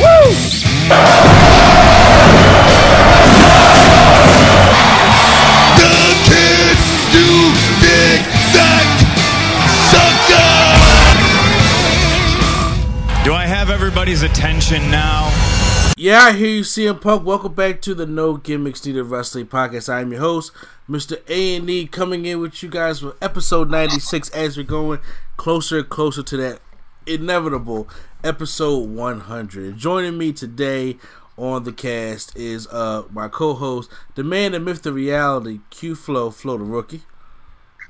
Woo! Do I have everybody's attention now? Yeah, I hear you, CM Punk. Welcome back to the No Gimmicks Needed Wrestling Podcast. I am your host, Mr. A and E, coming in with you guys for episode ninety six. As we're going closer and closer to that inevitable episode one hundred. Joining me today on the cast is uh my co-host, the man, the myth, the reality, Q Flow, Flow the rookie.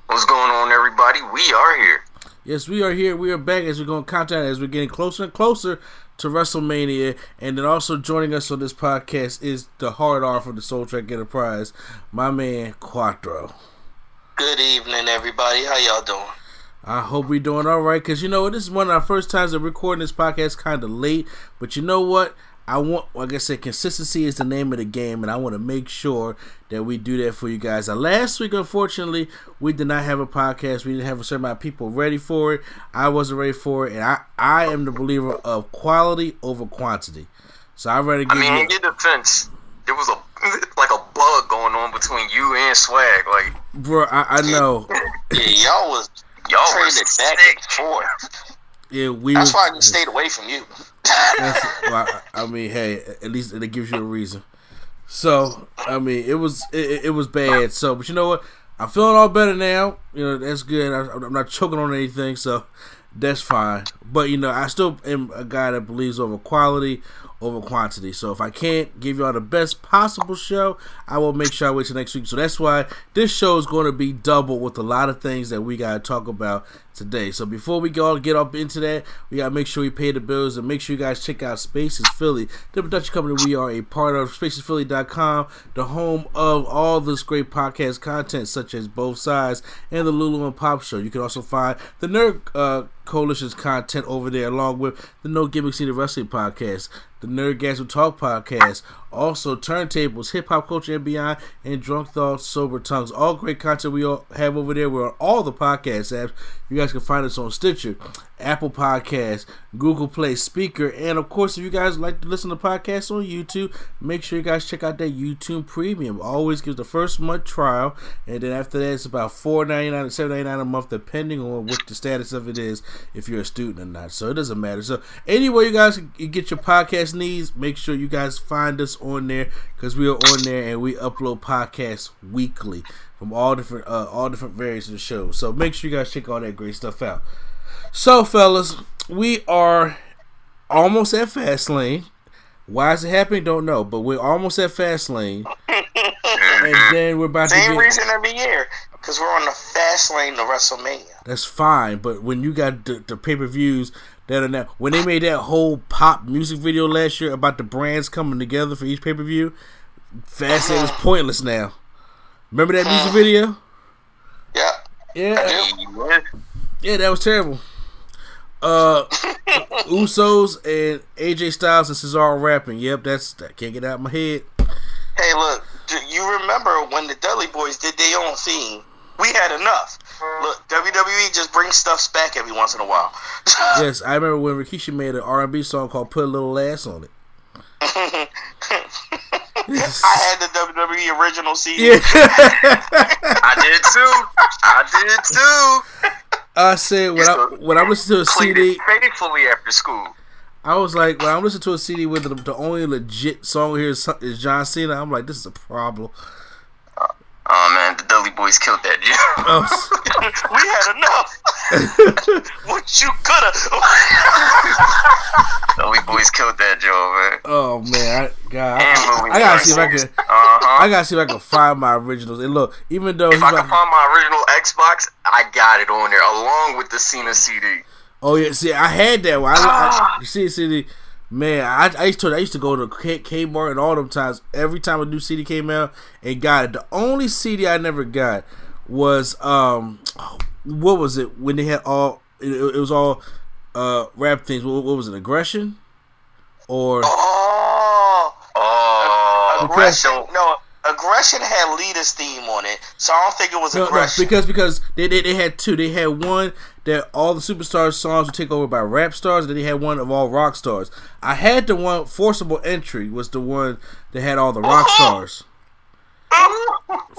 What's going on, everybody? We are here. Yes, we are here. We are back as we're going to down as we're getting closer and closer to WrestleMania. And then also joining us on this podcast is the hard R from the Soul Trek Enterprise, my man Quattro. Good evening, everybody. How y'all doing? I hope we're doing all right because you know this is one of our first times of recording this podcast kind of late. But you know what? I want, like I said, consistency is the name of the game, and I want to make sure that we do that for you guys. Uh, last week, unfortunately, we did not have a podcast. We didn't have a certain amount of people ready for it. I wasn't ready for it, and I, I am the believer of quality over quantity. So I'd rather give I mean, you. in your defense, there was a like a bug going on between you and Swag. Like, Bro, I, I know. yeah, y'all was y'all was back and forth. Yeah, we. That's was- why I just stayed away from you. That's, well, I I mean, hey, at least it gives you a reason. So, I mean, it was it, it was bad. So, but you know what? I'm feeling all better now. You know, that's good. I, I'm not choking on anything, so that's fine. But you know, I still am a guy that believes over quality over quantity. So if I can't give y'all the best possible show, I will make sure I wait till next week. So that's why this show is going to be double with a lot of things that we got to talk about today. So before we go get up into that, we got to make sure we pay the bills and make sure you guys check out Spaces Philly, the production company we are a part of, spacesphilly.com, the home of all this great podcast content such as Both Sides and the Lulu and Pop Show. You can also find the Nerd uh, Coalition's content over there along with the No Gimmicks Needed Wrestling podcast, the Nerdgasm Talk podcast, also Turntables, Hip Hop Culture and Beyond, and Drunk Thoughts, Sober Tongues. All great content we all have over there. We're on all the podcast apps. You guys can find us on Stitcher, Apple Podcasts, Google Play, Spreaker, and of course, if you guys like to listen to podcasts on YouTube, make sure you guys check out that YouTube Premium. Always gives the first month trial, and then after that, it's about four ninety nine to seven ninety nine a month, depending on what the status of it is, if you're a student or not. So it doesn't matter. So anywhere you guys get your podcast needs, make sure you guys find us on there because we are on there and we upload podcasts weekly from all different uh, all different variants of the show. So make sure you guys check all that great stuff out. So fellas, we are almost at Fastlane. Why is it happening? Don't know, but we're almost at Fastlane, and then we're about to Same get. reason every year, because we're on the fast lane to WrestleMania. That's fine, but when you got the, the pay per views that are now, when they made that whole pop music video last year about the brands coming together for each pay per view, Fastlane is mm-hmm. pointless now. Remember that music mm-hmm. video? Yeah. Yeah, Yeah. yeah, that was terrible. Uh, Usos and AJ Styles and Cesaro rapping. Yep, that's that can't get out of my head. Hey, look, do you remember when the Dudley Boys did their own theme? We had enough. Look, WWE just brings stuffs back every once in a while. Yes, I remember when Rikishi made an R and B song called "Put a Little Ass on It." I had the WWE original CD. Yeah. I did too. I did too. I said when I when I listened to a CD, it faithfully after school. I was like, when I'm listening to a CD with the, the only legit song here is, is John Cena, I'm like, this is a problem. Oh man, the Dudley Boys killed that Joe. Oh, we had enough. what you coulda? Dudley Boys killed that Joe, man. oh man, I, God, I, I gotta see if I can. Uh-huh. I gotta see if I can find my originals. And look, even though if I can like, find my original Xbox, I got it on there along with the Cena CD. oh yeah, see, I had that one. I, I, you see, CD, man, I, I used to I used to go to K, Kmart and all them times. Every time a new CD came out, and got it. The only CD I never got was um, what was it when they had all? It, it was all uh rap things. What, what was it? Aggression or Oh, oh, aggression. No, aggression had leader's theme on it, so I don't think it was No, no, aggression. because because they, they they had two. They had one that all the superstar songs were taken over by rap stars, and then they had one of all rock stars. I had the one forcible entry was the one that had all the rock stars.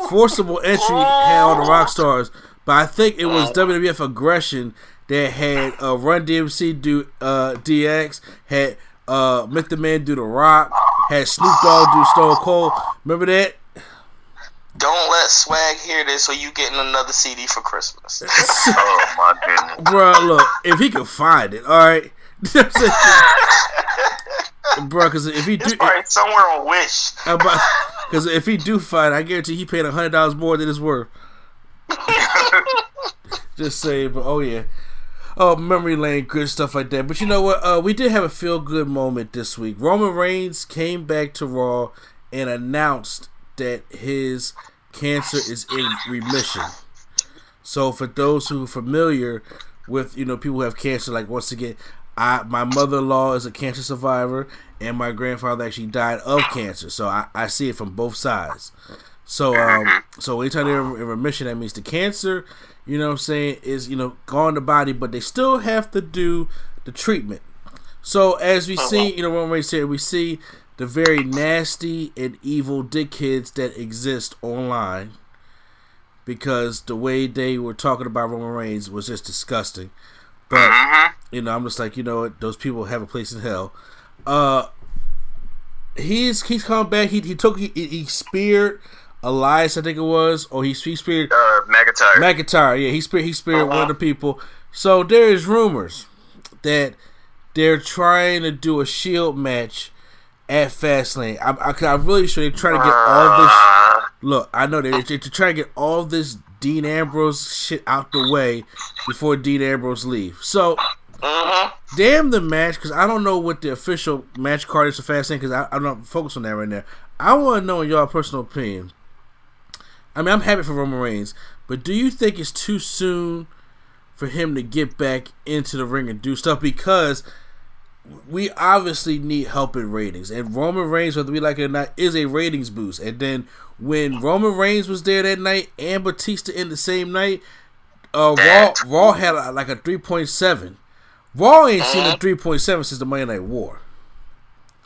Forcible entry had all the rock stars, but I think it was WWF aggression that had uh, Run DMC do uh, DX, had uh, Method Man do the Rock, had Snoop Dogg do Stone Cold. Remember that? Don't let Swag hear this, or you getting another CD for Christmas. oh my goodness. Bruh, look, if he can find it, all right. bro, because if he do, It's probably somewhere on Wish. because if he do find, it, I guarantee he paid a hundred dollars more than it's worth. Just say, but oh yeah, oh memory lane, good stuff like that. But you know what? Uh, we did have a feel good moment this week. Roman Reigns came back to Raw and announced that his cancer is in remission. So for those who are familiar with you know people who have cancer, like once again, I my mother in law is a cancer survivor, and my grandfather actually died of cancer. So I, I see it from both sides. So um so anytime they're in remission, that means the cancer, you know what I'm saying, is you know gone the body, but they still have to do the treatment. So as we see, you know, Roman Reigns here, we see the very nasty and evil dick kids that exist online because the way they were talking about Roman Reigns was just disgusting. But you know, I'm just like, you know what, those people have a place in hell. Uh he's he's come back. He he took he, he speared Elias, I think it was, or he, he speared Uh, McIntyre. McIntyre. Yeah, he speared he speared one of the people. So there is rumors that they're trying to do a Shield match at Fastlane. I'm, I, I'm really sure they're trying to get all this. Look, I know they're, they're trying to get all this Dean Ambrose shit out the way before Dean Ambrose leave. So, mm-hmm. damn the match because I don't know what the official match card is for Fastlane because I'm not focused on that right now. I want to know your personal opinion. I mean, I'm happy for Roman Reigns, but do you think it's too soon for him to get back into the ring and do stuff? Because we obviously need help in ratings, and Roman Reigns, whether we like it or not, is a ratings boost. And then when Roman Reigns was there that night and Batista in the same night, uh, Raw Raw had a, like a three point seven. Raw ain't seen a three point seven since the Monday Night War.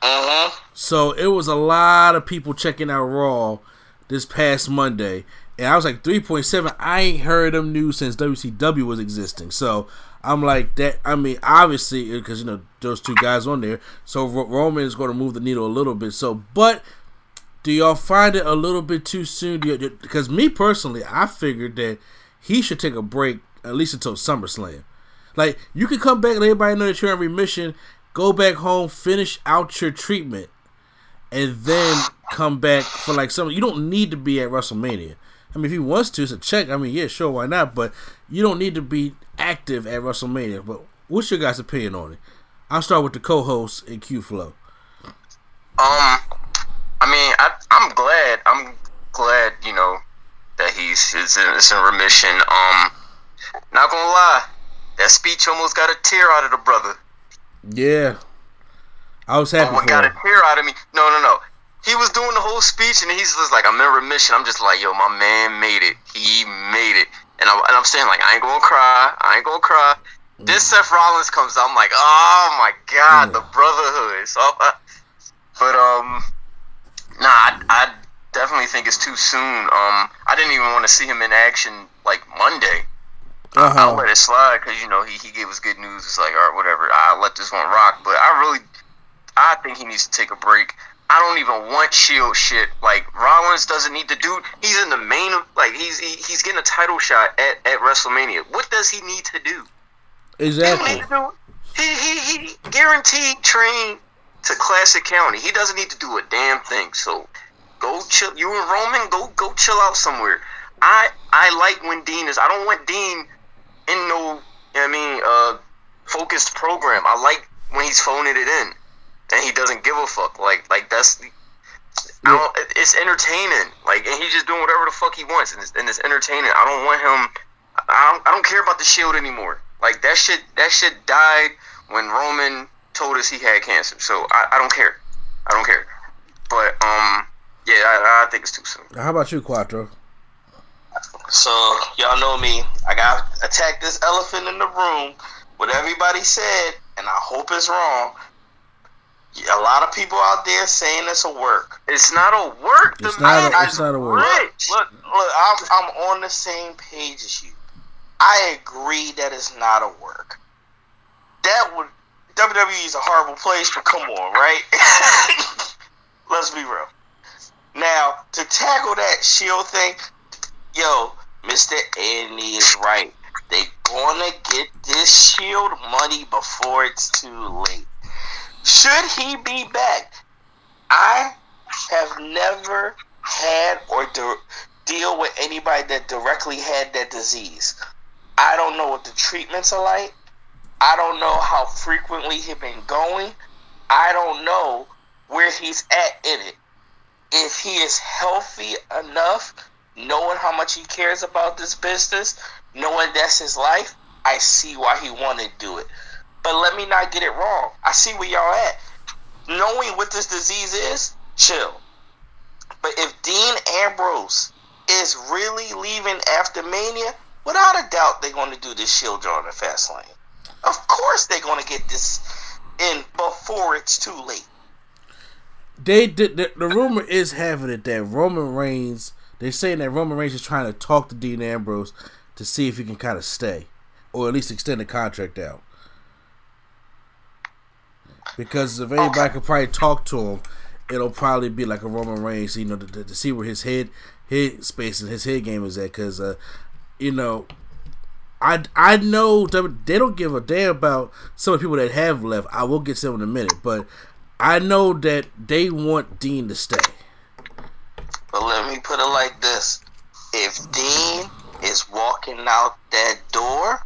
Uh-huh. So it was a lot of people checking out Raw this past Monday, and I was like 3.7. I ain't heard them news since WCW was existing. So I'm like that. I mean, obviously uh, because you know those two guys on there. So Ro- Roman is going to move the needle a little bit. So, but do y'all find it a little bit too soon? Because me personally, I figured that he should take a break at least until SummerSlam. Like you can come back and everybody know that you're in remission. Go back home, finish out your treatment, and then come back for like something. You don't need to be at WrestleMania. I mean, if he wants to, it's a check. I mean, yeah, sure, why not? But you don't need to be active at WrestleMania. But what's your guys' opinion on it? I'll start with the co-host in Q Flow. Um, I mean, I, I'm glad. I'm glad, you know, that he's is in, is in remission. Um, not gonna lie, that speech almost got a tear out of the brother. Yeah, I was happy for got a tear out of me. No, no, no. He was doing the whole speech, and he's just like, "I'm in remission." I'm just like, "Yo, my man made it. He made it." And I'm, and I'm saying like, "I ain't gonna cry. I ain't gonna cry." This Seth Rollins comes out. I'm like, "Oh my god, the brotherhood." So, uh, but um, nah, I, I definitely think it's too soon. Um, I didn't even want to see him in action like Monday. I, I'll Uh-huh. let it slide because you know he, he gave us good news. It's like, all right, whatever. I let this one rock. But I really, I think he needs to take a break. I don't even want Shield shit. Like Rollins doesn't need to do. He's in the main. Like he's he, he's getting a title shot at, at WrestleMania. What does he need to do? Exactly. He, he, he guaranteed train to Classic County. He doesn't need to do a damn thing. So go chill. You and Roman, go go chill out somewhere. I I like when Dean is. I don't want Dean in no. I mean, uh, focused program. I like when he's phoning it in and he doesn't give a fuck. Like like that's. I don't, it's entertaining, like, and he's just doing whatever the fuck he wants, and it's, and it's entertaining. I don't want him. I don't. I don't care about the Shield anymore. Like that shit. That shit died when Roman told us he had cancer. So I, I don't care. I don't care. But um, yeah, I, I think it's too soon. How about you, Quattro? So y'all know me. I got attacked this elephant in the room. What everybody said, and I hope it's wrong. A lot of people out there saying it's a work. It's not a work. It's The not. man A, it's not a rich. Look, look, I'm I'm on the same page as you. I agree that it's not a work. That would WWE is a horrible place, but come on, right? Let's be real. Now to tackle that Shield thing, yo, Mister Andy is right. They gonna get this Shield money before it's too late. Should he be back? I have never had or de- deal with anybody that directly had that disease. I don't know what the treatments are like. I don't know how frequently he been going. I don't know where he's at in it. If he is healthy enough, knowing how much he cares about this business, knowing that's his life, I see why he want to do it. But let me not get it wrong. I see where y'all at. Knowing what this disease is, chill. But if Dean Ambrose is really leaving after Mania, without a doubt they're going to do this Shield draw in the fast lane. Of course they're going to get this in before it's too late. They did. The, the rumor is having it that Roman Reigns. They're saying that Roman Reigns is trying to talk to Dean Ambrose to see if he can kind of stay, or at least extend the contract out. Because if anybody could probably talk to him, it'll probably be like a Roman Reigns, you know, to, to, to see where his head, head space and his head game is at. Because, uh, you know, I I know they don't give a damn about some of the people that have left. I will get to them in a minute, but I know that they want Dean to stay. But let me put it like this: If Dean is walking out that door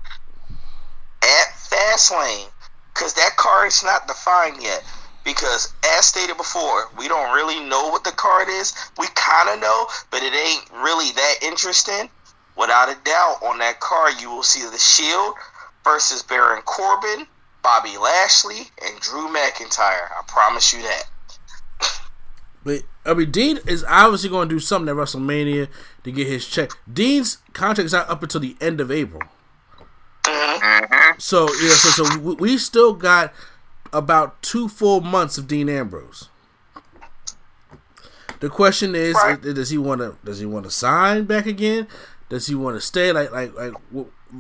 at Fastlane, because that card is not defined yet. Because as stated before, we don't really know what the card is. We kind of know, but it ain't really that interesting. Without a doubt, on that card, you will see the Shield versus Baron Corbin, Bobby Lashley, and Drew McIntyre. I promise you that. But I mean, Dean is obviously going to do something at WrestleMania to get his check. Dean's contract is not up until the end of April. Mm-hmm. So yeah, so so we- we still got about two full months of Dean Ambrose. The question is, Right. does he want to does he want to sign back again? Does he want to stay? Like like like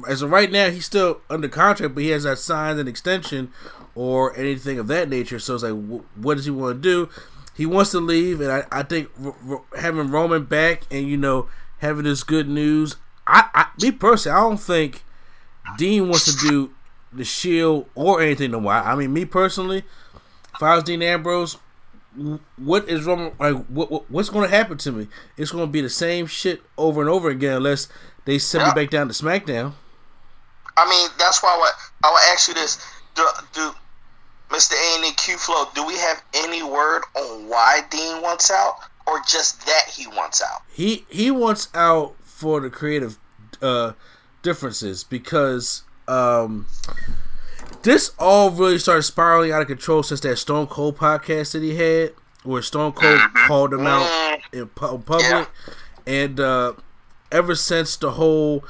as of right now, he's still under contract, but he has not signed an extension or anything of that nature. So it's like, what does he want to do? He wants to leave, and I, I think r- r- having Roman back and you know having this good news, I, I me personally, I don't think Dean wants to do the Shield or anything no more. I mean, me personally, if I was Dean Ambrose, what is wrong? like? What, what what's going to happen to me? It's going to be the same shit over and over again unless they send Yeah. me back down to SmackDown. I mean, that's why I would, I would ask you this: Do, do Mr. A and Q Flow, do we have any word on why Dean wants out, or just that he wants out? He he wants out for the creative uh, differences because um, this all really started spiraling out of control since that Stone Cold podcast that he had, where Stone Cold called him out in pu- public, and uh, ever since the whole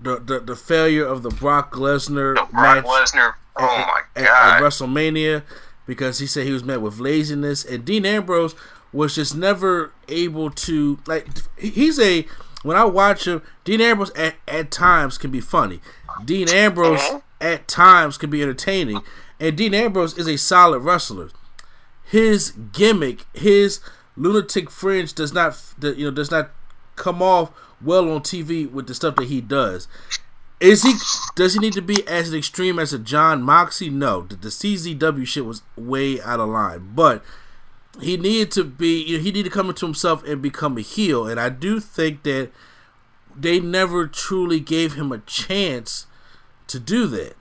the, the the failure of the Brock Lesnar Brock match Lesnar. Oh at- my at, at god. WrestleMania because he said he was met with laziness, and Dean Ambrose was just never able to like. He's a when I watch him, Dean Ambrose at, at times can be funny. Dean Ambrose at times can be entertaining. And Dean Ambrose is a solid wrestler. His gimmick, his lunatic fringe, does not you know does not come off well on TV with the stuff that he does. Is he? Does he need to be as extreme as a Jon Moxley? No, the, the CZW shit was way out of line. But he needed to be. You know, he needed to come into himself and become a heel. And I do think that they never truly gave him a chance to do that.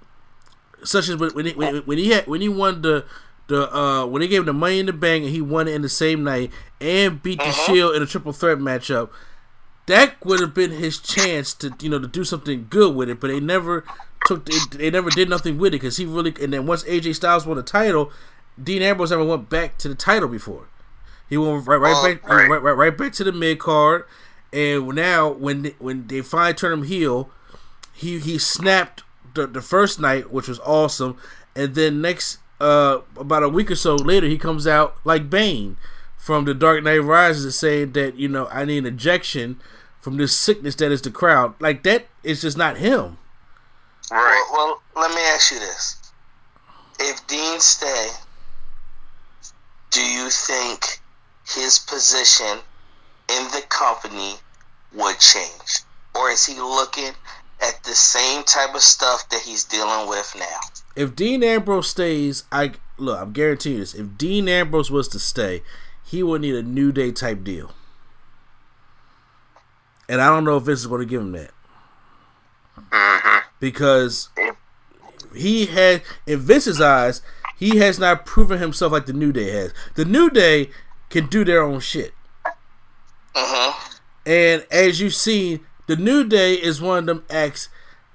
Such as when he, when, when he had when he won the the uh when they gave him the money in the bank and he won it in the same night and beat the uh-huh. Shield in a triple threat matchup that would have been his chance to you know to do something good with it, but they never took they never did nothing with it because he really and then once AJ Styles won the title, Dean Ambrose never went back to the title before. He went right right oh, back right. right. right right back to the mid card, and now when they, when they finally turned him heel, he he snapped the, the first night, which was awesome, and then next uh about a week or so later, he comes out like Bane from the Dark Knight Rises and saying that you know I need an ejection from this sickness that is the crowd. Like that is just not him. Right. Well, well, let me ask you this: If Dean stay, do you think his position in the company would change, or is he looking at the same type of stuff that he's dealing with now? If Dean Ambrose stays, I look. I'm guaranteeing this. If Dean Ambrose was to stay, he would need a New Day type deal. And I don't know if Vince is going to give him that. Mm-hmm. Because he had, in Vince's eyes, he has not proven himself like the New Day has. The New Day can do their own shit. Uh-huh. And as you've seen, the New Day is one of them acts.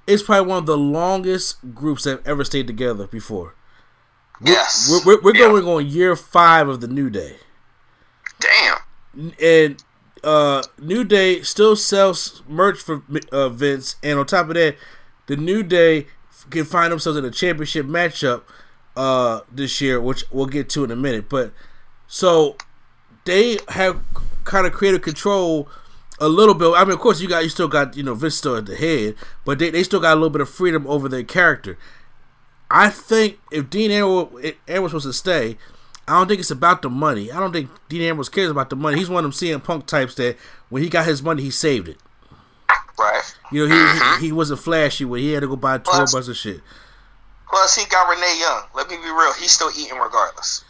It's probably one of the longest groups that have ever stayed together before. Yes. We're, we're, we're yeah. going on year five of the New Day. Damn. And uh, New Day still sells merch for uh, Vince, and on top of that, the New Day can find themselves in a championship matchup uh, this year, which we'll get to in a minute. But so they have kind of created control a little bit. I mean, of course, you got you still got you know Vince still at the head, but they, they still got a little bit of freedom over their character. I think if Dean Ambrose was supposed to stay, I don't think it's about the money. I don't think Dean Ambrose cares about the money. He's one of them CM Punk types that when he got his money, he saved it. Right. You know, he mm-hmm. he, he, wasn't flashy when he had to go buy tour bus and shit. Plus, he got Renee Young. Let me be real. He's still eating regardless.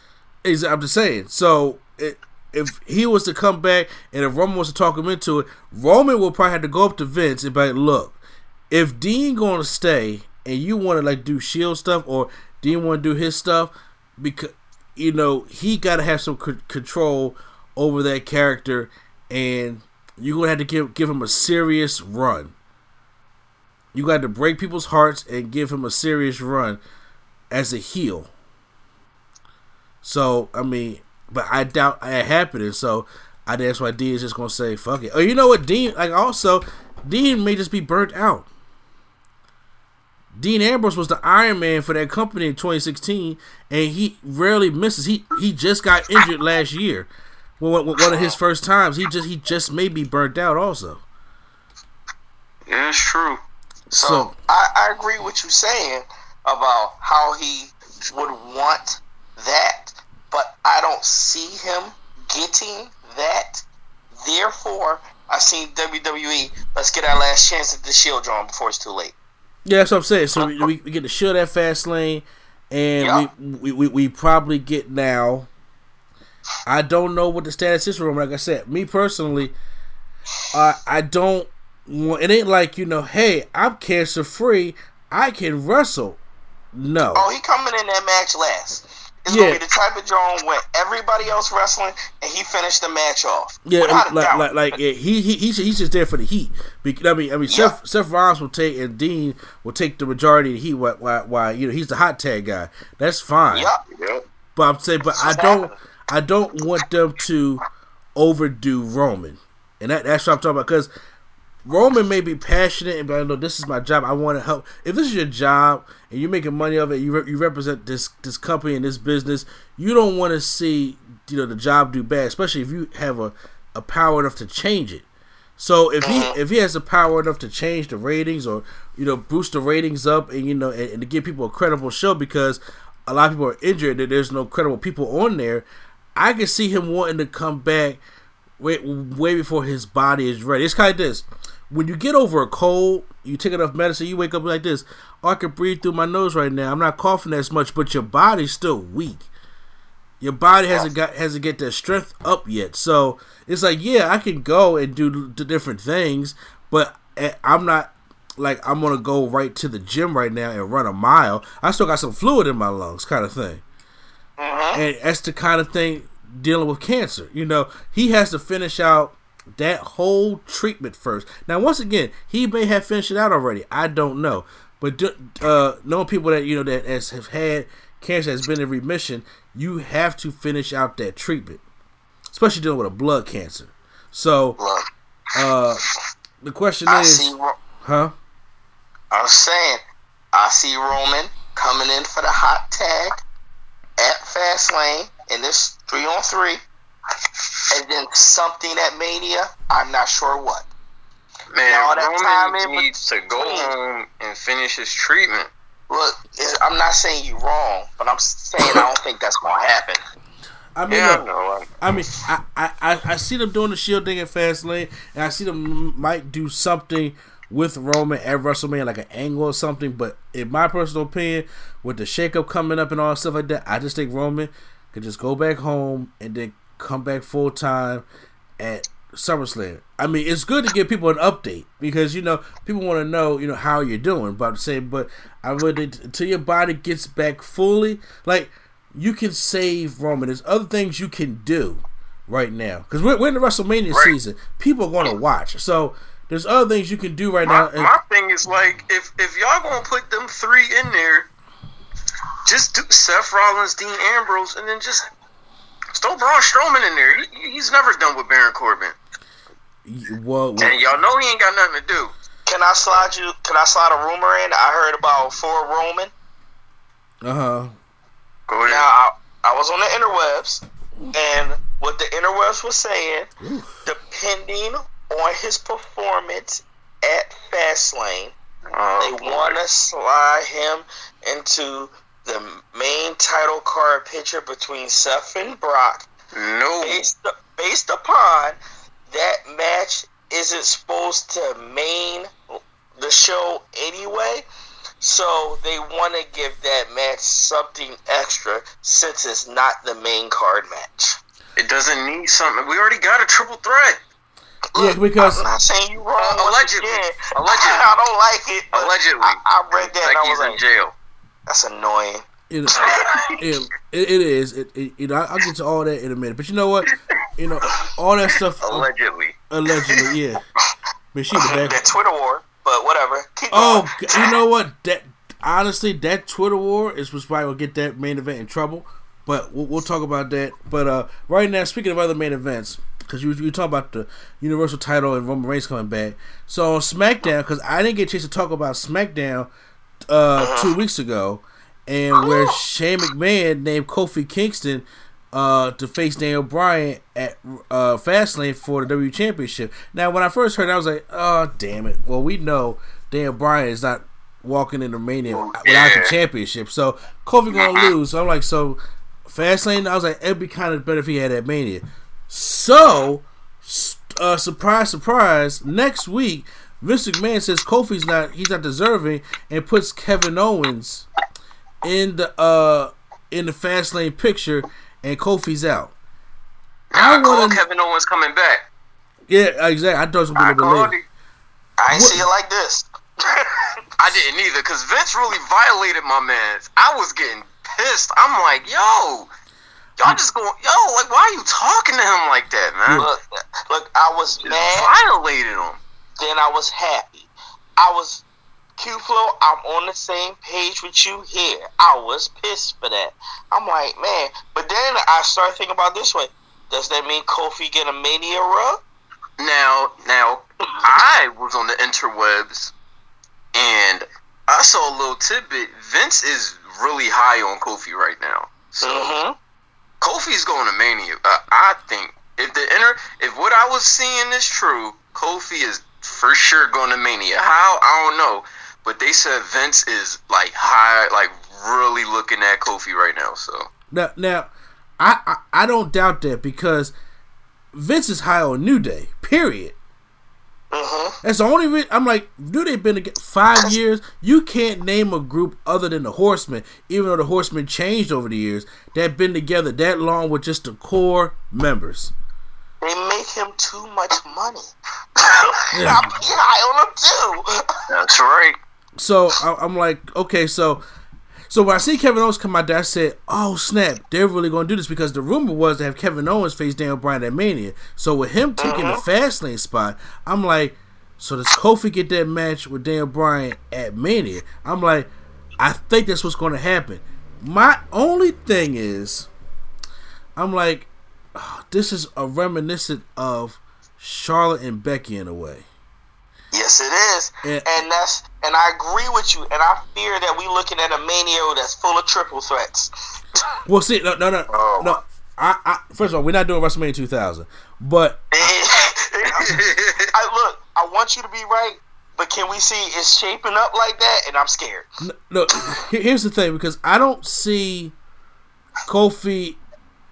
I'm just saying. So, it, if he was to come back and if Roman was to talk him into it, Roman will probably have to go up to Vince and be like, look, if Dean going to stay and you want to like do Shield stuff or Dean want to do his stuff, because you know, he got to have some c- control over that character, and you're gonna have to give give him a serious run. You got to break people's hearts and give him a serious run as a heel. So I mean, but I doubt it happening. So I that's why Dean is just gonna say fuck it. Oh, you know what, Dean? Like also, Dean may just be burnt out. Dean Ambrose was the Iron Man for that company in 2016, and he rarely misses. He he just got injured last year. Well, one of his first times, he just he just may be burnt out. Also, yeah, it's true. So, so I, I agree with you saying about how he would want that, but I don't see him getting that. Therefore, I seen WWE. Let's get our last chance at the Shield drawn before it's too late. Yeah, that's what I'm saying. So we, we, get to show that fast lane, and yeah. we, we, we probably get now. I don't know what the status is for him. Like I said, me personally, uh, I don't. It ain't like you know, hey, I'm cancer free. I can wrestle. No. Oh, he coming in that match last. It's yeah. gonna be the type of John where everybody else wrestling and he finished the match off. Yeah, like, like, like yeah, he he he's, he's just there for the heat. Because, I mean, I mean, yeah. Seth Seth Rollins will take and Dean will take the majority of the heat. Why, why, why you know he's the hot tag guy. That's fine. Yeah, yeah. But I'm saying, but I don't I don't want them to overdo Roman, and that, that's what I'm talking about because. Roman may be passionate and be like, "Look, this is my job. I want to help. If this is your job and you're making money of it, you re- you represent this this company and this business. You don't want to see you know the job do bad, especially if you have a, a power enough to change it. So if he uh-huh. if he has the power enough to change the ratings or you know boost the ratings up and you know and, and to give people a credible show because a lot of people are injured and there's no credible people on there, I can see him wanting to come back way way before his body is ready. It's kind of this. When you get over a cold, you take enough medicine, you wake up like this. Oh, I can breathe through my nose right now. I'm not coughing as much, but your body's still weak. Your body hasn't got hasn't get that strength up yet. So it's like, yeah, I can go and do the different things, but I'm not like I'm gonna go right to the gym right now and run a mile. I still got some fluid in my lungs, kind of thing. Mm-hmm. And that's the kind of thing dealing with cancer. You know, he has to finish out that whole treatment first. Now, once again, he may have finished it out already. I don't know, but uh, knowing people that you know that has have had cancer has been in remission, you have to finish out that treatment, especially dealing with a blood cancer. So, uh, the question I is. Ro- huh? I'm saying, I see Roman coming in for the hot tag at Fastlane in this three on three, and then something at Mania. I'm not sure what. Man, Now, that time in Roman needs to go home and finish his treatment. Look, I'm not saying you're wrong, but I'm saying I don't think that's gonna happen. I mean, Yeah, I. Uh, I mean, I, I, I, I see them doing the Shield thing at Fastlane, and I see them might do something with Roman at WrestleMania, like an angle or something. But in my personal opinion, with the shakeup coming up and all stuff like that, I just think Roman could just go back home and then come back full time at SummerSlam. I mean, it's good to give people an update because you know people want to know you know how you're doing. But I'm saying, but I would until your body gets back fully, like you can save Roman. There's other things you can do right now because we're, we're in the WrestleMania Right. season. People are going to watch, so there's other things you can do right now. My, And- my thing is like, if if y'all gonna put them three in there, just do Seth Rollins, Dean Ambrose, and then just throw Braun Strowman in there. He, he's never done with Baron Corbin, well, and y'all know he ain't got nothing to do. Can I slide you? Can I slide a rumor in? I heard about for Roman. uh huh. Go ahead. Now I, I was on the interwebs, and what the interwebs was saying, depending on his performance at Fastlane, Oh, they want to slide him into the main title card picture between Seth and Brock, no. based based upon that match isn't supposed to main the show anyway. So they want to give that match something extra since it's not the main card match. It doesn't need something. We already got a triple threat. Yeah, because I'm not saying you wrong. Uh, allegedly. Allegedly. I don't like it. Allegedly. I, I read that and I Becky's was in like, jail. That's annoying. know, it, it, it is. It, it, you know, I'll get to all that in a minute. But you know what? You know, all that stuff Allegedly. allegedly, yeah. But she the That. Twitter war, but whatever. Keep Oh, going. you know what? That honestly, that Twitter war is what's probably gonna get that main event in trouble. But we'll, we'll talk about that. But uh, right now, speaking of other main events, because you you talk about the Universal title and Roman Reigns coming back. So on SmackDown, because I didn't get a chance to talk about SmackDown uh, two weeks ago, and where Shane McMahon named Kofi Kingston uh, to face Daniel Bryan at uh, Fastlane for the W Championship. Now, when I first heard, it, I was like, "Oh, damn it!" Well, we know Daniel Bryan is not walking into Mania without the championship, so Kofi gonna lose. So I'm like, so Fastlane. I was like, it'd be kind of better if he had that Mania. So, uh, surprise, surprise. Next week, Vince McMahon says Kofi's not he's not deserving and puts Kevin Owens in the uh in the fast lane picture, and Kofi's out. I, I want Kevin Owens coming back. yeah exactly. I thought it was gonna be a called little bit it. later. I ain't What- see it like this. I didn't either because Vince really violated my man's. I was getting pissed. I'm like, yo, y'all just going, yo, like, why are you talking to him like that, man? look, look, I was mad. violated him. Then I was happy. I was Q Flow, I'm on the same page with you here. I was pissed for that. I'm like, man. But then I started thinking about this way. Does that mean Kofi get a mania rub? Now, now, I was on the interwebs, and I saw a little tidbit. Vince is really high on Kofi right now. So Mm-hmm. Kofi's going to Mania. Uh, I think if the inter, if what I was seeing is true, Kofi is for sure going to Mania. How I don't know, but they said Vince is like high, like really looking at Kofi right now. So Now, now, I, I I don't doubt that because Vince is high on New Day. Period. Mm-hmm. That's the only reason I'm like, New Day been together five years. You can't name a group other than the Horsemen, even though the Horsemen changed over the years. That been together that long with just the core members. They make him too much money. yeah. I'm high on him too. that's right. So I, I'm like, okay, so so when I see Kevin Owens come out there, I said, oh snap, they're really going to do this because the rumor was to have Kevin Owens face Daniel Bryan at Mania. So with him taking the mm-hmm. fast lane spot, I'm like, so does Kofi get that match with Daniel Bryan at Mania? I'm like, I think that's what's going to happen. My only thing is, I'm like, this is a reminiscent of Charlotte and Becky in a way. Yes, it is, Yeah. and that's and I agree with you. And I fear that we're looking at a mania that's full of triple threats. Well, see, no, no, no, Oh. no. I, I, first of all, we're not doing WrestleMania 2000, but I look, I want you to be right, but can we see it's shaping up like that? And I'm scared. n- look, here's the thing because I don't see Kofi,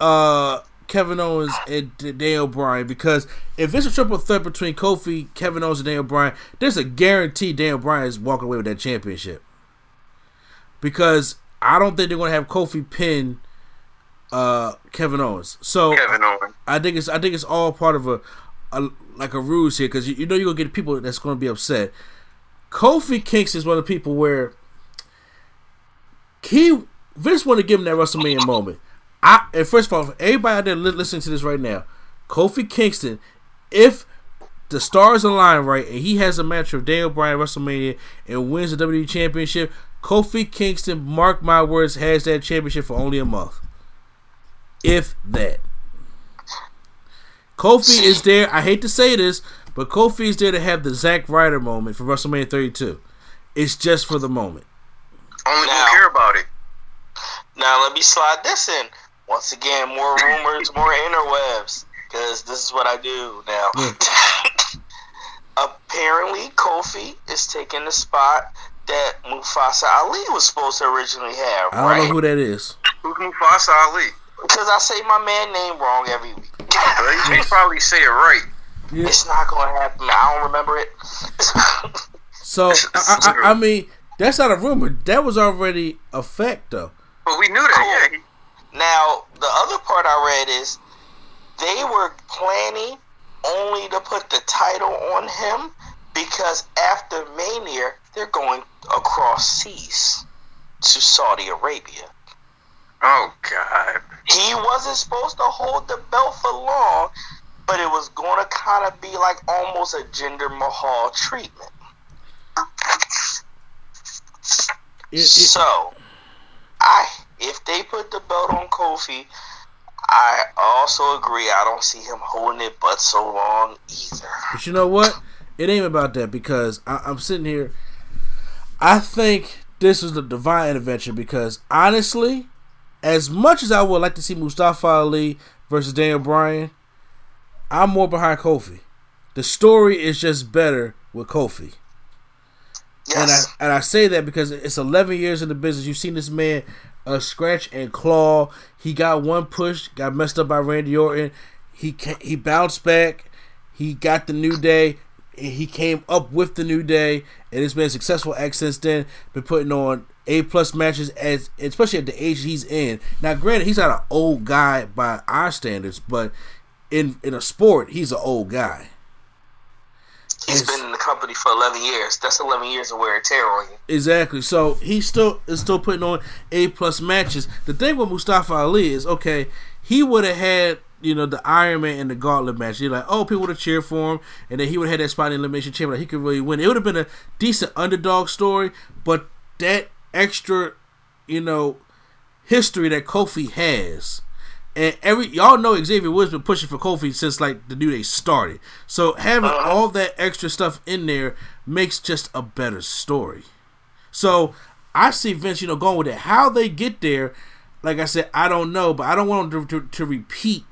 uh, Kevin Owens, and Daniel Bryan because if it's a triple threat between Kofi, Kevin Owens, and Daniel Bryan, there's a guarantee Daniel Bryan is walking away with that championship because I don't think they're going to have Kofi pin uh, Kevin Owens. So Kevin Owens. I think it's I think it's all part of a, a like a ruse here because you, you know you're gonna get people that's gonna be upset. Kofi Kingston is one of the people where he Vince want to give him that WrestleMania moment. I and first of all, everybody out there li- listening to this right now, Kofi Kingston, if the stars align right and he has a match with Daniel Bryan at WrestleMania and wins the WWE Championship, Kofi Kingston, mark my words, has that championship for only a month. If that. Kofi is there. I hate to say this, but Kofi is there to have the Zack Ryder moment for WrestleMania 32. It's just for the moment. Only Now- care about it. Now let me slide this in. Once again, more rumors, more interwebs, because this is what I do now. Apparently, Kofi is taking the spot that Mufasa Ali was supposed to originally have, I don't right? know who that is. Who's Mufasa Ali? Because I say my man name wrong every week. Well, you can probably say it right. It's not going to happen. I don't remember it. So I, I, I, I mean, that's not a rumor. That was already a fact, though. But we knew that. Yeah. He- Now, the other part I read is they were planning only to put the title on him because after Mania, they're going across seas to Saudi Arabia. Oh God. He wasn't supposed to hold the belt for long, but it was going to kind of be like almost a Jinder Mahal treatment. It- it- So, I if they put the belt on Kofi, I also agree. I don't see him holding it but so long either. But you know what? It ain't about that because I, I'm sitting here. I think this was the divine intervention because honestly, as much as I would like to see Mustafa Ali versus Daniel Bryan, I'm more behind Kofi. The story is just better with Kofi. Yes. And I and I say that because it's 11 years in the business. You've seen this man uh, scratch and claw. He got one push, got messed up by Randy Orton. He he bounced back. He got the new day. He came up with the new day, and it's been a successful act since then. Been putting on A plus matches as especially at the age he's in. Now, granted, he's not an old guy by our standards, but in in a sport, he's an old guy. He's it's- been in the company for 11 years. That's 11 years of wear and tear on you. Exactly. So he still is still putting on A plus matches. The thing with Mustafa Ali is okay. He would have had you know the Iron Man and the Gauntlet match. You're like, oh, people would have cheered for him, and then he would have had that spot in the elimination chamber. Like he could really win. It would have been a decent underdog story, but that extra, you know, history that Kofi has. And every y'all know Xavier Woods been pushing for Kofi since like the new day started. So having uh-huh. all that extra stuff in there makes just a better story. So I see Vince, you know, going with it. How they get there, like I said, I don't know, but I don't want them to, to, to repeat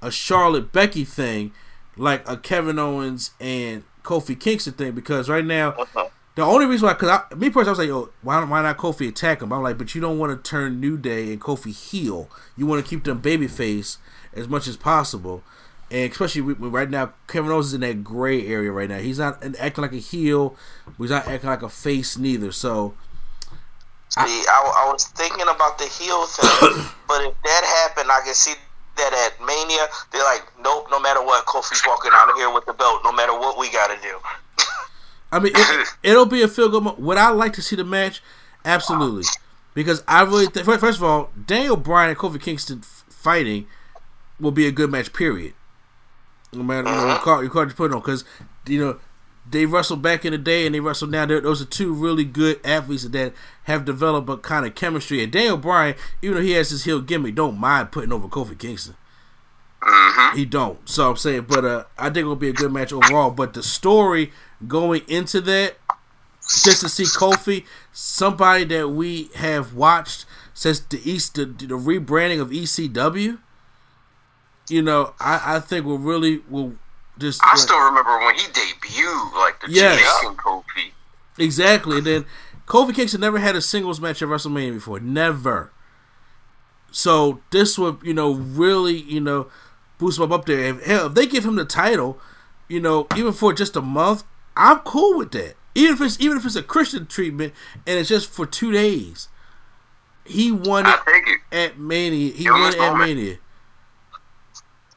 a Charlotte Becky thing like a Kevin Owens and Kofi Kingston thing because right now uh-huh. The only reason why, because I, me personally, I was like, yo, why, why not Kofi attack him? I'm like, but you don't want to turn New Day and Kofi heel. You want to keep them babyface as much as possible. And especially with- with right now, Kevin Owens is in that gray area right now. He's not acting like a heel, he's not acting like a face neither. So, See, I, I was thinking about the heel thing, but if that happened, I can see that at Mania, they're like, nope, no matter what, Kofi's walking out of here with the belt, no matter what we got to do. I mean, it, it'll be a feel good. Mo- Would I like to see the match? Absolutely, because I really think. First of all, Daniel Bryan and Kofi Kingston f- fighting will be a good match. Period. No matter you know, you call you call you put on because you know they wrestled back in the day and they wrestle now. They're- Those are two really good athletes that have developed a kind of chemistry. And Daniel Bryan, even though he has his heel gimmick, don't mind putting over Kofi Kingston. He don't. So I'm saying, but uh, I think it'll be a good match overall. But the story going into that, just to see Kofi, somebody that we have watched since the East, the, the rebranding of ECW. You know, I, I think will really will just I still remember when he debuted, like the Yes. Jamaican Kofi. Exactly. And then Kofi Kingston never had a singles match at WrestleMania before. Never. So this would, you know, really, you know, boost him up there. If, hell, if they give him the title, you know, even for just a month, I'm cool with that. Even if it's even if it's a Christian treatment and it's just for two days. He won it it. at Mania. He won it at moment. Mania.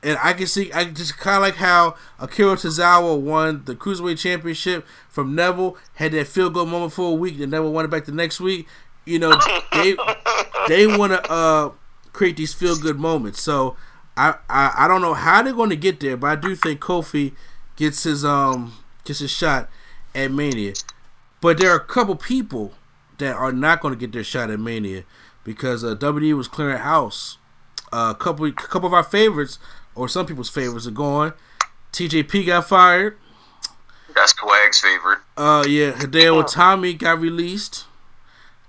And I can see, I just kind of like how Akira Tozawa won the Cruiserweight Championship from Neville, had that feel good moment for a week, then Neville won it back the next week. You know, they they want to uh, create these feel good moments. So I, I I don't know how they're going to get there, but I do think Kofi gets his um gets a shot at Mania. But there are a couple people that are not going to get their shot at Mania because uh, WWE was clearing house. Uh, a couple, a couple of our favorites, or some people's favorites, are gone. TJP got fired. That's Swag's favorite. Uh, yeah, Hideo Itami got released.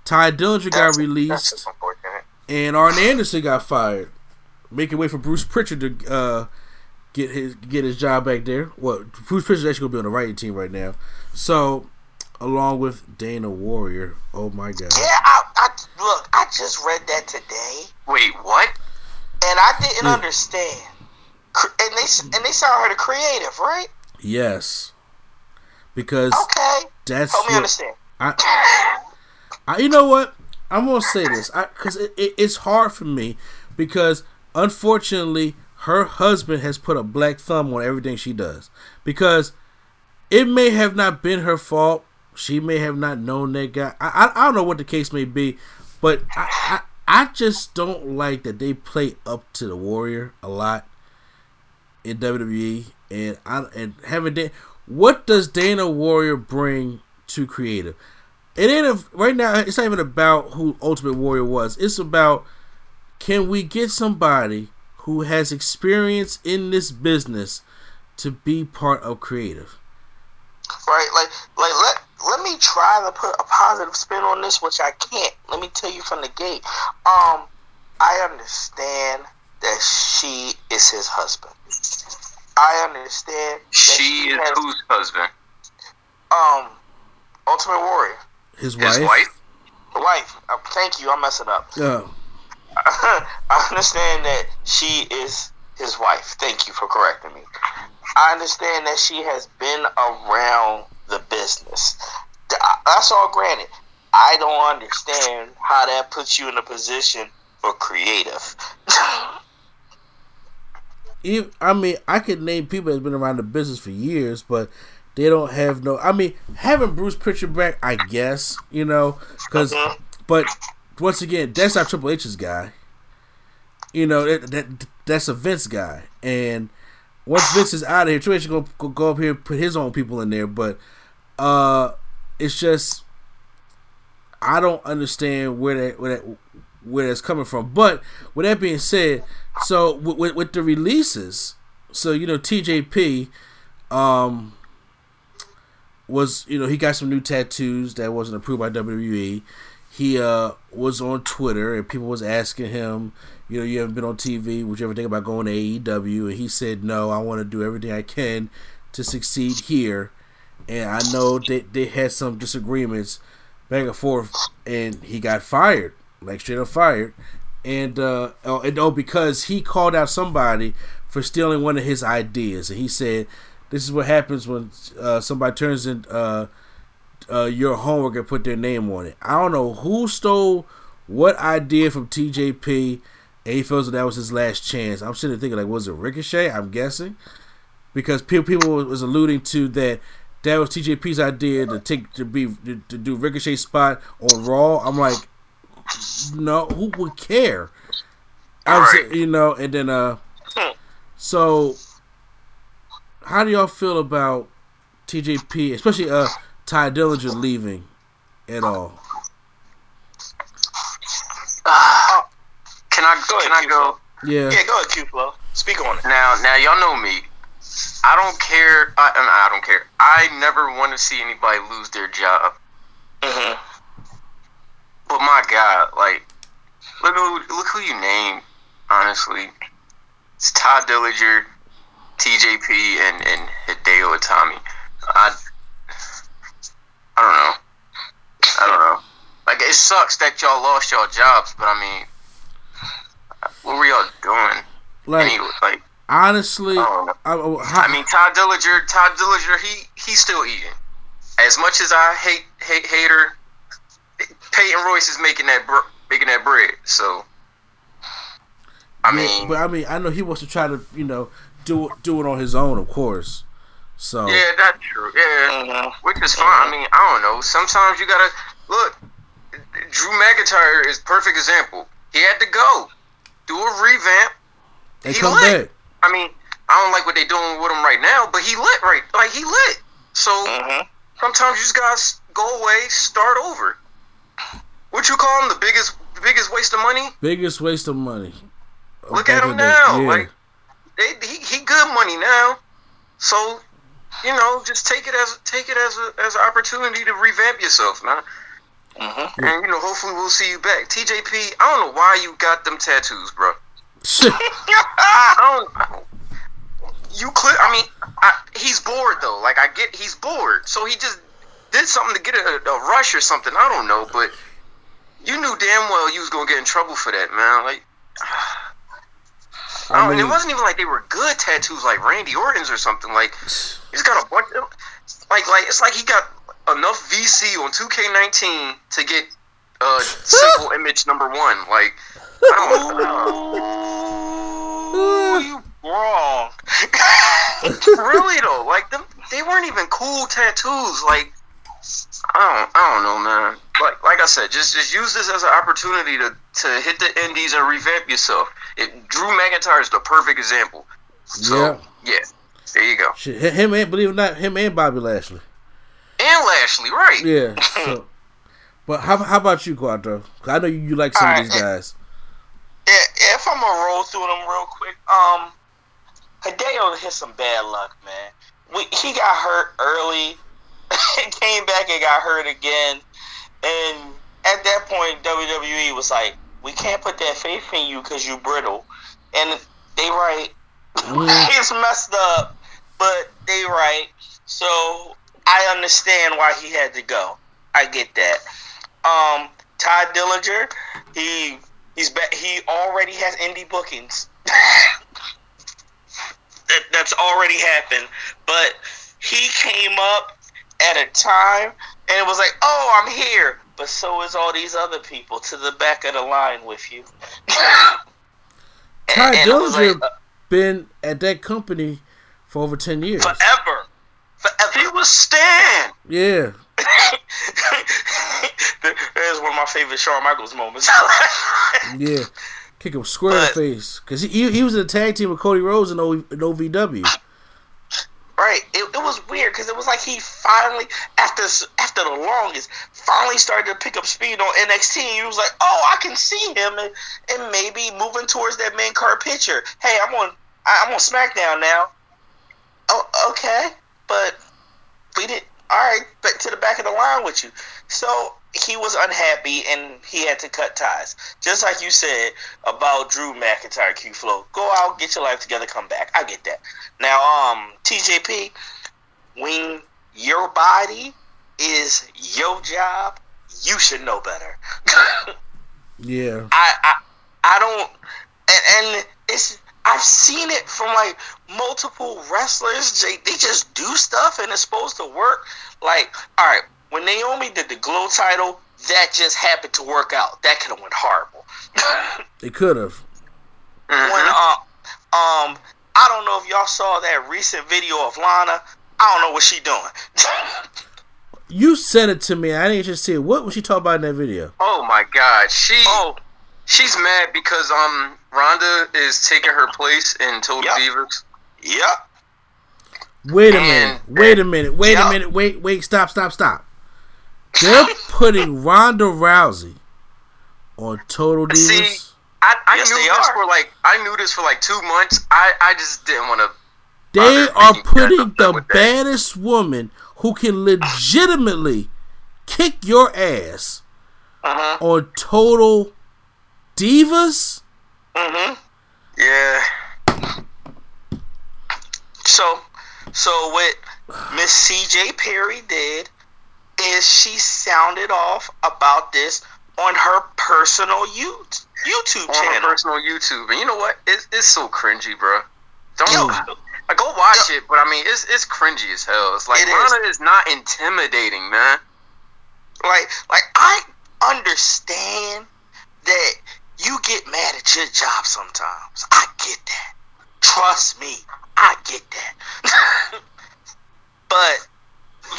Tye Dillinger got released, That's unfortunate. and Arn Anderson got fired, making way for Bruce Pritchard to uh, get his get his job back there. Well, Bruce Pritchard's actually gonna be on the writing team right now. So, along with Dana Warrior. Oh my God. Yeah, I, I look, I just read that today, Wait, what? and I didn't Yeah. understand. And they s- and they signed her to creative, right? Yes. Because Okay, that's help me what- understand. I, I, you know what? I'm gonna say this because it, it, it's hard for me because unfortunately her husband has put a black thumb on everything she does because it may have not been her fault. She may have not known that guy. I, I, I don't know what the case may be, but I, I I just don't like that they play up to the Warrior a lot in WWE, and I and having Dan, what does Dana Warrior bring to creative? It ain't a, right now. It's not even about who Ultimate Warrior was. It's about can we get somebody who has experience in this business to be part of creative? right? Like, like let let me try to put a positive spin on this, which I can't. Let me tell you from the gate. Um, I understand that she is his husband. I understand. That She is has, whose husband? um, Ultimate Warrior, His wife. His wife? the wife. Uh, thank you. I'm messing up. Uh, I understand that she is his wife. Thank you for correcting me. I understand that she has been around the business. That's all granted. I don't understand how that puts you in a position for creative. even, I mean, I could name people that's been around the business for years, but they don't have no. I mean, having Bruce Pritchard back, I guess you know, because, mm-hmm. but once again, that's not Triple H's guy. You know that, that that's a Vince guy, and once Vince is out of here, Triple H gonna go, go up here and put his own people in there. But uh, it's just I don't understand where that where that where that's coming from. But with that being said, so with, with, with the releases, so you know TJP, um, was you know he got some new tattoos that wasn't approved by WWE. He uh was on Twitter and people was asking him, you know, you haven't been on TV. Would you ever think about going to AEW? And he said, no, I want to do everything I can to succeed here. And I know that they had some disagreements back and forth, and he got fired, like straight up fired. And uh, oh, and oh, because he called out somebody for stealing one of his ideas, and he said, "This is what happens when uh, somebody turns in uh, uh, your homework and put their name on it." I don't know who stole what idea from TJP, and he feels that that was his last chance. I'm sitting there thinking, like, was it Ricochet? I'm guessing because people people was alluding to that that was TJP's idea to take to be to, to do Ricochet spot on Raw. I'm like, no, who would care? I was, Right. you know, and then uh, so how do y'all feel about TJP, especially uh Tye Dillinger leaving at all? Can I Go ahead, can I Q go? Yeah, Yeah, go ahead, Q Flow. Speak on it. Now, now y'all know me. I don't care. I, I mean, I don't care. I never want to see anybody lose their job. Mm-hmm. But my God, like, look who look who you name. Honestly, it's Todd Dillinger, TJP, and and Hideo Itami. I I don't know. I don't know. Like, it sucks that y'all lost y'all jobs, but I mean, what were y'all doing? like Anyway, like. honestly, I. I, I, I mean, Todd Dillinger, Todd Dillinger, he he's still eating. As much as I hate hate hater, Peyton Royce is making that br- making that bread. So, I yeah, mean, but I mean, I know he wants to try to, you know, do do it on his own, of course. So yeah, that's true. Yeah, Mhm. which is fine. I mean, I don't know. Sometimes you gotta look. Drew McIntyre is perfect example. He had to go do a revamp. they he come lit. back. I mean, I don't like what they're doing with him right now, but he lit right. Like he lit. So. Mm-hmm. Sometimes you just gotta go away, start over. What you call him? The biggest, the biggest waste of money? Biggest waste of money. Look at him now. yeah. Like they, he, he good money now. So, you know, just take it as take it as a as an opportunity to revamp yourself, man. Mm-hmm. And you know, hopefully we'll see you back. TJP, I don't know why you got them tattoos, bro. I don't. I don't you clear. I mean, I, he's bored though. Like I get, he's bored, so he just did something to get a, a rush or something. I don't know, but you knew damn well you was gonna get in trouble for that, man. Like, I I don't, and mean- it wasn't even like they were good tattoos, like Randy Orton's or something. Like, he's got a bunch. Of, like, like it's like he got enough VC on 2K19 to get uh simple image number one. Like, I don't know. Wrong. really though, like them, they weren't even cool tattoos. Like I don't, I don't know, man. Like, like I said, just just use this as an opportunity to to hit the indies and revamp yourself. It, Drew McIntyre is the perfect example. So Yeah. yeah, there you go. Shit, him and believe it or not, him and Bobby Lashley. And Lashley, right? Yeah. So, but how how about you? 'Cause I know you, you like some of these guys. Yeah, if I'm gonna roll through them real quick, um, Hideo hit some bad luck, man. We, he got hurt early, came back and got hurt again, and at that point, WWE was like, "We can't put that faith in you because you're brittle," and they right. it's messed up, but they right. So I understand why he had to go. I get that. Um, Todd Dillinger, he he's back. He already has indie bookings. that that's already happened, but he came up at a time, and it was like, oh, I'm here. But so is all these other people to the back of the line with you. Tye Dillinger like, uh, been at that company for over ten years. forever, forever. He was Stan. Yeah. There's one of my favorite Shawn Michaels moments. Yeah. Kick him square in the face. Because he, he, he was in a tag team with Cody Rhodes in, o, in OVW. Right. It, it was weird because it was like he finally, after after the longest, finally started to pick up speed on NXT. He was like, "Oh, I can see him and, and maybe moving towards that main card picture." Hey, I'm on I'm on SmackDown now. Oh, okay, but we did all right, back to the back of the line with you. So he was unhappy and he had to cut ties. Just like you said about Drew McIntyre, Q Flow. Go out, get your life together, come back. I get that. Now, um, TJP, when your body is your job, you should know better. Yeah. I, I I don't and, and it's I've seen it from like multiple wrestlers. They, they just do stuff and it's supposed to work. Like, all right, when Naomi did the glow title, that just happened to work out. That could have went horrible. It could have. When uh, um, I don't know if y'all saw that recent video of Lana. I don't know what she doing. You said it to me. I didn't just see it. What was she talking about in that video? Oh my God, she oh, she's mad because um Ronda is taking her place in Total Yep. Divas. Yep. Wait a And- minute. Wait a minute. Wait Yeah. a minute. Wait. Wait. Stop. Stop. Stop. They're putting Ronda Rousey on Total Divas. See, I, I Yes, knew they this are. for like I knew this for like two months. I I just didn't want to. they they're putting the with that. baddest woman who can legitimately kick your ass Uh-huh. on Total Divas. Mm-hmm. Yeah, So, so what Miss C.J. Perry did is she sounded off about this on her personal you- YouTube on her channel. personal YouTube, and you know what? It's it's so cringy, bro. Don't Yo. I go watch it, but I mean, it's it's cringy as hell. It's like It is. Lana is not intimidating, man. Like, like I understand that you get mad at your job sometimes. I get that. Trust me, I get that. but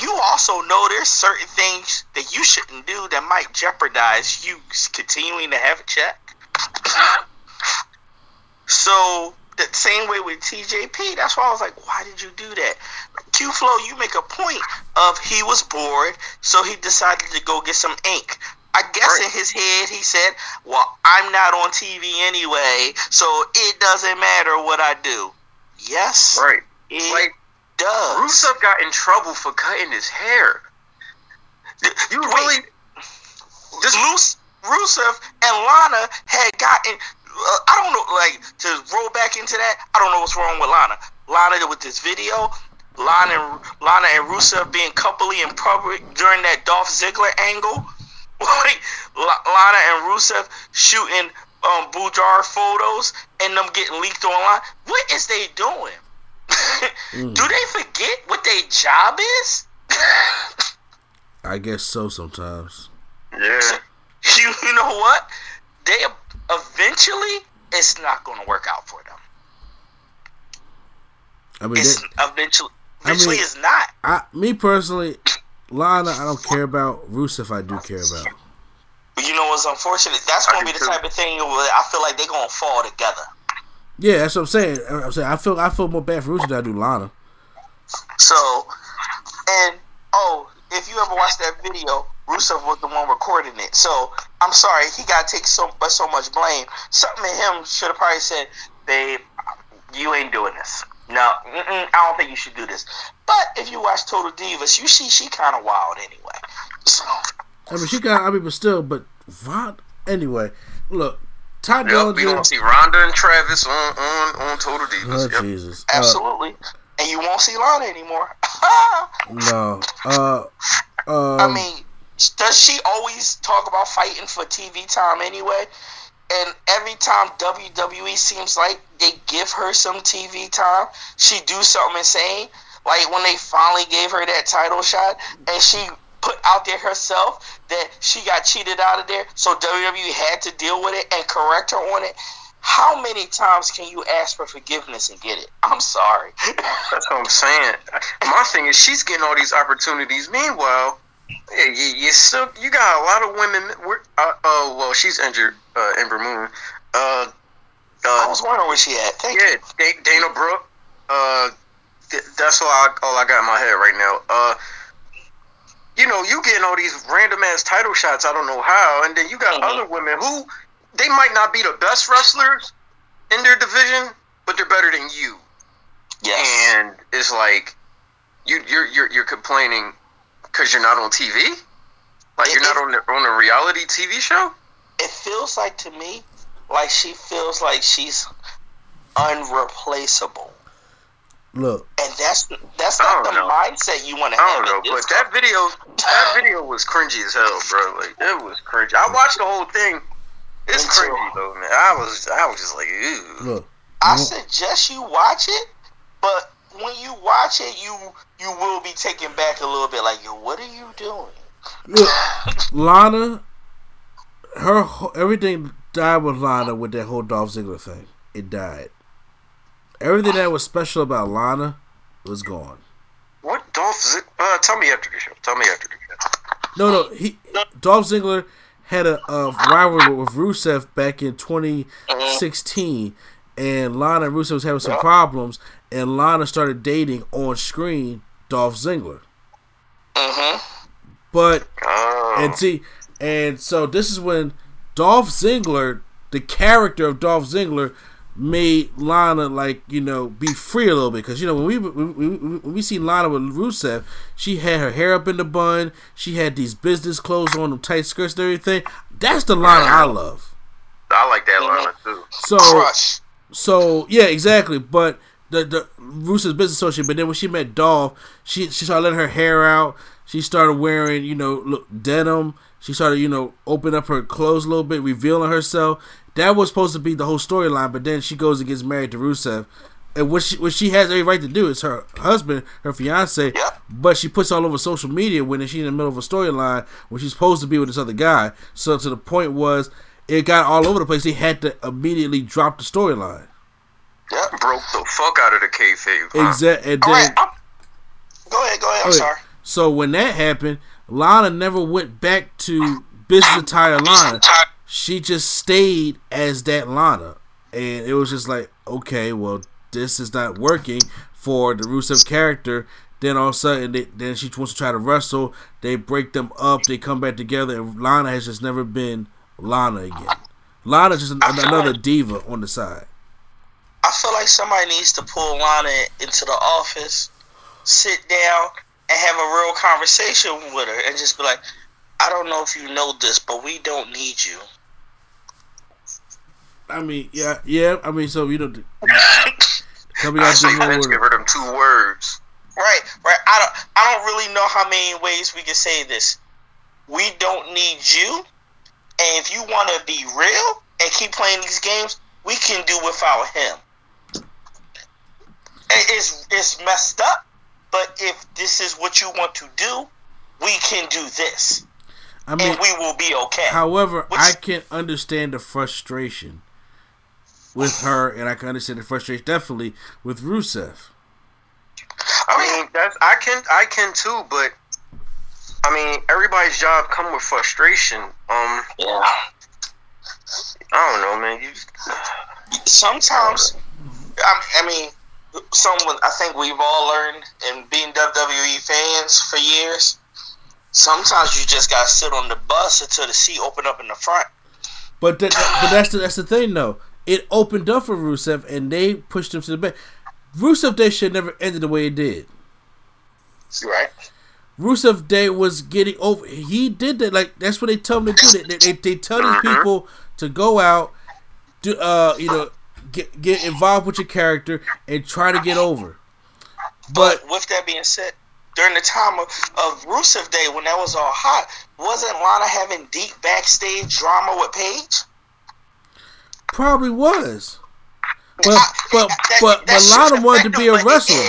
you also know there's certain things that you shouldn't do that might jeopardize you continuing to have a check. so the same way with TJP, that's why I was like, why did you do that? Q Flow, you make a point of he was bored, so he decided to go get some ink. I guess in his head he said, Well, I'm not on TV anyway, so it doesn't matter what I do. Yes, Right. it Like does. Rusev got in trouble for cutting his hair. You Wait. really? This Luce, Rusev and Lana had gotten. Uh, I don't know, like to roll back into that. I don't know what's wrong with Lana. Lana with this video, Lana and Lana and Rusev being coupley in public during that Dolph Ziggler angle. Like Lana and Rusev shooting um, boudoir photos and them getting leaked online. What is they doing? Do they forget what their job is? I guess so sometimes. yeah. you, you know what? They eventually it's not going to work out for them. I mean, It's they- eventually I mean- eventually it's not. I, me personally, Lana, I don't care about. Rusev, I do care about. But you know what's unfortunate? That's going to be the type of thing where I feel like they're going to fall together. Yeah, that's what I'm saying. I'm saying I feel I feel more bad for Rusev than I do Lana. So, and oh, if you ever watched that video, Rusev was the one recording it. So I'm sorry, he got to take so so much blame. Something in him should have probably said, "Babe, you ain't doing this. No, I don't think you should do this." But if you watch Total Divas, you see she kind of wild anyway. So I mean, she got. I mean, but still, but Von. Anyway, look, Tye Yep, we Dillinger. gonna see Ronda and Travis on on on Total Divas. Oh Yep. Jesus! Uh, absolutely, and you won't see Lana anymore. no. Uh. Um, I mean, does she always talk about fighting for TV time anyway? And every time WWE seems like they give her some TV time, she do something insane. Like when they finally gave her that title shot, and she put out there herself that she got cheated out of there, so WWE had to deal with it and correct her on it. How many times can you ask for forgiveness and get it? I'm sorry. That's what I'm saying. My thing is, she's getting all these opportunities. Meanwhile, yeah, you, you still you got a lot of women. we're- Uh, uh well, she's injured. Uh, Ember Moon. Uh, I uh, was wondering where she at. Thank yeah, you. Dana Brooke. Uh, th- that's all I all I got in my head right now. You know, you getting all these random ass title shots. I don't know how, and then you got Mhm. other women who they might not be the best wrestlers in their division, but they're better than you Yes. and it's like you you're you're, you're complaining Because you're not on TV. Like you're not on the, on a reality TV show. It feels like to me, like she feels like she's unreplaceable. Look, And that's that's not the know. mindset you want to have. I have. don't know, but this that video, that video was cringy as hell, bro. Like it was cringy. I watched the whole thing. It's Me too. cringy though, man. I was, I was just like, ew. look. I suggest you watch it, but when you watch it, you you will be taken back a little bit. Like, yo, what are you doing? Look, Lana, her whole- everything died with Lana with that whole Dolph Ziggler thing. It died. Everything that was special about Lana was gone. What Dolph? Zig- uh, tell me after the show. Tell me after the show. No, no, he Dolph Ziggler had a, a rivalry with Rusev back in 2016, and Lana and Rusev was having some problems, and Lana started dating on screen Dolph Ziggler. Mm-hmm. But Oh, and see, and so this is when Dolph Ziggler, the character of Dolph Ziggler, made Lana like you know be free a little bit because you know when we when we, we see Lana with Rusev, she had her hair up in the bun, she had these business clothes on, them tight skirts and everything. That's the Lana I love. I like that Lana too. So Crush. so yeah, exactly. But the the Rusev's business associate. But then when she met Dolph, she she started letting her hair out. She started wearing you know look, denim. She started you know opening up her clothes a little bit, revealing herself. That was supposed to be the whole storyline. But then she goes and gets married to Rusev. And what she, what she has every right to do is her husband, her fiance, Yeah. but she puts all over social media when she's in the middle of a storyline when she's supposed to be with this other guy. So to the point was, it got all over the place. They had to immediately drop the storyline. Yep. Broke the fuck out of the kayfabe. huh? Exact. And All then, right. Go ahead. Go ahead. I'm okay, sorry. so when that happened, Lana never went back to business attire Lana. She just stayed as that Lana, and it was just like, okay, well, this is not working for the Rusev character. Then all of a sudden, they, then she wants to try to wrestle. They break them up. They come back together, and Lana has just never been Lana again. Lana's just an, another diva on the side. I feel like somebody needs to pull Lana into the office, sit down, and have a real conversation with her, and just be like, "I don't know if you know this, but we don't need you." I mean, yeah, yeah. I mean, so you know, coming I out say the Vince give her them two words. Right, right. I don't. I don't really know how many ways we can say this. We don't need you, and if you want to be real and keep playing these games, we can do without him. It's it's messed up, but if this is what you want to do, we can do this, I mean, and we will be okay. However, Which- I can understand the frustration with her, and I can understand the frustration definitely with Rusev. I mean, that's I can I can too, but I mean, everybody's job come with frustration. Um, yeah. I don't know, man. You sometimes I, I mean someone I think we've all learned in being WWE fans for years sometimes you just gotta sit on the bus until the seat open up in the front But that, but that's the, that's the thing though. It opened up for Rusev, and they pushed him to the back. Rusev Day should never ended the way it did. right Rusev Day was getting over. He did that. Like that's what they tell him to do. They, they, they tell these people to go out, do uh, you know, get get involved with your character and try to get over. but with that being said during the time of, of Rusev Day when that was all hot wasn't Lana having deep backstage drama with Paige Probably was. But I- but that- but that but Lana wanted to be a wrestler.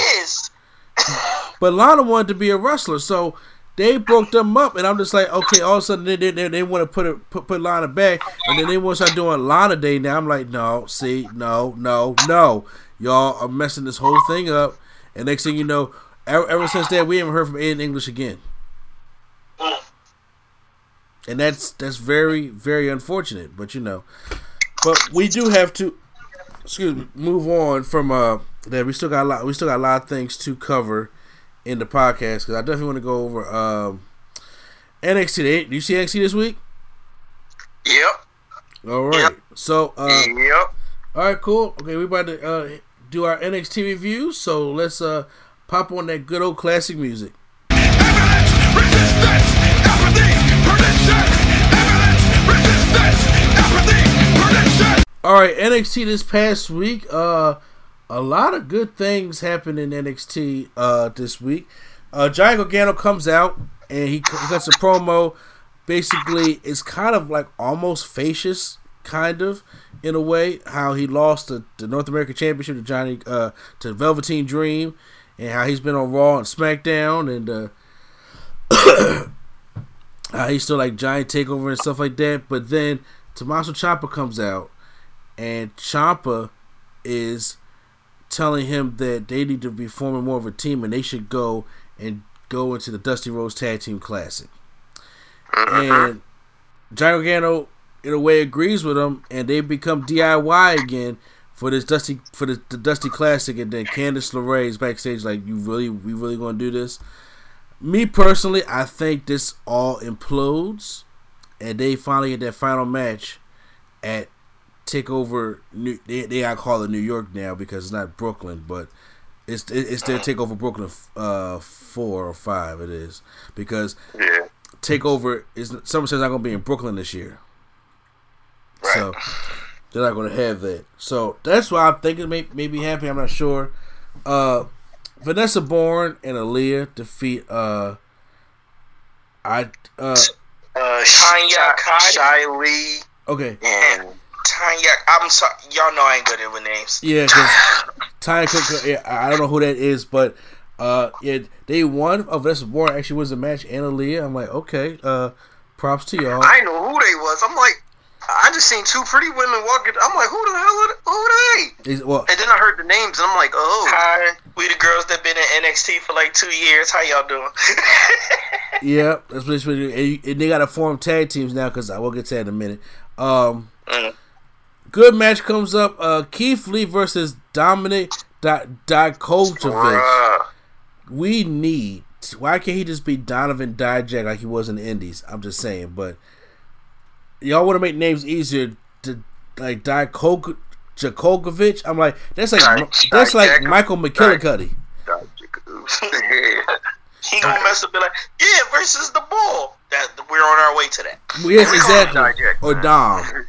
But Lana wanted to be a wrestler, so they broke them up, and I'm just like, okay. All of a sudden, they they, they, want to put it put, put Lana back, and then they want to start doing Lana Day. Now I'm like, no, see, no, no, no, y'all are messing this whole thing up. And next thing you know, ever, ever since that, we haven't heard from Aiden English again, and that's that's very very unfortunate. But you know, but we do have to, excuse me, move on from uh that. We still got a lot. We still got a lot of things to cover in the podcast because I definitely want to go over um NXT. Did you see NXT this week? Yep. All right. So uh, Yep. all right, cool. Okay, we about to uh do our NXT review. So let's uh pop on that good old classic music. Resistance! resistance, apathy, prediction, evidence, resistance, apathy, prediction. All right, NXT this past week. Uh, a lot of good things happened in NXT uh this week. Uh, Johnny Gargano comes out and he cuts a promo. Basically, it's kind of like almost facious, kind of in a way. How he lost the, the North American Championship to Johnny uh to Velveteen Dream, and how he's been on Raw and SmackDown, and uh, how he's still like Johnny Takeover and stuff like that. But then Tommaso Ciampa comes out and Ciampa is telling him that they need to be forming more of a team and they should go and go into the Dusty Rhodes Tag Team Classic. And Johnny Gargano, in a way, agrees with him, and they become DIY again for this Dusty for the, the Dusty Classic. And then Candice LeRae is backstage, like, "You really, we really going to do this?" Me personally, I think this all implodes, and they finally get that final match at take over. New, they they got call it New York now because it's not Brooklyn, but it's it's their takeover Brooklyn uh four or five. It is because Yeah. takeover is someone says not going to be in Brooklyn this year, so they're not going to have that. So that's why I'm thinking may maybe happy. I'm not sure. Uh, Vanessa Borne and Aliyah defeat uh I uh Uh, Tanya Kai. Xia Li okay and Tanya. I'm sorry. Y'all know I ain't good with names. Yeah, because Tanya Cook, yeah, I I don't know who that is, but uh, yeah, they won. Oh, Vanessa Borne actually was a match, and Aliyah. I'm like, okay, uh, props to y'all. I know who they was. I'm like, I just seen two pretty women walking. I'm like, who the hell are they? who they? Is- well, And then I heard the names, and I'm like, oh, Hi, we the girls that been in NXT for like two years. How y'all doing? yeah, that's what it's really. And, and they got to form tag teams now because I will get to that in a minute. Um, Mm. Good match comes up. Uh, Keith Lee versus Dominik Di- Dijakovic. we need. Why can't he just be Donovan Dijak like he was in the Indies? I'm just saying, but y'all want to make names easier. To, like Dijak Jakovic. I'm like that's like Di- that's like Dijak- Michael McGillicutty. he gonna mess up be like, yeah, versus the bull. That we're on our way to that. Yes, We call him exactly. Dijak, Or man. Dom.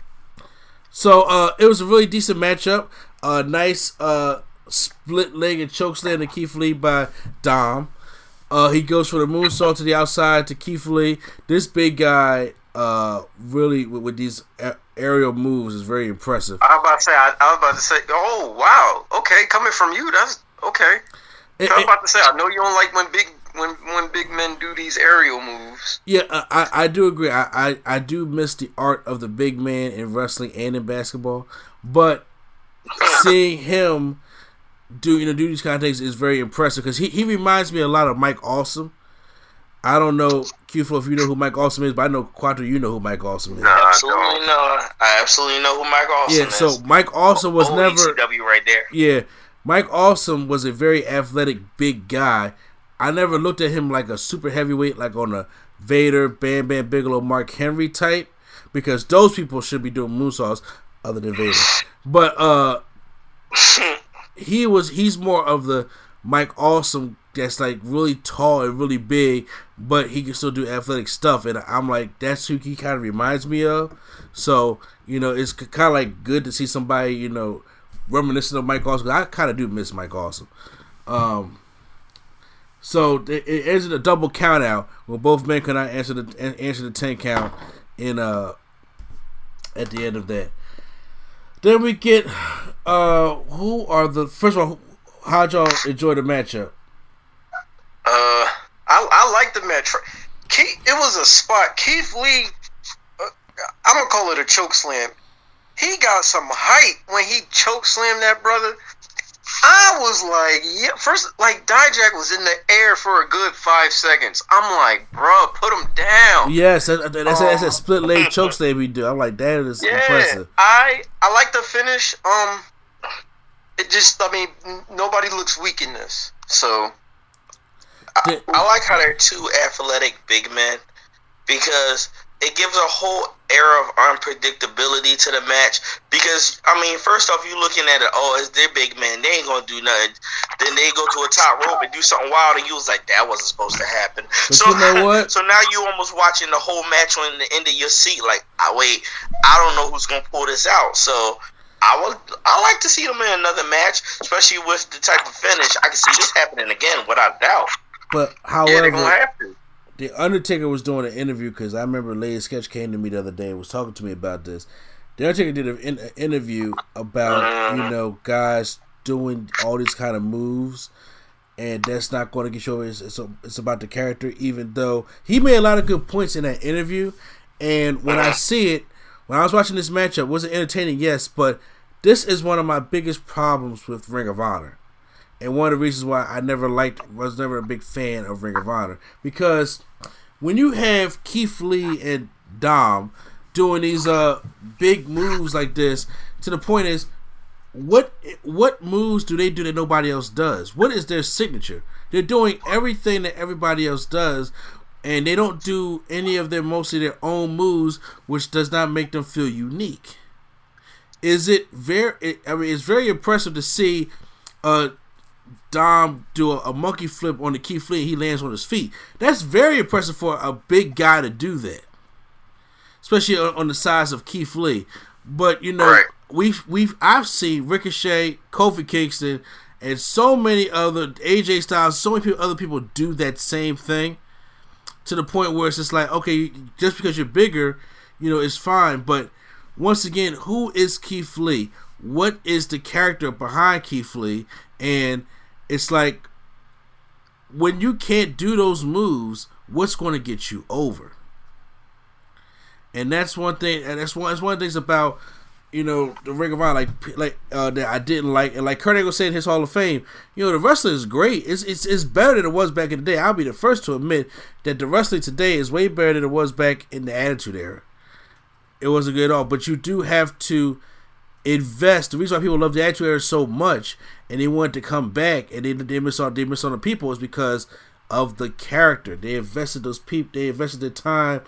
So uh, it was a really decent matchup. A nice uh, split legged chokeslam to Keith Lee by Dom. Uh, he goes for the moonsault to the outside to Keith Lee. This big guy, uh, really with, with these aerial moves, is very impressive. I was about to say, I, I was about to say, oh wow, okay, coming from you, that's okay. It- I was about to say, I know you don't like when big when when big men do these aerial moves. Yeah, I, I, I do agree. I, I, I do miss the art of the big man in wrestling and in basketball, but seeing him do you know do these kind of things is very impressive because he, he reminds me a lot of Mike Awesome. I don't know Q4 if you know who Mike Awesome is, but I know Quattro you know who Mike Awesome is. Nah, I Absolutely don't. know. I absolutely know who Mike Awesome yeah, is. so Mike Awesome was Oh, never W right there. yeah. Mike Awesome was a very athletic big guy. I never looked at him like a super heavyweight, like on a Vader, Bam Bam Bigelow, Mark Henry type, because those people should be doing moonsaults other than Vader. But uh, he was he's more of the Mike Awesome that's like really tall and really big, but he can still do athletic stuff. And I'm like, that's who he kind of reminds me of. So you know, it's kind of like good to see somebody you know reminiscent of Mike Awesome. I kind of do miss Mike Awesome. Um, so it, it in a double count out where both men cannot answer the answer the ten count in uh at the end of that. Then we get uh who are the first of all how'd y'all enjoy the matchup? Uh, I I like the match. Keith, it was a spot. Keith Lee, uh, I'm gonna call it a choke slam. He got some height when he choke slammed that brother. I was like, yeah. First, like Dijak was in the air for a good five seconds. I'm like, bro, put him down. Yes, that, that- that's, a, that's a split leg choke slam we do. I'm like that is Yeah, impressive. I I like the finish. Um, it just, I mean, nobody looks weak in this. So Did- I like how they're two athletic big men because it gives a whole air of unpredictability to the match because I mean, first off, you looking at it, oh, it's their big man, they ain't gonna do nothing. Then they go to a top rope and do something wild, and you was like, that wasn't supposed to happen. But so, you know what? so now you almost watching the whole match on the end of your seat, like, I wait, I don't know who's gonna pull this out. So. I would. I like to see them in another match, especially with the type of finish. I can see this happening again without doubt. But how? Yeah, they're gonna however, have to. The Undertaker was doing an interview because I remember Lady Sketch came to me the other day and was talking to me about this. The Undertaker did an, in, an interview about you know guys doing all these kind of moves, and that's not going to get you over. It's, it's, it's about the character, even though he made a lot of good points in that interview. And when I see it, when I was watching this matchup, was it entertaining? Yes, but this is one of my biggest problems with Ring of Honor and one of the reasons why I never liked was never a big fan of Ring of Honor because when you have Keith Lee and Dom doing these uh big moves like this, to the point is what what moves do they do that nobody else does? What is their signature? They're doing everything that everybody else does, and they don't do any of their mostly their own moves, which does not make them feel unique. Is it very? I mean, it's very impressive to see uh Dom do a, a monkey flip on the Keith Lee. and He lands on his feet. That's very impressive for a big guy to do that, especially on, on the size of Keith Lee. But you know, Right. we've we've I've seen Ricochet, Kofi Kingston, and so many other AJ Styles, so many people, other people do that same thing to the point where it's just like, okay, just because you're bigger, you know, it's fine. But once again, who is Keith Lee? What is the character behind Keith Lee? And it's like when you can't do those moves, what's going to get you over? And that's one thing. And that's one. That's one of the things about you know the Ring of Honor, like like uh, that I didn't like. And like Kurt Angle said in his Hall of Fame, you know the wrestling is great. It's it's it's better than it was back in the day. I'll be the first to admit that the wrestling today is way better than it was back in the Attitude Era. It wasn't good at all. But you do have to invest. The reason why people love the Era so much and they want to come back and they they miss on they miss on the people is because of the character. They invested those people. They invested their time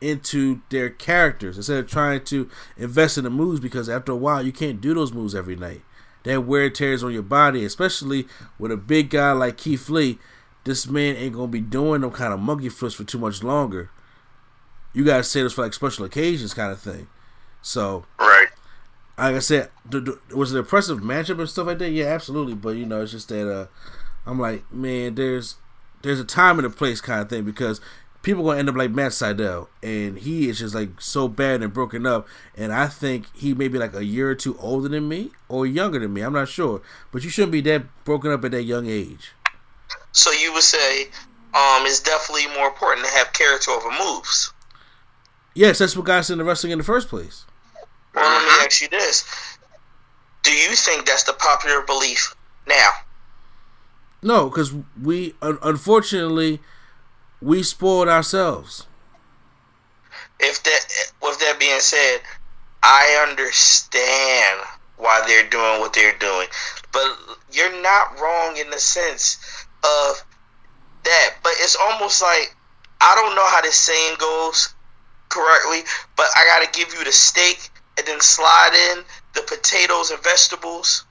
into their characters instead of trying to invest in the moves because after a while you can't do those moves every night. That wear tears on your body, especially with a big guy like Keith Lee. This man ain't gonna be doing them kind of monkey flips for too much longer. You gotta say this for like special occasions kind of thing. So Right. Like I said, the, the, was it an impressive matchup and stuff like that? Yeah, absolutely. But you know, it's just that uh, I'm like, man, there's there's a time and a place kind of thing because people gonna end up like Matt Sydal, and he is just like so bad and broken up. And I think he may be like a year or two older than me or younger than me. I'm not sure, but you shouldn't be that broken up at that young age. So you would say um, it's definitely more important to have character over moves. Yes, that's what got us into wrestling in the first place. Well, let me uh-huh. ask you this: Do you think that's the popular belief now? No, because we un- unfortunately we spoiled ourselves. If that, with that being said, I understand why they're doing what they're doing, but you're not wrong in the sense of that. But it's almost like I don't know how this saying goes correctly, but I got to give you the steak and then slide in the potatoes and vegetables.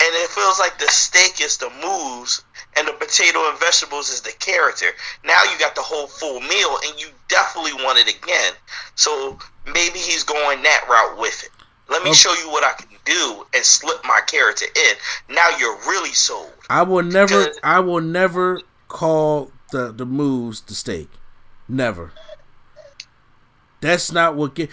And it feels like the steak is the moves and the potato and vegetables is the character. Now you got the whole full meal and you definitely want it again. So maybe he's going that route with it. Let me Okay. show you what I can do and slip my character in. Now you're really sold. I will never I will never call the the moves the steak. Never. That's not what get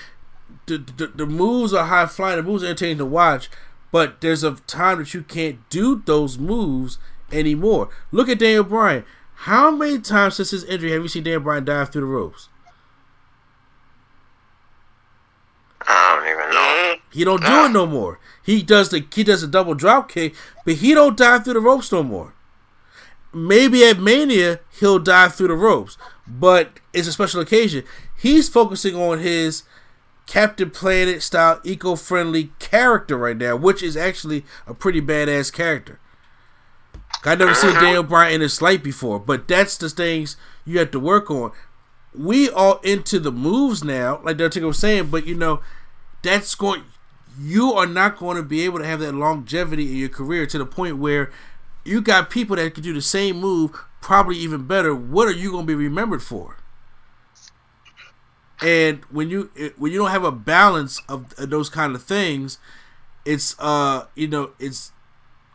the, the the moves are high flying, the moves are entertaining to watch, but there's a time that you can't do those moves anymore. Look at Daniel Bryan. How many times since his injury have you seen Daniel Bryan dive through the ropes? I don't even know. He don't do it no more. He does the he does a double drop kick, but he don't dive through the ropes no more. Maybe at Mania he'll dive through the ropes, but it's a special occasion. He's focusing on his Captain Planet style eco-friendly character right now, which is actually a pretty badass character. I never seen mm-hmm. Daniel Bryan in this light before, but that's the things you have to work on. we all into the moves now, like Undertaker was saying, but you know, that's going you are not going to be able to have that longevity in your career to the point where you got people that can do the same move, probably even better. What are you going to be remembered for? And when you when you don't have a balance of those kind of things, it's uh you know it's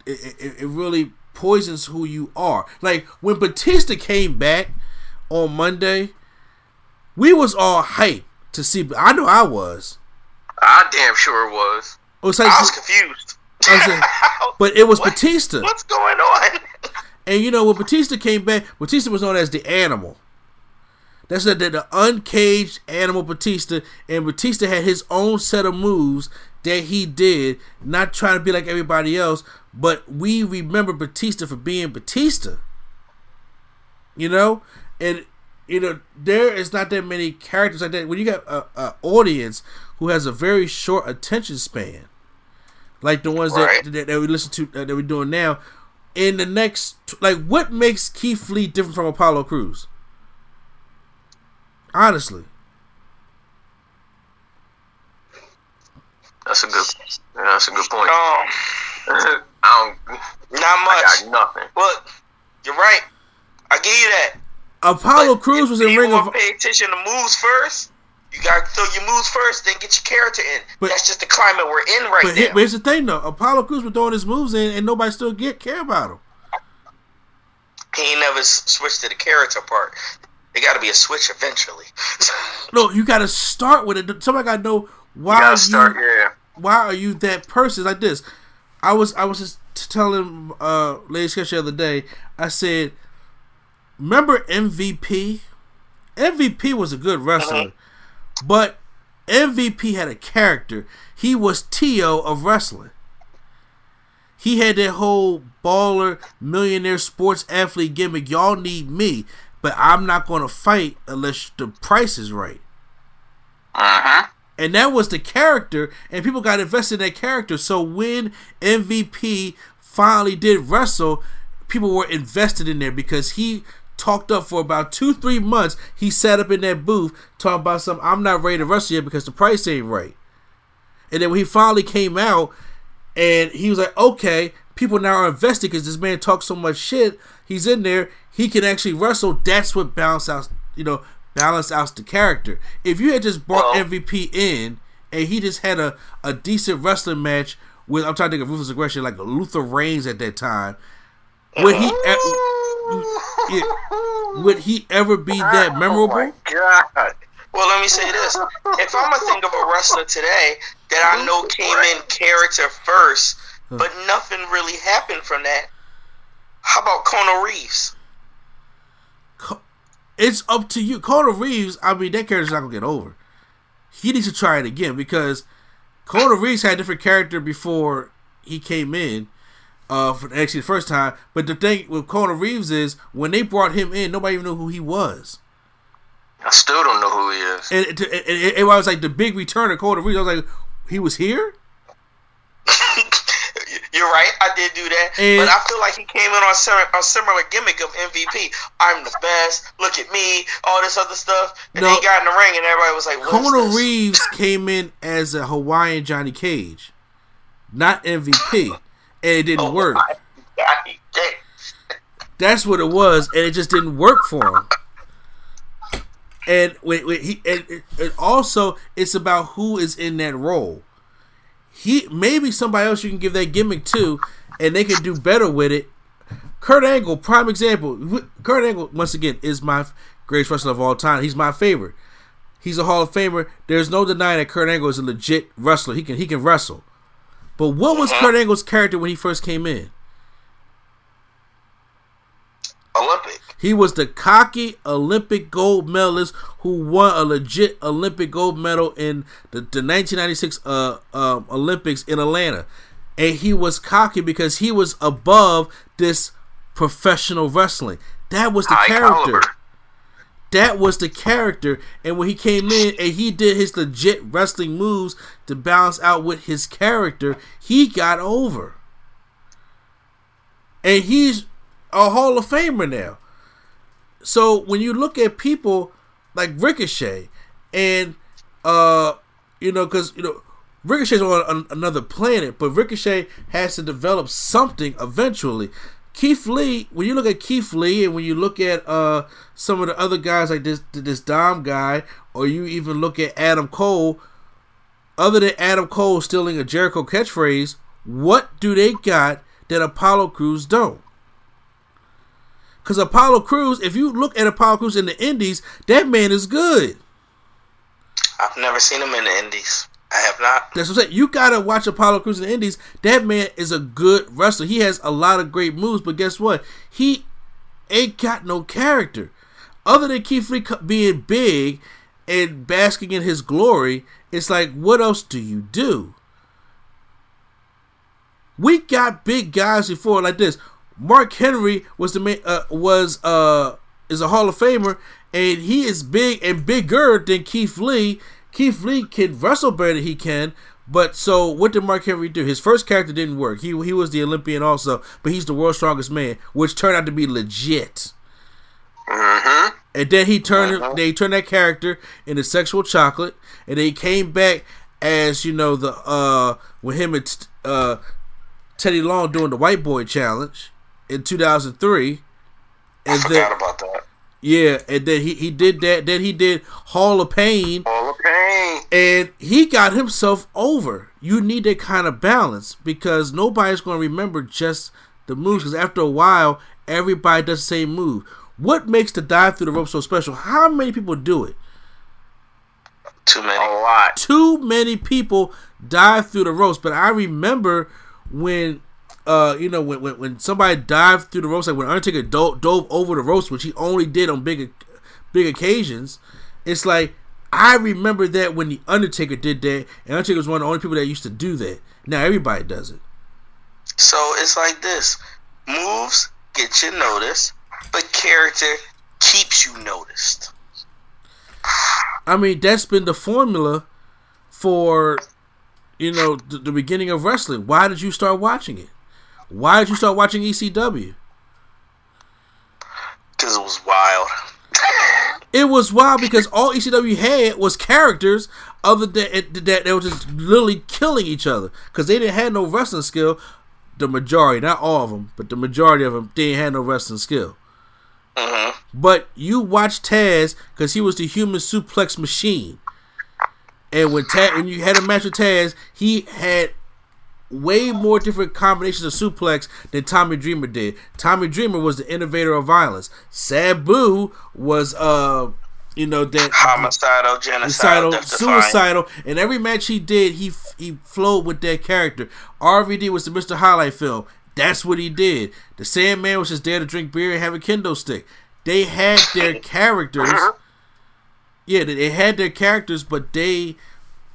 it, it, it really poisons who you are. Like when Batista came back on Monday, we was all hyped to see. I know I was. I damn sure was. It was like, I was confused. I was like- but it was What? Batista. What's going on? And you know when Batista came back, Batista was known as the animal. That's the, the, the uncaged animal Batista, and Batista had his own set of moves that he did, not trying to be like everybody else, but we remember Batista for being Batista. You know, and you know there is not that many characters like that. When you got a, a audience who has a very short attention span, like the ones Right. that, that that we listen to uh, that we're doing now, in the next like what makes Keith Lee different from Apollo Crews? Honestly, That's a good. Yeah, that's a good point. Um, I don't. not I much. got nothing. Well, you're right. I give you that. Apollo But Crews if was in Ring of pay attention to moves first. You gotta throw your moves first, then get your character in. But- That's just the climate we're in right But now. here- here's the thing though, Apollo Crews was throwing his moves in, and nobody still get care about him. he never switched to the character part. There got to be a switch eventually. No, you got to start with it. Somebody got to know why You start. Yeah. why are you that person like this? I was I was just telling uh Lady Sketch the other day. I said, remember MVP? MVP was a good wrestler, but MVP had a character. He was Tio of wrestling. He had that whole baller, millionaire, sports athlete gimmick. Y'all need me, but I'm not going to fight unless the price is right. Uh huh. And that was the character, and people got invested in that character. So when MVP finally did wrestle, people were invested in there because he talked up for about two, three months. He sat up in that booth talking about something. I'm not ready to wrestle yet because the price ain't right. And then when he finally came out, and he was like, okay, people now are invested because this man talks so much shit. He's in there. He can actually wrestle. That's what balance out, you know, balance out the character. If you had just brought Well- MVP in and he just had a, a decent wrestling match with, I'm trying to think of ruthless aggression, like Luther Reigns at that time, would he, e- yeah, would he ever be that memorable? Oh my god. Well, let me say this: if I'm gonna think of a wrestler today that I know came in character first, but nothing really happened from that, how about Kona Reeves? It's up to you. Kona Reeves, I mean, that character's not gonna get over. He needs to try it again because Kona Reeves had a different character before he came in. Uh, for actually the first time. But the thing with Kona Reeves is when they brought him in, nobody even knew who he was. I still don't know who he is. And it, it, it, it was like the big return of Kona Reeves. I was like, he was here. You're right, I did do that, And- but I feel like he came in on a similar gimmick of MVP. I'm the best. Look at me. All this other stuff, and No. he got in the ring, and everybody was like, "What is Kona this?" Reeves came in as a Hawaiian Johnny Cage, not MVP, and it didn't Oh, work. my God, he did. That's what it was, and it just didn't work for him. And when, when he and, and also it's about who is in that role. He maybe somebody else you can give that gimmick to, and they can do better with it. Kurt Angle, prime example. Kurt Angle, once again, is my greatest wrestler of all time. He's my favorite. He's a Hall of Famer. There's no denying that Kurt Angle is a legit wrestler. He can he can wrestle. But what was uh-huh. Kurt Angle's character when he first came in? Olympic. He was the cocky Olympic gold medalist who won a legit Olympic gold medal in the, the 1996 uh, um, Olympics in Atlanta. And he was cocky because he was above this professional wrestling. That was the High character. caliber. That was the character. And when he came in and he did his legit wrestling moves to balance out with his character, he got over. And he's a Hall of Famer now. So when you look at people like Ricochet, and uh, you know, because you know Ricochet's on an- another planet, but Ricochet has to develop something eventually. Keith Lee, when you look at Keith Lee, and when you look at uh some of the other guys like this this Dom guy, or you even look at Adam Cole, other than Adam Cole stealing a Jericho catchphrase, what do they got that Apollo Crews don't? Because Apollo Crews, if you look at Apollo Crews in the Indies, that man is good. I've never seen him in the Indies. I have not. That's what I'm saying. You gotta watch Apollo Crews in the Indies. That man is a good wrestler. He has a lot of great moves, but guess what? He ain't got no character. Other than Keith Lee being big and basking in his glory, it's like, what else do you do? We got big guys before like this. Mark Henry was the man, uh, was uh is a Hall of Famer, and he is big and bigger than Keith Lee. Keith Lee can wrestle better than he can, but so what did Mark Henry do? His first character didn't work. He he was the Olympian also, but he's the world's strongest man, which turned out to be legit. Mm-hmm. And then he turned they turned that character into sexual chocolate, and then he came back as you know the uh with him and uh Teddy Long doing the White Boy Challenge in 2003. I And forgot then about that. yeah, and then he, he did that. Then he did Hall of Pain, Hall of pain. and he got himself over. You need that kind of balance because nobody's going to remember just the moves. Because after a while, everybody does the same move. What makes the dive through the rope so special? How many people do it? Too many. A lot. Too many people dive through the ropes. But I remember when, uh, you know, when when, when somebody dived through the ropes, like when Undertaker dove, dove over the ropes, which he only did on big, big occasions. It's like I remember that when the Undertaker did that, and Undertaker was one of the only people that used to do that. Now everybody does it. So it's like this: moves get you noticed, but character keeps you noticed. I mean, that's been the formula for, you know, the, the beginning of wrestling. Why did you start watching it? Why did you start watching ECW? Because it was wild. It was wild because all ECW had was characters other than that that they were just literally killing each other because they didn't have no wrestling skill. The majority, not all of them, but the majority of them didn't have no wrestling skill. Mm-hmm. But you watched Taz because he was the human suplex machine. And when Taz, when you had a match with Taz, he had way more different combinations of suplex than Tommy Dreamer did. Tommy Dreamer was the innovator of violence. Sabu was uh you know that Homicidal, genocidal, suicidal, suicidal, and every match he did, he he flowed with that character. RVD was the Mr. Highlight film. That's what he did. The Sandman was just there to drink beer and have a kendo stick. They had their characters. Yeah, they- they had their characters, but they,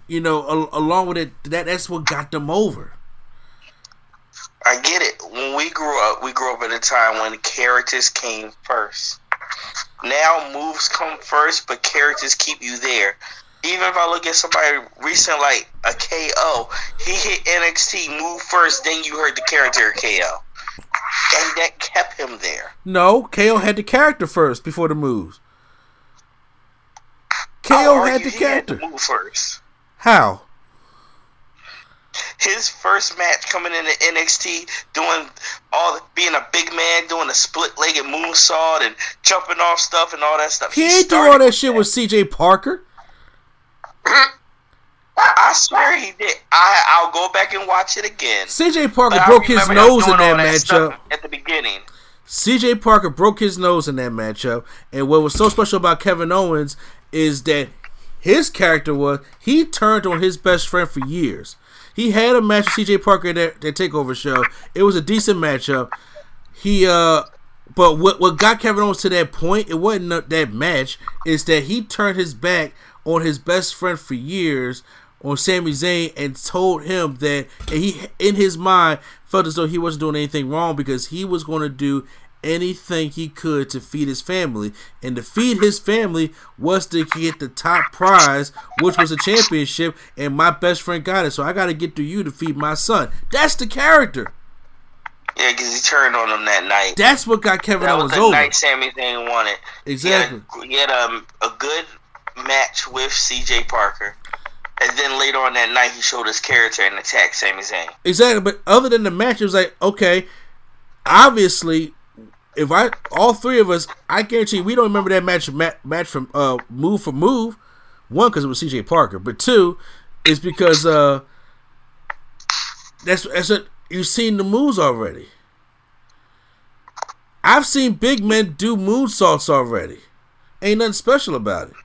you know, al- along with it, that that's what got them over. I get it. When we grew up, we grew up at a time when characters came first. Now moves come first, but characters keep you there. Even if I look at somebody recent like a KO, he hit NXT move first, then you heard the character KO, and that kept him there. No, KO had the character first before the moves. KO had the character. move first. How? His first match coming into NXT, doing all being a big man, doing a split-legged moonsault and jumping off stuff and all that stuff. He ain't doing all that shit with CJ Parker. I swear he did. I I'll go back and watch it again. CJ Parker But broke his nose in all that matchup. at the beginning. CJ Parker broke his nose in that matchup, and what was so special about Kevin Owens is that his character was he turned on his best friend for years. He had a match with CJ Parker at that, that takeover show. It was a decent matchup. He uh but what what got Kevin Owens to that point, it wasn't that match, is that he turned his back on his best friend for years on Sami Zayn and told him that and he in his mind felt as though he wasn't doing anything wrong because he was going to do anything he could to feed his family and to feed his family was to get the top prize which was a championship and my best friend got it so I got to get to you to feed my son that's the character Yeah, because he turned on him that night. That's what got Kevin that was Owens the over. night Zayn won it. Exactly. He had, a, he had um, a good match with C.J. Parker, and then later on that night he showed his character and attacked Sami Zayn. Exactly, but other than the match, it was like okay, obviously, if I all three of us, I guarantee we don't remember that match ma- match from uh move for move. One, because it was C.J. Parker, but two, is because uh that's that's what you've seen the moves already. I've seen big men do moonsaults already. Ain't nothing special about it.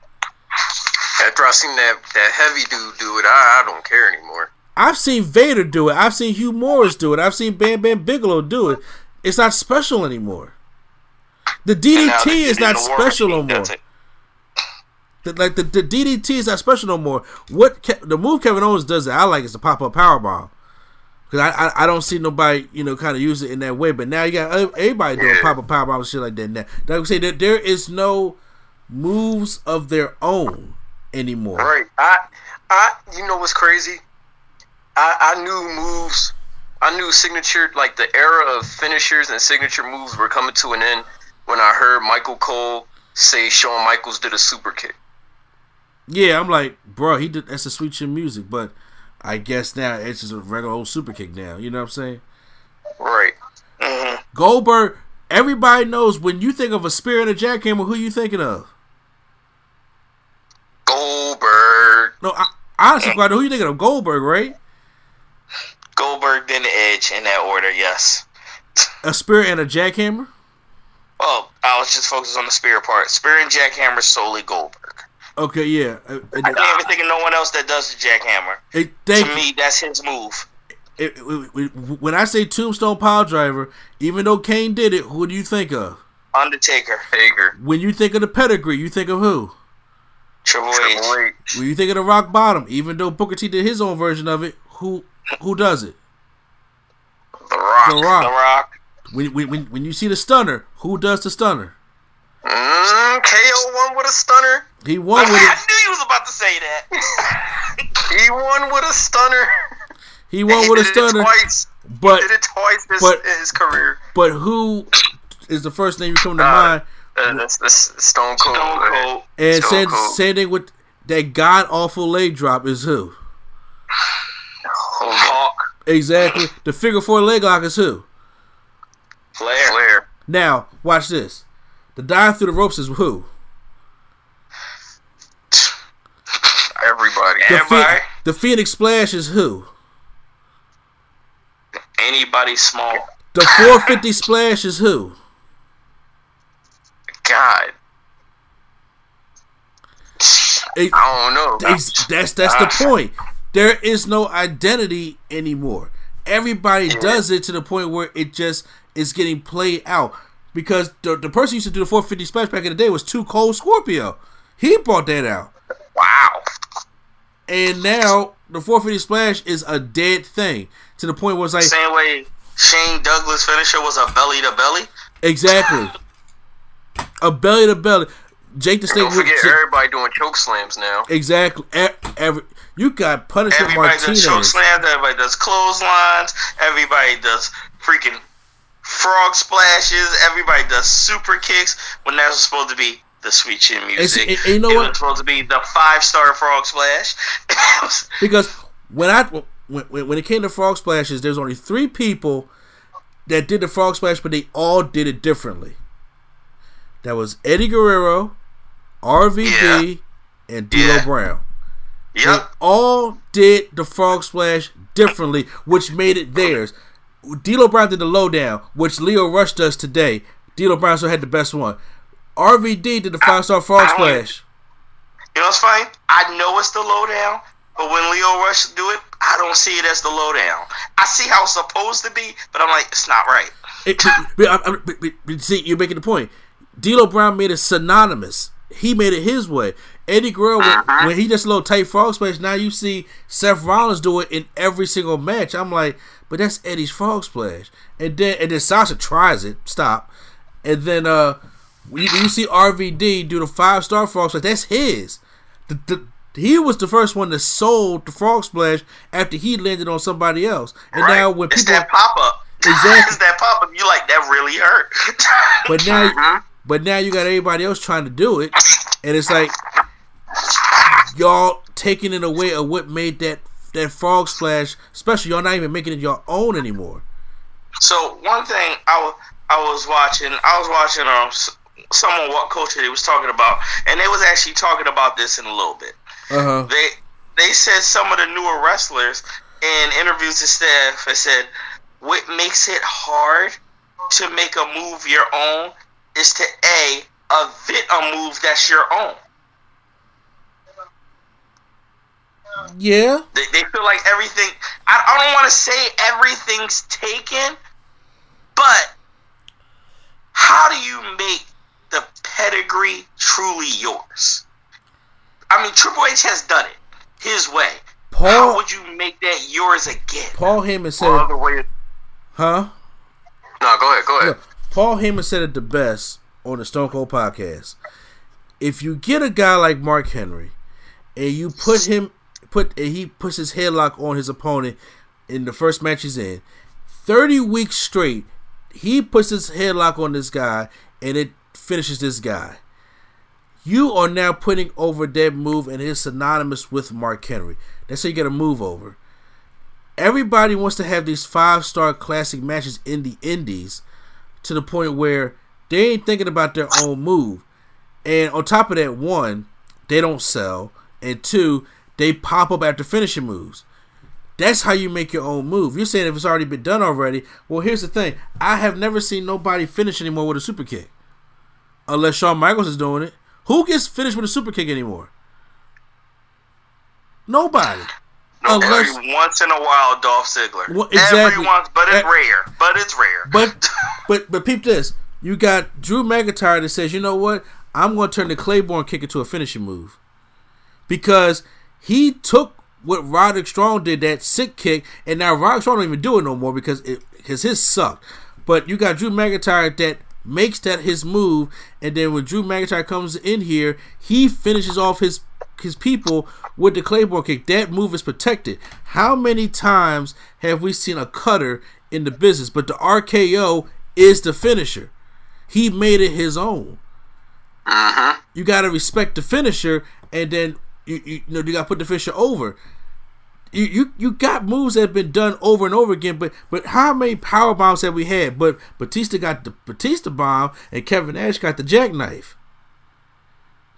After I seen that that heavy dude do it, I, I don't care anymore. I've seen Vader do it. I've seen Hugh Morris do it. I've seen Bam Bam Bigelow do it. It's not special anymore. The DDT the is not in the War special no more. The- like the, the DDT is not special no more. What Ke- the move Kevin Owens does that I like is the pop up power bomb. Cause I, I I don't see nobody you know kind of use it in that way. But now you got everybody doing Yeah. pop up power bomb and shit like that. Now, like I say, there, there is no moves of their own anymore. Right. I I you know what's crazy? I I knew moves I knew signature like the era of finishers and signature moves were coming to an end when I heard Michael Cole say Shawn Michaels did a super kick. Yeah, I'm like, bro, he did that's a sweet chin music, but I guess now it's just a regular old super kick now. You know what I'm saying? Right. Mhm. Goldberg, everybody knows when you think of a spear and a jackhammer, who you thinking of? Goldberg. No, I, honestly, Quad, who you thinking of? Goldberg, right? Goldberg, then Edge in that order. Yes. A spear and a jackhammer. Oh, I was just focused on the spear part. Spear and jackhammer solely Goldberg. Okay, yeah. Uh, I can't even think of no one else that does the jackhammer. it- thank to you. me, that's his move. It- it- it- when I say Tombstone Pile Driver, even though Kane did it, who do you think of? Undertaker, Hager. When you think of the pedigree, you think of who? Triple H, Triple H. When you think of the Rock Bottom, even though Booker T did his own version of it, who who does it? The Rock. The The Rock. Rock. When, when, when, when you see the stunner, who does the stunner? Mm, KO won with a stunner. He won I with knew it. he was about to say that. He won with a stunner. He won with a He did it stunner. twice. But Did it twice this, but- in his career. but who is the first name you come to Uh, mind? Uh, that's, that's Stone Cold. Stone. Cold. And Stone same, Cold. same thing with that god awful leg drop is who? Hogan. Hawk. Exactly. The figure four leg lock is who? Flair. Flair. Now, watch this. The dive through the ropes is who? Everybody. The, Everybody. the Phoenix Splash is who? Anybody small. The 450 Splash is who? God. It- I don't know. Ex- that's that's the point. There is no identity anymore. Everybody does it to the point where it just is getting played out. Because the, the person used to do the 450 splash back in the day was 2 Cold Scorpio. He brought that out. Wow. And now the 450 splash is a dead thing. To the point where it's like Same way Shane Douglas finisher was a belly to belly. exactly a belly to belly. Jake the Snake Don't forget, would- everybody doing choke slams now. exactly. Every, you got Punisher Everybody does choke Martinez. slams. Everybody does clotheslines. Everybody does freaking frog splashes. Everybody does super kicks when that was supposed to be the sweet chin music. and you know it what? was supposed to be the five star frog splash. Because when I when, when it came to frog splashes, there's only three people that did the frog splash, but they all did it differently. That was Eddie Guerrero, RVD, and D'Lo Yeah. Brown. They all did the frog splash differently, which made it theirs. D'Lo Brown did the lowdown, which Lio Rush does today. D'Lo Brown still had the best one. RVD did the five star frog splash. You know what's funny? I know it's the lowdown, but when Lio Rush do it, I don't see it as the lowdown. I see how it's supposed to be, but I'm like, it's not right. It, but, but, but- see, you're making the point. D'Lo Brown made it synonymous. He made it his way. Eddie Guerrero, when, mm-hmm. when he just a little tight frog splash, now you see Seth Rollins do it in every single match. I'm like, but that's Eddie's frog splash. And then and then Sasha tries it, stop. And then uh, when you, when you see RVD do the five star frog splash, that's his. The, the, he was the first one that sold the frog splash after he landed on somebody else. And right? now when it's people that pop up. Exactly. Is that pop up? You like that really hurt. But now, Mhm. but now you got everybody else trying to do it, and it's like y'all taking it away of what made that that frog splash special. Y'all not even making it your own anymore. So one thing I was I was watching I was watching um someone what culture they was talking about and they was actually talking about this in a little bit. Uh huh. They they said some of the newer wrestlers in interviews to staff I said what makes it hard to make a move your own is to a event a move that's your own. Yeah. They, they feel like everything. I, I don't want to say everything's taken, but how do you make the pedigree truly yours? I mean, Triple H has done it his way. How Paul would you make that yours again? Paul Heyman said, Well, the way. huh? No, go ahead. Go ahead. Look, Paul Heyman said it the best on the Stone Cold podcast. If you get a guy like Mark Henry and you put him put he puts his headlock on his opponent in the first match he's in, thirty weeks straight, he puts his headlock on this guy and it finishes this guy. You are now putting over that move and it's synonymous with Mark Henry. That's how you get a move over. Everybody wants to have these five star classic matches in the indies to the point where they ain't thinking about their own move. And on top of that, one, they don't sell, and two, they pop up after finishing moves. That's how you make your own move. You're saying if it's already been done already. Well, here's the thing: I have never seen nobody finish anymore with a super kick, unless Shawn Michaels is doing it. Who gets finished with a super kick anymore? Nobody. No, Unless- every once in a while, Dolph Ziggler. Well, exactly. Every once, but it's Eh. rare. But it's rare. But but but peep this. You got Drew McIntyre that says, you know what? I'm going to turn the Claymore kick into a finishing move because he took what Roderick Strong did that sick kick, and now Roderick Strong don't even do it no more because it because his sucked. But you got Drew McIntyre that makes that his move, and then when Drew McIntyre comes in here, he finishes off his his people with the Claymore kick. That move is protected. How many times have we seen a cutter in the business? But the RKO is the finisher. He made it his own. Uh-huh. You gotta respect the finisher, and then you you, you know you gotta put the finisher over. You, you you got moves that have been done over and over again, but but how many power bombs have we had? But Batista got the Batista bomb, and Kevin Nash got the jackknife.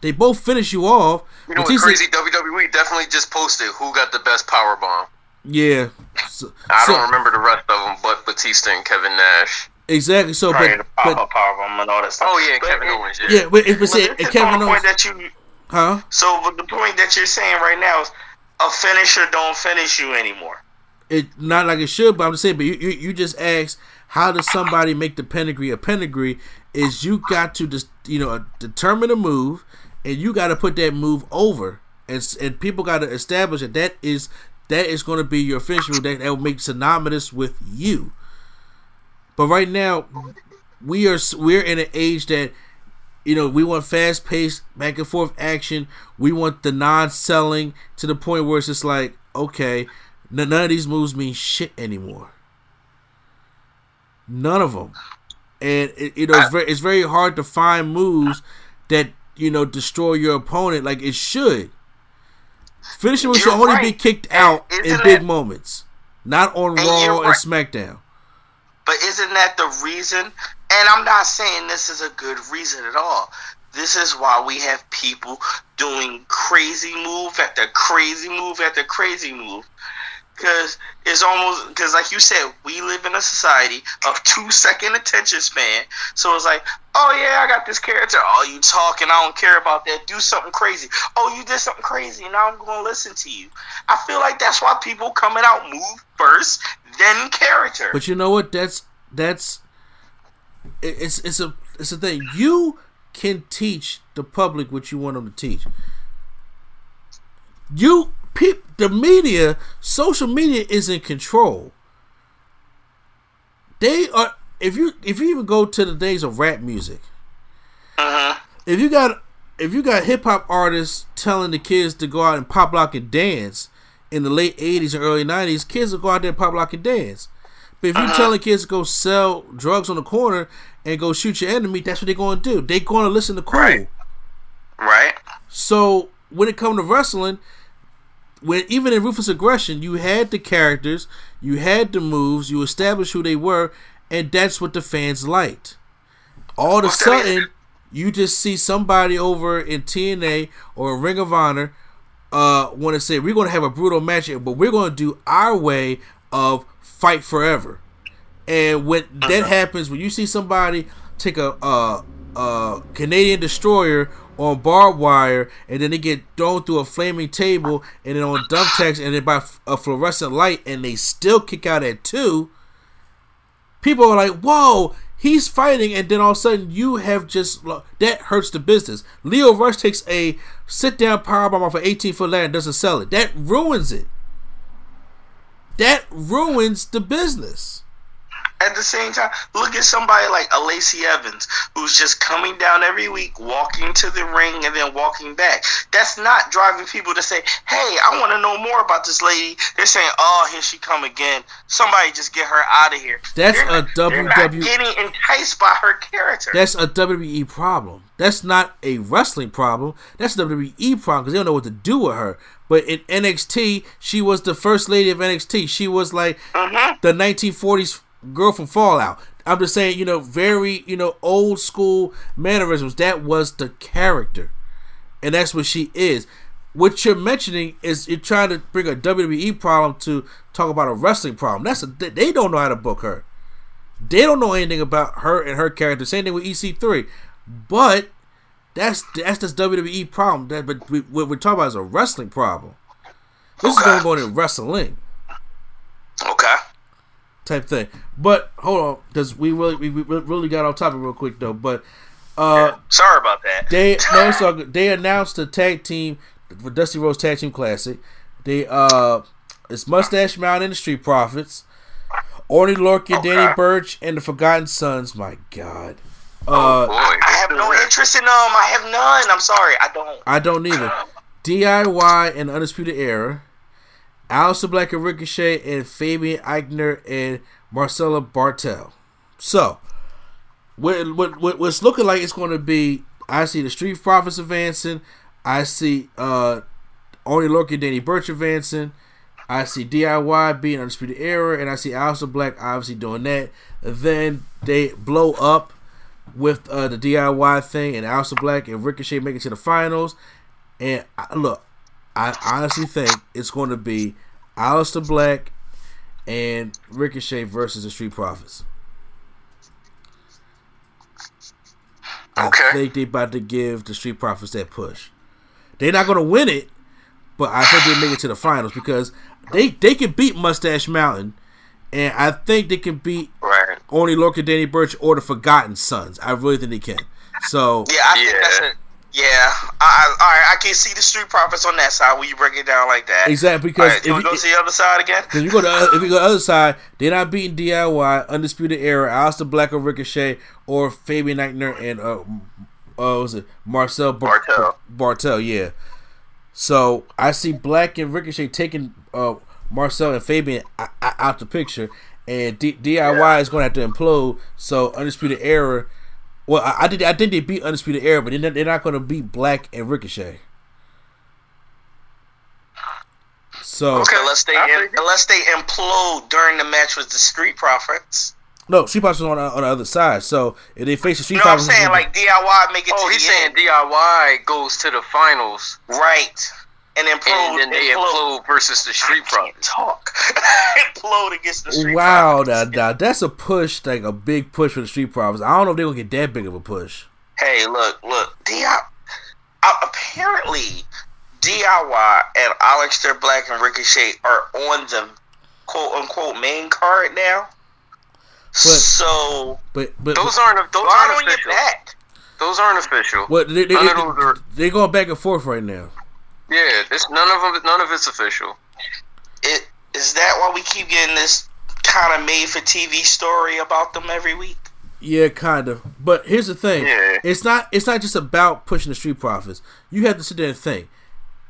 They both finish you off. You know Batista- what's crazy? WWE definitely just posted who got the best power bomb. Yeah. So, I so- don't remember the rest of them, but Batista and Kevin Nash. exactly. So, Right, but, pop but power bomb and all that stuff. Oh yeah, But Kevin it- Owens. Yeah. yeah, but if it's But it, Kevin the Owens, point that you huh? So, but the point that you're saying right now is a finisher don't finish you anymore. it not like it should, but I'm just saying. But you, you, you just asked how does somebody make the pedigree a pedigree? Is you got to just you know determine a move, and you got to put that move over, and and people got to establish that that is that is going to be your finish move that, that will make synonymous with you. But right now, we are we're in an age that you know we want fast paced back and forth action. We want the non selling to the point where it's just like okay, n- none of these moves mean shit anymore. None of them, and it, you know it's very it's very hard to find moves that you know destroy your opponent like it should. Finishing moves should only be kicked out in isn't big it- moments, not on And Raw and right. SmackDown. But isn't that the reason? And I'm not saying this is a good reason at all. This is why we have people doing crazy move after crazy move after crazy move. Because it's almost, because like you said, we live in a society of two second attention span. So it's like, oh yeah, I got this character. Oh, you talking, I don't care about that. Do something crazy. Oh, you did something crazy. Now I'm to listen to you. I feel like that's why people coming out move first, then character. But you know what? That's that's it's it's a it's a thing. You can teach the public what you want them to teach. You the media, social media is in control. They are if you if you even go to the days of rap music, uh-huh. if you got if you got hip hop artists telling the kids to go out and pop lock and dance in the late '80s and early '90s, kids will go out there and pop lock and dance But if you're telling kids to go sell drugs on the corner and go shoot your enemy, that's what they're going to do. They're going to listen to cool. Right. Right. So when it comes to wrestling, when even in ruthless aggression, you had the characters, you had the moves, you established who they were, and that's what the fans liked. All of a Well, tell me- sudden, you just see somebody over in TNA or Ring of Honor uh want to say we're going to have a brutal match, but we're going to do our way of fight forever. And when that happens, when you see somebody take a uh, uh, Canadian destroyer on barbed wire, and then they get thrown through a flaming table, and then on dump thumbtacks, and then by a fluorescent light, and they still kick out at two. People are like, "Whoa, he's fighting!" And then all of a sudden, you have just that hurts the business. Lio Rush takes a sit down powerbomb off an 18 foot ladder and doesn't sell it. That ruins it. That ruins the business. At the same time, look at somebody like Lacey Evans, who's just coming down every week, walking to the ring, and then walking back. That's not driving people to say, "Hey, I want to know more about this lady." They're saying, "Oh, here she come again." Somebody just get her out of here. That's They're a not- WWE getting enticed by her character. That's a WWE problem. That's not a wrestling problem. That's a WWE problem because they don't know what to do with her. But in NXT, she was the first lady of NXT. She was like mm-hmm. the 1940s girl from Fallout. I'm just saying, you know, very, you know, old school mannerisms. That was the character. And that's what she is. What you're mentioning is you're trying to bring a WWE problem to talk about a wrestling problem. That's a, they don't know how to book her. They don't know anything about her and her character. Same thing with EC3. But that's that's just WWE problem. That but we, what we're talking about is a wrestling problem. This is going to go into wrestling okay. Type thing. But hold on, because we really we, we really got off topic real quick though. But uh, Sorry about that. they no, it's all good. They announced the tag team for Dusty Rhodes Tag Team Classic. They uh, it's Mustache Mountain and the Street Profits, Oney Lorcan, Danny Burch, and the Forgotten Sons. My God. Uh, Boy, I have no interest in them. I have none. I'm sorry. I don't. I don't either. DIY and Undisputed Era, Aleister Black and Ricochet, and Fabian Eichner and Marcella Bartel. So, what, what, what what's looking like it's going to be? I see the Street Profits advancing. I see uh, only Loki and Danny Burch advancing. I see DIY being Undisputed Era, and I see Aleister Black obviously doing that. Then they blow up with uh, the DIY thing, and Aleister Black and Ricochet making it to the finals. And I, look, I honestly think it's going to be Aleister Black and Ricochet versus the Street Profits. Okay. I think they about to give the Street Profits that push. They're not going to win it, but I think they make it to the finals because they they can beat Mustache Mountain, and I think they can beat Right. Oney Lorcan, Danny Burch, or the Forgotten Sons. I really think they can. So Yeah, I think that's it. Yeah, I, I, all right. I can see the Street Profits on that side when you break it down like that. Exactly, because right, if you- go to the other side again? Because you go to if you go to the other side, they're not beating DIY, Undisputed Era, Aleister Black or Ricochet, or Fabian Aichner and uh, uh was it Marcel Bar- Barthel. Barthel, yeah. So I see Black and Ricochet taking uh Marcel and Fabian o- o- out the picture, and D- DIY is going to have to implode. So Undisputed Era, well, I, I did I think they beat Undisputed Era, but they're not, they're not going to beat Black and Ricochet. So Okay, unless they unless they implode during the match with the Street Profits. No, Street Profits on the, on the other side. So if they face the Street You know what I'm saying? Like DIY make it Oh, to he's the saying end. DIY goes to the finals, right, and implode, and then they implode versus the Street I can't talk. implode against the Street wow, Profits. now, now that's a push, like a big push for the Street Profits. I don't know if they're gonna get that big of a push. Hey, look, look, DIY. Uh, apparently, DIY and Aleister Black and Ricochet are on the quote unquote main card now. so But but Those aren't those why aren't don't you official. back? Those aren't official. what they, they, they, of those are. they're going back and forth right now. Yeah, it's none of them. None of it's official. It is that why we keep getting this kind of made for TV story about them every week? Yeah, kind of. But here's the thing: Yeah. it's not it's not just about pushing the Street Profits. You have to sit there and think.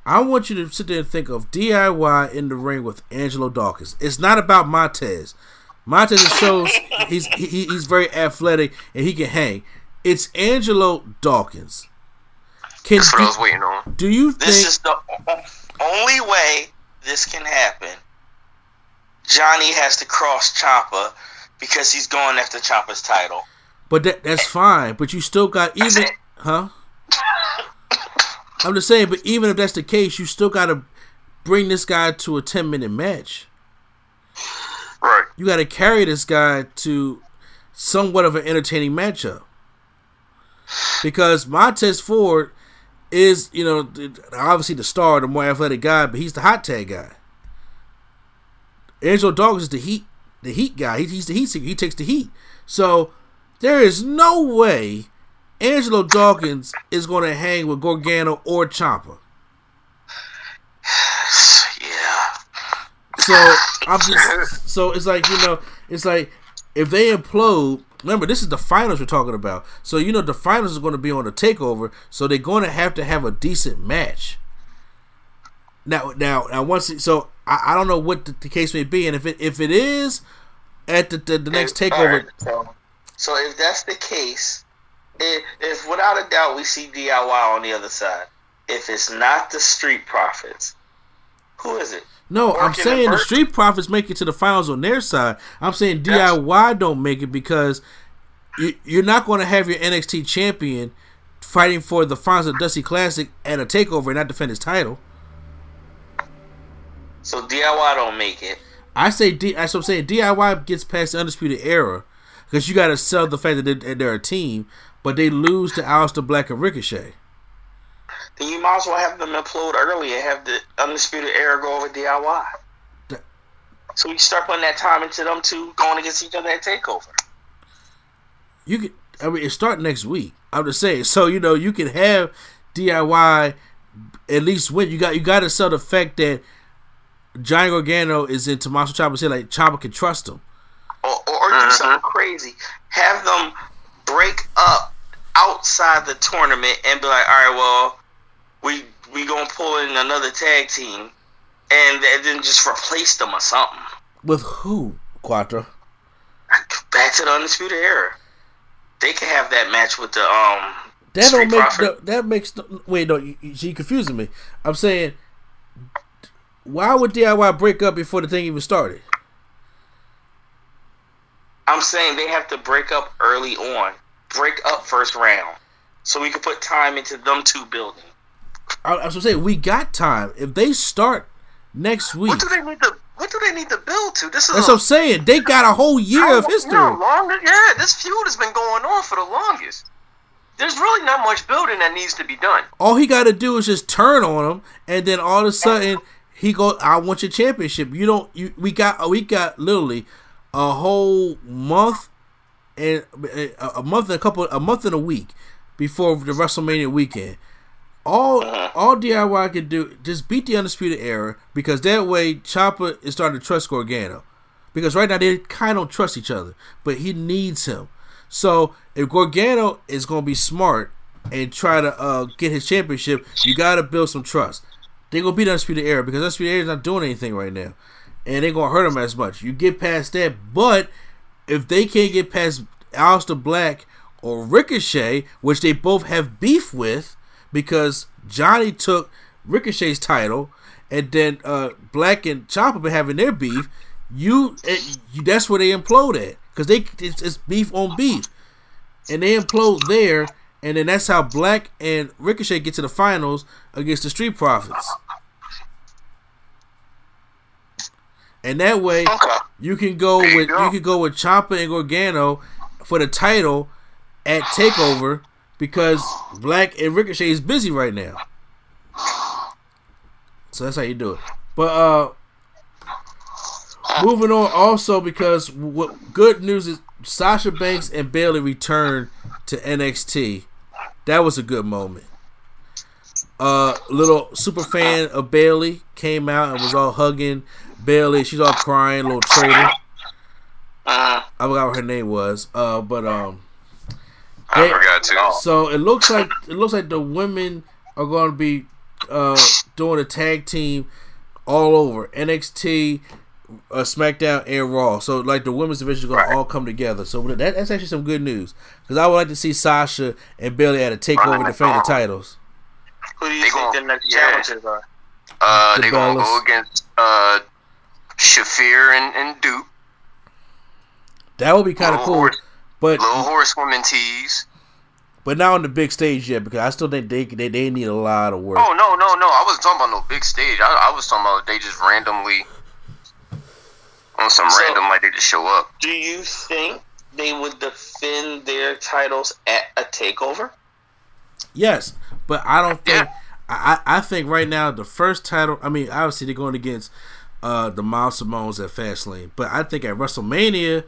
I want you to sit there and think of DIY in the ring with Angelo Dawkins. It's not about Montez. Montez shows he's he, he's very athletic and he can hang. It's Angelo Dawkins. Can That's what do, I was waiting on. do you This think is the only way this can happen. Johnny has to cross Ciampa because he's going after Ciampa's title. But that that's fine. But you still got even, huh? I'm just saying. But even if that's the case, you still got to bring this guy to a 10 minute match. Right. You got to carry this guy to somewhat of an entertaining matchup. Because Montez Ford is, you know, obviously the star, the more athletic guy, but he's the hot tag guy. Angelo Dawkins is the heat, the heat guy. He, he's the heat seeker. He takes the heat. So there is no way Angelo Dawkins is going to hang with Gargano or Ciampa. Yeah. So I'm just so it's like you know it's like if they implode. Remember, this is the finals we're talking about. So you know the finals are going to be on the takeover. So they're going to have to have a decent match. Now, now, now, once it- so I, I don't know what the, the case may be, and if it if it is at the the, the next If- takeover, alright, so, so if that's the case, if, if without a doubt we see DIY on the other side, if it's not the Street Profits, who is it? No, I'm saying the? Street Profits make it to the finals on their side. I'm saying That's- DIY don't make it because you, you're not going to have your NXT champion fighting for the finals of Dusty Classic at a takeover and not defend his title. So DIY don't make it. I say D. That's what I'm saying. DIY gets past the undisputed era because you got to sell the fact that they're, they're a team, but they lose to Aleister Black and Ricochet. Then you might as well have them implode early and have the Undisputed Era go over DIY. That- So you start putting that time into them two going against each other at Takeover. You could. I mean, it start next week. I'm just saying. So you know, you can have DIY at least win. You got you got to sell the fact that Johnny Gargano is in Tommaso Ciampa's head. Like Ciampa can trust him. Or, or, or do uh-huh. something crazy. Have them break up outside the tournament and be like, all right, well, we we gonna pull in another tag team, and, th- then just replace them or something. With who? Quattro. Back to the Undisputed Era. They can have that match with the um. That Street don't make that makes wait no you, you confusing me. I'm saying why would DIY break up before the thing even started? I'm saying they have to break up early on. Break up first round. So we can put time into them two building. I, I was saying we got time. If they start next week, What do they need to? What do they need to build to? This is that's a, what I'm saying. They got a whole year how- of history. You know, long, yeah, this feud has been going on for the longest. There's really not much building that needs to be done. All he got to do is just turn on him, and then all of a sudden he go, "I want your championship." You don't. You we got we got literally a whole month and a a month and a couple a month and a week before the WrestleMania weekend. All all DIY can do just beat the undisputed era because that way Chopper is starting to trust Gargano because right now they kind of don't trust each other, but he needs him. So if Gargano is going to be smart and try to uh, get his championship, you got to build some trust. They're going to beat Undisputed Era because Undisputed Era is not doing anything right now. And they're going to hurt him as much. You get past that, but if they can't get past Aleister Black or Ricochet, which they both have beef with because Johnny took Ricochet's title and then uh, Black and Ciampa been having their beef, you, it, you that's where they implode at because they it's, it's beef on beef, and they implode there, and then that's how Black and Ricochet get to the finals against the Street Profits. And that way, Okay. you can go There you with go. you can go with Ciampa and Gargano for the title at Takeover because Black and Ricochet is busy right now. So that's how you do it. But uh moving on also because what good news is Sasha Banks and Bayley returned to NXT. That was a good moment. Uh little super fan of Bayley came out and was all hugging Bayley. She's all crying, little traitor. Uh, I forgot what her name was. Uh but um I They- forgot to. so it looks like it looks like the women are going to be uh, doing a tag team all over NXT, uh, SmackDown and Raw. So like the women's division is going Right. to all come together. So that, that's actually some good news because I would like to see Sasha and Bayley at a takeover Right. defend the titles. Who do you They think gon- the next yeah. challengers are? Uh, The they gonna go against uh, Shafir and, and Duke. That would be kind of cool, horse- but Little horsewoman tease. but not on the big stage yet because I still think they they, they need a lot of work. Oh no no no! I wasn't talking about no big stage. I, I was talking about they just randomly on some So- random like they just show up. Do you think they would defend their titles at a takeover? Yes, but I don't think. Yeah. I, I I think right now the first title. I mean, obviously they're going against uh the Miles Simones at Fastlane, but I think at WrestleMania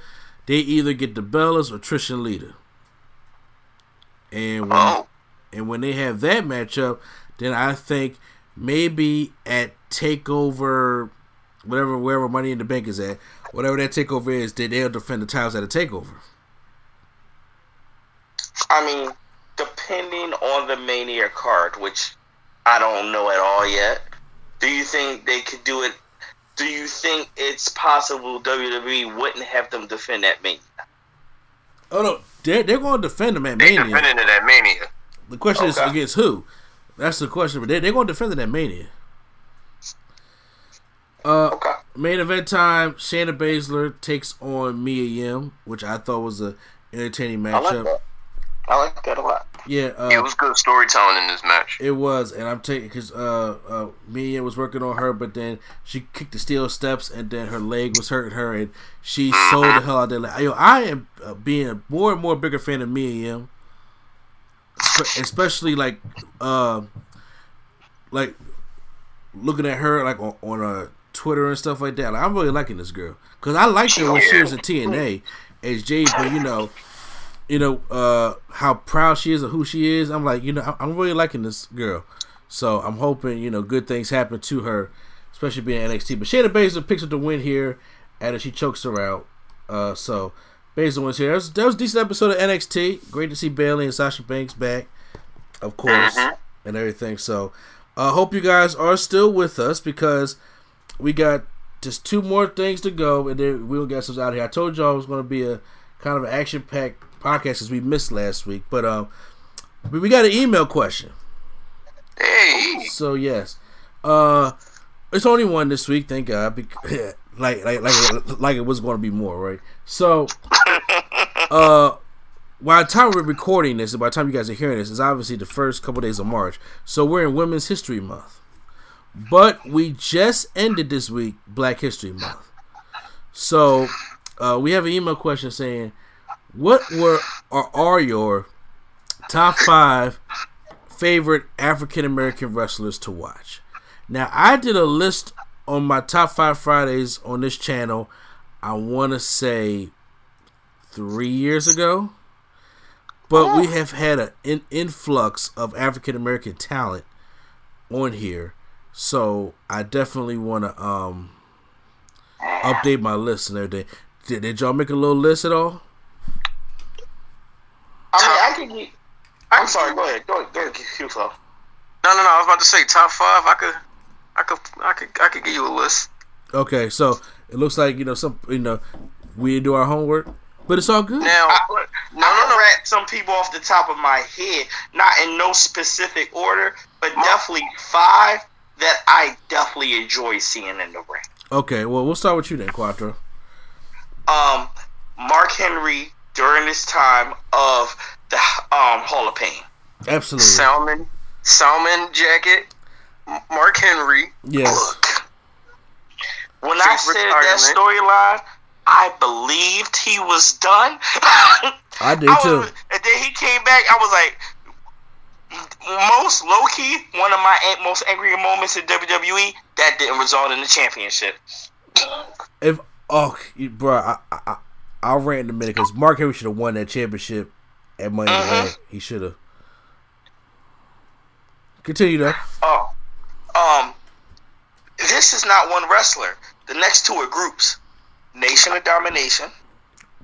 they either get the Bellas or Trish and Lita. And when Oh, and when they have that matchup, then I think maybe at Takeover, whatever wherever Money in the Bank is at, whatever that Takeover is, then they'll defend the titles at a Takeover. I mean, depending on the Mania card, which I don't know at all yet, do you think they could do it? Do you think it's possible WWE wouldn't have them defend that Mania? Oh no, they're they're going to defend them at they Mania. defending it at Mania. The question is against who? That's the question. But they they're going to defend it at Mania. Uh, Okay. main event time. Shayna Baszler takes on Mia Yim, which I thought was a entertaining matchup. I like matchup. that. I like that a lot. Yeah, uh, it was good storytelling in this match. It was, and I'm taking because uh, uh, Mia was working on her, but then she kicked the steel steps, and then her leg was hurting her, and she sold the hell out there. Like, yo, I am uh, being a more and more bigger fan of Mia especially like, uh, like looking at her like on, on uh, Twitter and stuff like that. Like, I'm really liking this girl because I liked her when she was in TNA as Jade, but you know you know uh how proud she is of who she is. I'm like you know I- i'm really liking this girl. So i'm hoping you know good things happen to her especially being nxt but shayna baszler picks up the win here and she chokes her out. Uh so baszler wins here. That was, that was a decent episode of nxt great to see bailey and sasha banks back of course and everything. So uh hope you guys are still with us because we got just two more things to go, and then we'll get ourselves out of here. I told y'all it was going to be a kind of an action-packed podcast as we missed last week, but um, we, we got an email question. Hey, So yes, uh, it's only one this week, thank God. Because, like, like, like, like it was going to be more, right? So, uh, by the time we're recording this, and by the time you guys are hearing this, is obviously the first couple days of March. So we're in Women's History Month, but we just ended this week Black History Month. So, uh, we have an email question saying, "What were or are your top five favorite African American wrestlers to watch. Now, I did a list on my top five Fridays on this channel. I want to say three years ago, but we have had an in- influx of African American talent on here, so I definitely want to um update my list and everything. Did, did y'all make a little list at all? I mean, I can get. I'm sorry. Go ahead. Go ahead. Go ahead. Q flow. no, no, no. I was about to say top five. I could, I could, I could, I could give you a list. Okay, so it looks like you know some you know we didn't do our homework, but it's all good. Now, I, no, I no, can no. rap some people off the top of my head, not in no specific order, but definitely five that I definitely enjoy seeing in the ring. Okay, well we'll start with you then, Quattro. Um, Mark Henry during this time of the um Hall of Pain. Absolutely. Salmon, Salmon jacket, Mark Henry. Yes. Look, when I Fake said that storyline, I believed he was done. I did I too. was- and then he came back. I was like, most low key, one of my most angry moments in WWE. That didn't result in the championship. If oh, you- bro, I, I, I I'll rant in a minute because Mark Henry should have won that championship at Money in the Uh-huh. Bank. He should have. Continue though. Oh, um, this is not one wrestler. The next two are groups: Nation of Domination,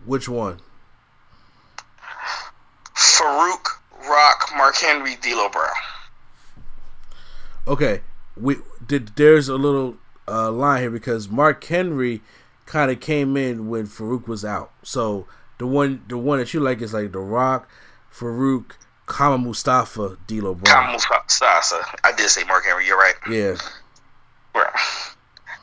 Which one? Farouk, Rock, Mark Henry, D'Lo Brown. Okay, we did. There's a little uh, line here because Mark Henry kind of came in when Farouk was out. So the one the one that you like is like The Rock, Farouk, Kama Mustafa, D'Lo Brown. Kama Mustafa. I did say Mark Henry. You're right. Yeah, I,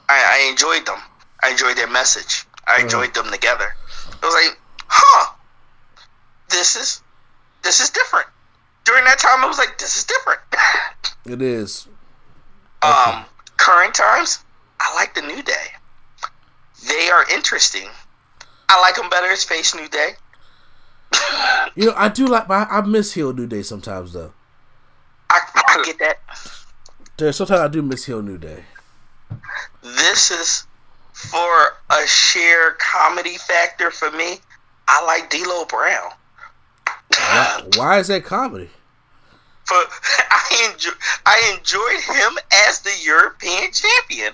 I enjoyed them. I enjoyed their message. I enjoyed them together. It was like, huh, this is this is different. During that time, I was like, this is different. it is. um, current times, I like the New Day. They are interesting. I like them better as Face New Day. You know, I do like, but I, I miss Heel New Day sometimes though. I, I get that. There's sometimes I do miss Heel New Day. This is for a sheer comedy factor for me. I like D'Lo Brown. Why, why is that comedy? For I enjoy, I enjoyed him as the European champion.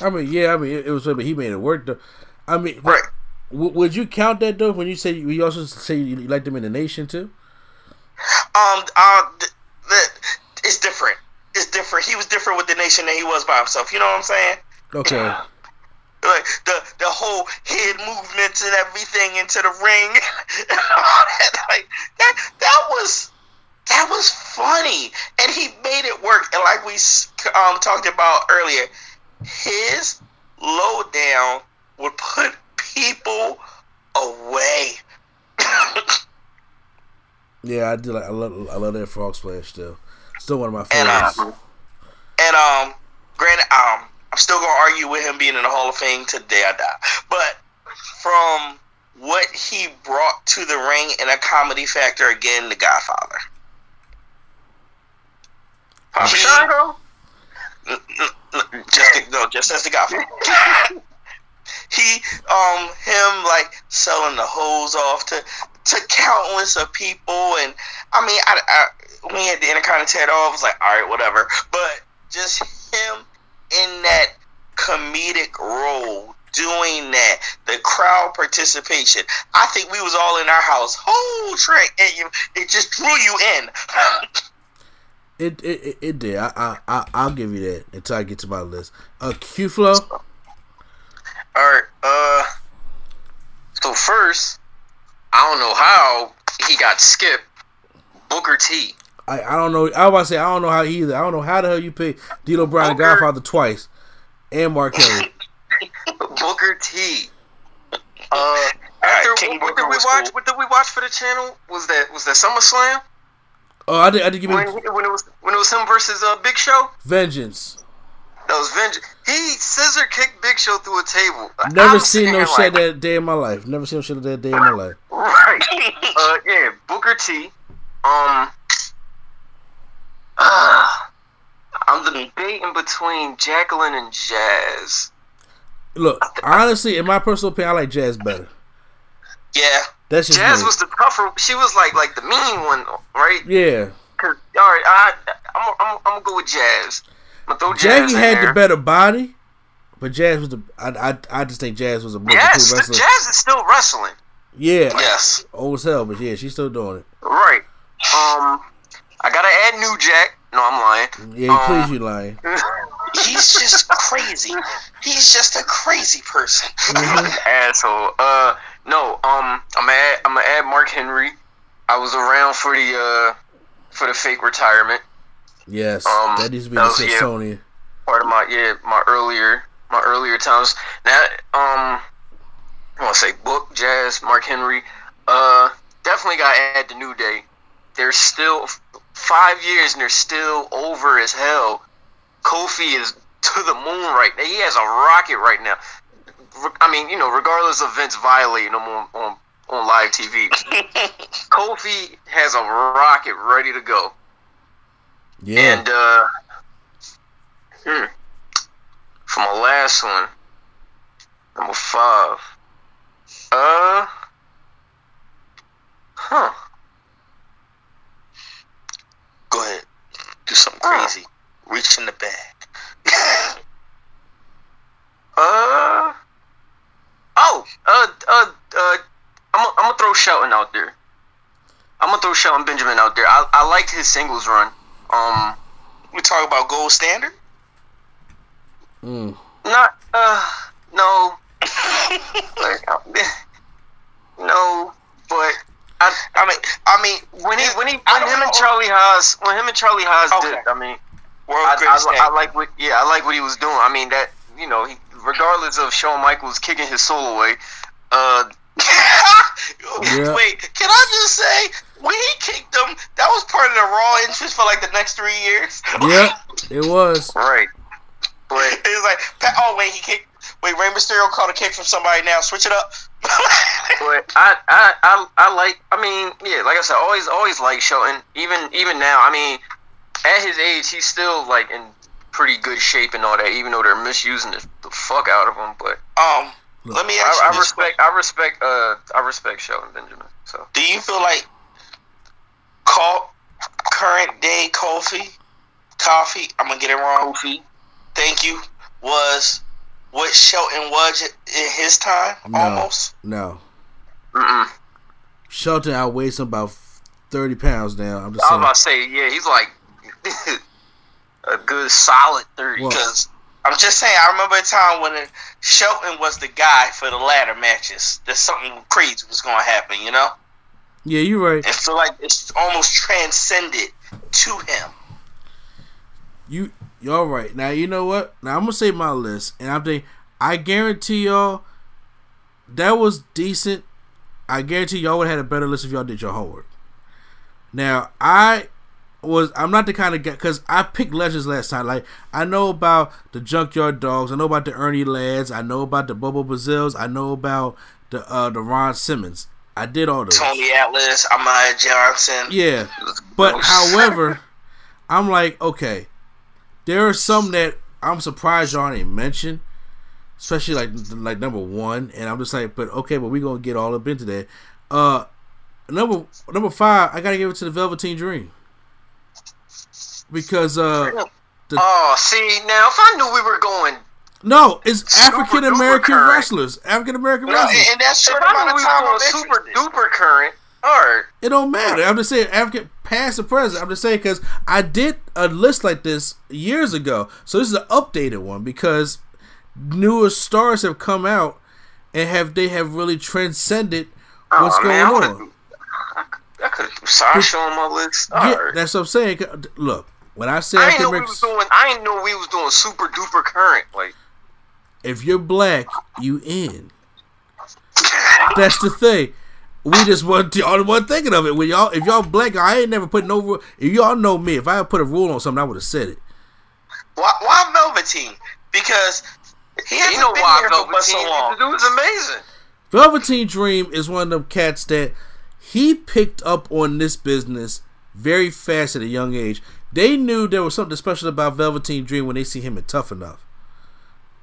I mean, yeah, I mean, it, it was, but he made it work though. I mean, Right. w- would you count that though when you say you also say you like them in the nation too? Um, uh, th- th- it's different. It's different. He was different with the nation than he was by himself. You know what I'm saying? Okay. Like the the whole head movements and everything into the ring, and all that. Like that. That was that was funny, and he made it work. And like we um talked about earlier, his lowdown would put people away. Yeah, I do like. I love. I love that frog splash still. Still one of my And favorites. um, and um, granted, um, I'm still gonna argue with him being in the Hall of Fame today. I die. But from what he brought to the ring in a comedy factor, again, The Godfather. Papa Shango? Just no, just as The Godfather. he, um, him like selling the hose off to to countless of people, and I mean, I, I when he had the Intercontinental, I was like, all right, whatever. But just him in that comedic role, doing that, the crowd participation. I think we was all in our house, whole train, and you, it just drew you in. It it it, it did. I, I I I'll give you that until I get to my list. Uh, Q Flow. All right. Uh. So first, I don't know how he got skipped. Booker T. I, I don't know. I was about to say I don't know how either. I don't know how the hell you pay D'Lo Brown and Booker. Godfather twice, and Mark Henry. Booker T. Uh. After King what, what did we watch? cool. What did we watch for the channel? Was that was that SummerSlam oh, I did. I did give when him when it was when it was him versus uh, Big Show? Vengeance. That was vengeance. He scissor kicked Big Show through a table. Never I'm seen no shit like, that day in my life. Never seen no shit that day in my life. Right. uh, yeah, Booker T. Um. Uh, I'm debating between Jacqueline and Jazz. Look, honestly, in my personal opinion, I like Jazz better. yeah, That's just Jazz me. was the tougher. She was like like the mean one, right? yeah. 'Cause- all right, I, I'm, I'm, I'm gonna go with Jazz. I'm gonna throw Jazz Jackie had there. the better body, but Jazz was the. I I, I just think Jazz was a more Jazz, complete wrestler. Jazz is still wrestling, Yeah, yes. old as hell, but yeah, she's still doing it. right? Um, I gotta add New Jack. No, I'm lying. Yeah, Um, please, you lying. He's just crazy. He's just a crazy person. asshole. Uh, no. Um, I'm gonna add, I'm gonna add Mark Henry. I was around for the uh for the fake retirement. Yes, um, that needs to be that the was- yeah. Part of my yeah my earlier my earlier times. Now um, I want to say Book Jazz Mark Henry. Uh, definitely got to add the New Day. They're still five years and they're still over as hell. Kofi is to the moon right now. He has a rocket right now. Re- I mean, you know, regardless of Vince violating him on, on, on live TV, Kofi has a rocket ready to go. Yeah, And uh, hmm, for my last one, number five. Uh, huh. Go ahead. Do something crazy. Reach in the bag. Uh. Oh. Uh. Uh. Uh. I'm. I'm gonna throw Shelton out there. I'm gonna throw Shelton Benjamin out there. I. I liked his singles run. Um. we talk about gold standard. Not uh no. like, no, but I I mean, I mean, when he when he when don't him and. Charlie Haas when him and Charlie Haas Okay. did I mean world I, I. I like what yeah I like what he was doing. I mean that you know he regardless of Shawn Michaels kicking his soul away, uh Yeah. Wait, can I just say when he kicked him, that was part of the Raw entrance for like the next three years. Yep, it was. right. But it was like, oh wait, he kicked. Wait, Rey Mysterio caught a kick from somebody. Now switch it up. But I, I, I, I like. I mean, yeah, like I said, always, always like Shelton. Even, even now, I mean, at his age, he's still like in pretty good shape and all that. Even though they're misusing the, the fuck out of him, but um, let me ask I, you I this: respect, I respect, uh, I respect Shelton Benjamin. So Do you feel like call, current day Kofi, Coffee? I'm gonna get it wrong. Kofi, Thank you. Was what Shelton was in his time No. almost. No. mm-mm. Shelton outweighs him about thirty pounds now. I'm just I was saying. about to say, yeah, he's like a good solid three. Because I'm just saying, I remember a time when Shelton was the guy for the ladder matches. That something crazy was going to happen, you know. Yeah, you're right. I feel like it's almost transcended to him. You you're right. Now you know what? Now I'm gonna say my list, and I'm thinking I guarantee y'all that was decent. I guarantee y'all would have had a better list if y'all did your homework. Now I was I'm not the kind of guy because I picked legends last time. Like I know about the Junkyard Dogs, I know about the Ernie Ladds, I know about the Bobo Brazils, I know about the uh the Ron Simmons. I did all those. Tony Atlas, Ahmed Johnson. Yeah. But however, I'm like, okay, there are some that I'm surprised y'all ain't mentioned, especially like like number one, and I'm just like, but okay, but we're gonna get all up into that. Uh, number number five, I gotta give it to the Velveteen Dream because uh, Oh, see now, if I knew we were going, no, it's African American wrestlers, African American No, wrestlers. and, and that's if short I amount of we time were super duper current, all right. It don't matter. I'm just saying African past and present. I'm just saying because I did a list like this years ago, so this is an updated one because newer stars have come out and have they have really transcended what's Oh, going man, I on. would've- I could have Sasha on my list. All Yeah, right. that's what I'm saying. Look, when I say I African didn't know we was doing. I didn't know we was doing super duper current. Like, if you're black, you in. That's the thing. We just want y'all one thinking of it. When y'all, if y'all black, I ain't never put no. rule. If y'all know me, if I had put a rule on something, I would have said it. Why, why Velveteen? Because he hasn't you know been why here for so long. The dude's amazing. Velveteen Dream is one of them cats that he picked up on this business very fast at a young age. They knew there was something special about Velveteen Dream when they see him in Tough Enough.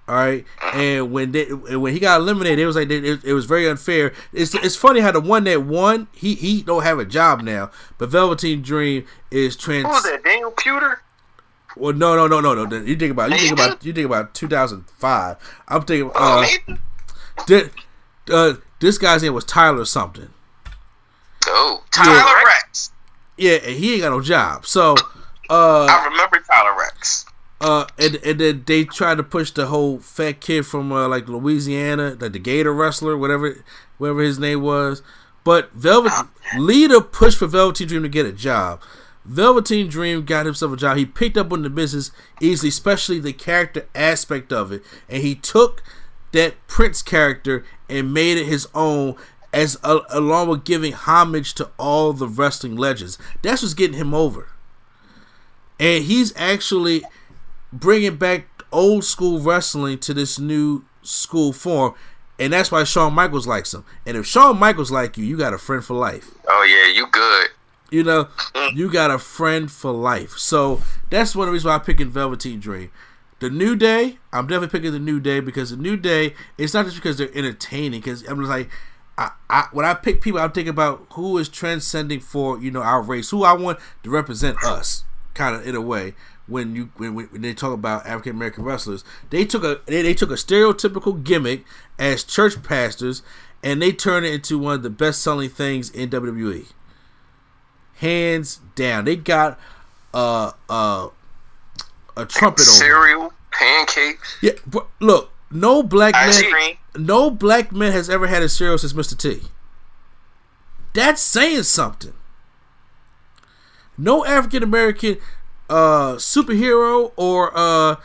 All right, and when they when he got eliminated, it was like it, it was very unfair. It's it's funny how the one that won, he he don't have a job now, but Velveteen Dream is trans. Who was that? Daniel Puder? Well, no, no, no, no, no. You think about you think about you think about 2005. I'm thinking. Uh, Maybe. thi- uh, this guy's name was Tyler something. Oh, Tyler Reks. Reks. Yeah, and he ain't got no job. So, uh, I remember Tyler Reks. uh, and, and then they tried to push the whole fat kid from uh, like Louisiana, like the Gator wrestler, whatever, whatever his name was. But Velvet Leader pushed for Velveteen Dream to get a job. Velveteen Dream got himself a job. He picked up on the business easily, especially the character aspect of it, and he took that Prince character and made it his own. As a, along with giving homage to all the wrestling legends, that's what's getting him over and he's actually bringing back old school wrestling to this new school form, and that's why Shawn Michaels likes him. And if Shawn Michaels like you, you got a friend for life. Oh yeah, you good. You know, you got a friend for life. So that's one of the reasons why I'm picking Velveteen Dream. The New Day, I'm definitely picking the New Day because the New Day, it's not just because they're entertaining. Because I'm just like, I, I when I pick people, I'm thinking about who is transcending for you know our race, who I want to represent us, kind of in a way. When you when, when they talk about African American wrestlers, they took a they, they took a stereotypical gimmick as church pastors, and they turned it into one of the best selling things in WWE hands down. They got uh uh a trumpet over. Cereal. pancakes. Yeah, look, no black Ice man, cream. no black man has ever had a cereal since Mr. T. That's saying something. No African American uh, superhero or uh,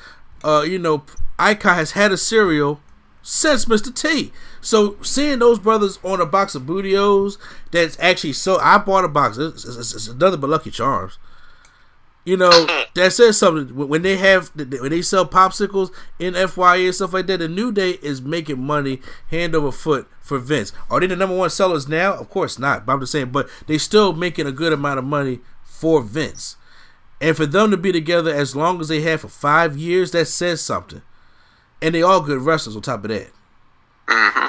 uh, you know icon has had a cereal since Mr. T. So seeing those brothers on a box of Booty-O's that's actually so I bought a box. It's, it's, it's another but Lucky Charms. You know that says something. When when they have when they sell popsicles in FYE and stuff like that, the New Day is making money hand over foot for Vince. Are they the number one sellers now? Of course not. But I'm just saying, but they still making a good amount of money for Vince. And for them to be together as long as they have for five years, that says something. And they all good wrestlers on top of that. Mm-hmm.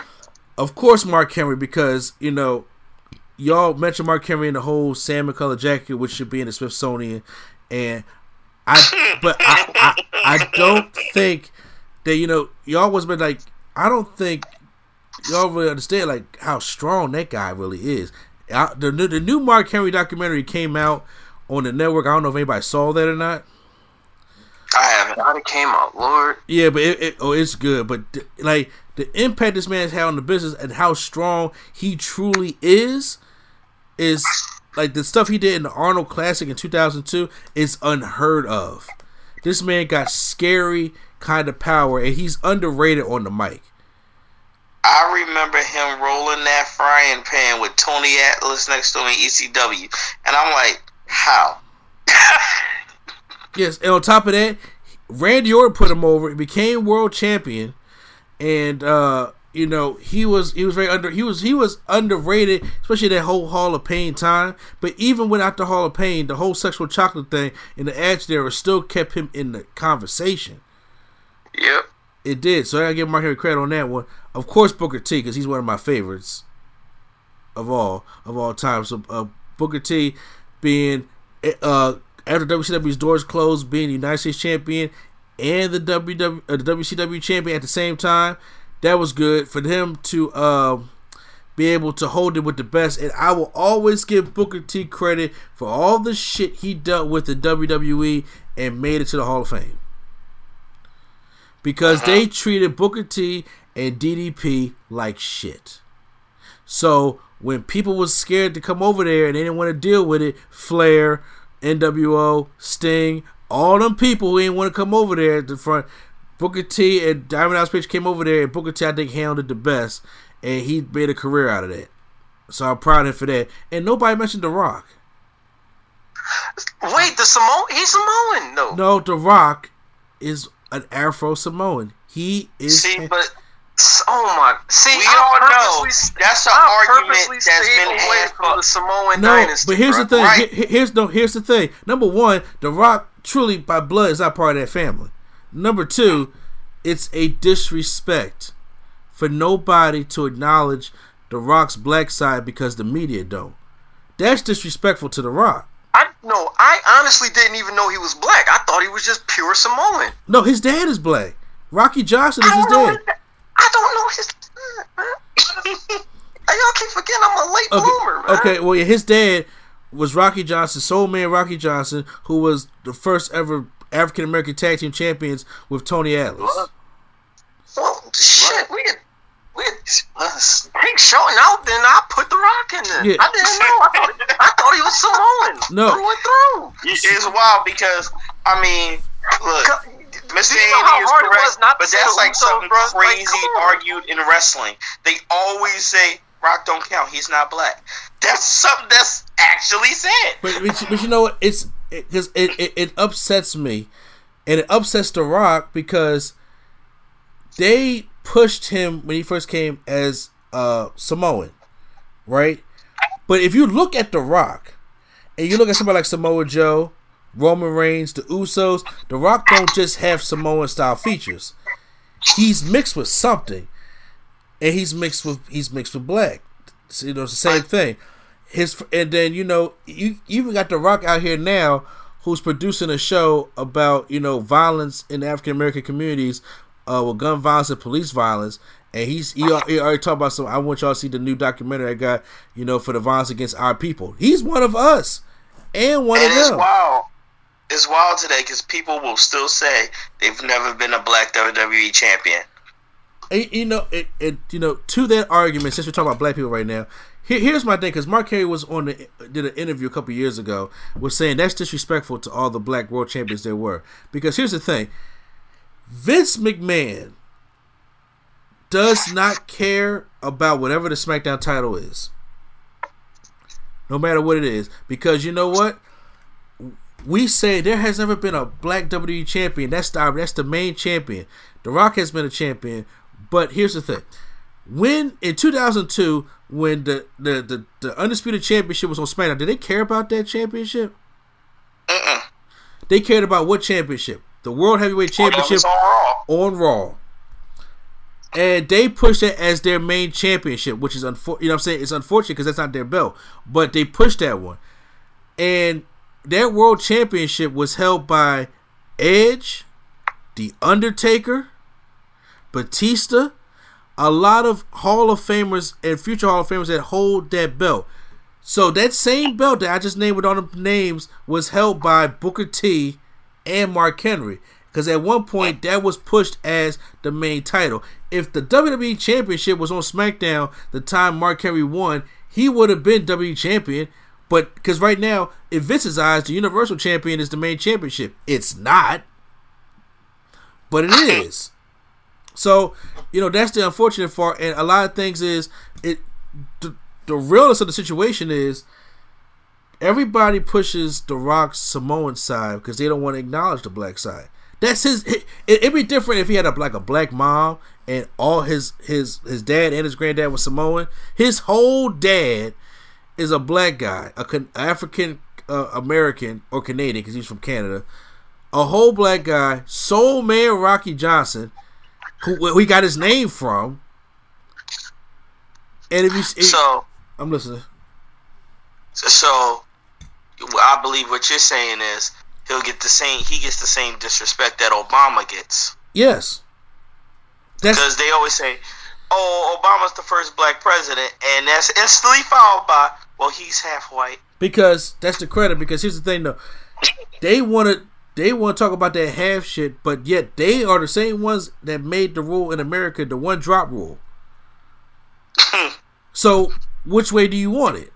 Of course, Mark Henry, because you know, y'all mentioned Mark Henry in the whole salmon color jacket, which should be in the Smithsonian, and I, but I, I, I don't think that you know y'all was been like I don't think y'all really understand like how strong that guy really is. I, the new the new Mark Henry documentary came out on the network. I don't know if anybody saw that or not. I haven't. God, it came out, Lord. Yeah, but it, it oh, it's good. But th- like the impact this man has had on the business and how strong he truly is, is like the stuff he did in the Arnold Classic in 2002 is unheard of. This man got scary kind of power, and he's underrated on the mic. I remember him rolling that frying pan with Tony Atlas next to him in ECW, and I'm like, how? Yes, and on top of that, Randy Orton put him over. He became world champion, and uh, you know he was he was very under he was he was underrated, especially that whole Hall of Pain time. But even without the Hall of Pain, the whole sexual chocolate thing in the Edge there still kept him in the conversation. Yep. It did. So I gotta give Mark Henry credit on that one. Of course, Booker T, because he's one of my favorites of all of all time. So uh, Booker T being uh, after WCW's doors closed, being the United States champion and the WW uh, the WCW champion at the same time, that was good for him to uh, be able to hold it with the best. And I will always give Booker T credit for all the shit he dealt with in WWE and made it to the Hall of Fame because uh-huh. they treated Booker T and DDP like shit. So when people was scared to come over there and they didn't want to deal with it, Flair, NWO, Sting, all them people who didn't want to come over there at the front, Booker T and Diamond Dallas Page came over there and Booker T I think handled it the best and he made a career out of that. So I'm proud of him for that. And nobody mentioned The Rock. Wait, the Samoan? He's Samoan, no. No, The Rock is an Afro Samoan. He is See, but oh my, see, We I all know purposely- that's an I argument purposely that's stayed been away had from for- the Samoan No, dynasty. but here's the thing. Right. Here's no. Here's the thing. Number one, The Rock truly by blood is not part of that family. Number two, it's a disrespect for nobody to acknowledge The Rock's black side because the media don't. That's disrespectful to The Rock. I no, I honestly didn't even know he was black. I thought he was just pure Samoan. No, his dad is black. Rocky Johnson is his dad. his, I don't know his. Hey, Y'all keep forgetting I'm a late bloomer, man. okay, well, yeah, his dad was Rocky Johnson, Soul Man Rocky Johnson, who was the first ever African American tag team champions with Tony Atlas. Well, shit, we could, we could take Shelton out, then I put the Rock in there. Yeah. I didn't know. I thought, I thought he was Samoan. No. through and through. It's wild because I mean, look, Mr. Do you know how is hard correct, was not but that's like Usos, something bro? Crazy come on. argued in wrestling. They always say Rock don't count. He's not black. That's something that's actually said. But, but, you- but you know what? It's because it, it, it upsets me, and it upsets The Rock because they pushed him when he first came as uh, Samoan, right? But if you look at The Rock, and you look at somebody like Samoa Joe, Roman Reigns, the Usos, The Rock don't just have Samoan style features. He's mixed with something, and he's mixed with he's mixed with black. So, you know, it's the same thing. His and then you know you you even got The Rock out here now, who's producing a show about you know violence in African American communities, uh, with gun violence and police violence. And he's he, he already talked about some. I want y'all to see the new documentary I got, you know, for the violence against our people. He's one of us, and one And of it's them. wild. it's wild today because people will still say they've never been a black WWE champion. And, you know, it, it, you know, to that argument, since we're talking about black people right now, here, here's my thing. Because Mark Henry was on the did an interview a couple years ago, was saying that's disrespectful to all the black world champions there were. Because here's the thing, Vince McMahon does not care about whatever the SmackDown title is, no matter what it is. Because you know what, we say there has never been a black WWE champion. That's the that's the main champion. The Rock has been a champion, but here's the thing: when in 2002, when the the the, the undisputed championship was on SmackDown, did they care about that championship? Mm-mm. They cared about what championship? The World Heavyweight Oh, Championship was on Raw. on Raw. And they pushed it as their main championship, which is unfor- you know what I'm saying it's unfortunate because that's not their belt, but they pushed that one. And that world championship was held by Edge, The Undertaker, Batista, a lot of Hall of Famers and future Hall of Famers that hold that belt. So that same belt that I just named with all the names was held by Booker T and Mark Henry. Because at one point that was pushed as the main title. If the WWE Championship was on SmackDown the time Mark Henry won, he would have been WWE Champion. But because right now, in Vince's eyes, the Universal Champion is the main championship. It's not, but it is. So you know that's the unfortunate part, and a lot of things is it. The, the realness of the situation is everybody pushes the Rock's Samoan side because they don't want to acknowledge the black side. That's his. It, it'd be different if he had a like a black mom and all his his his dad and his granddad was Samoan. His whole dad is a black guy, a Can- African uh, American or Canadian because he's from Canada. A whole black guy, Soul Man Rocky Johnson, who, we got his name from. And if you, So, I'm listening. so I believe what you're saying is he'll get the same. He gets the same disrespect that Obama gets Yes, that's because they always say, "Oh, Obama's the first black president," and that's instantly followed by, "Well, he's half white." because that's the credit. Because here's the thing, though, they want to they want to talk about that half shit, but yet they are the same ones that made the rule in America, the one drop rule. so which way do you want it?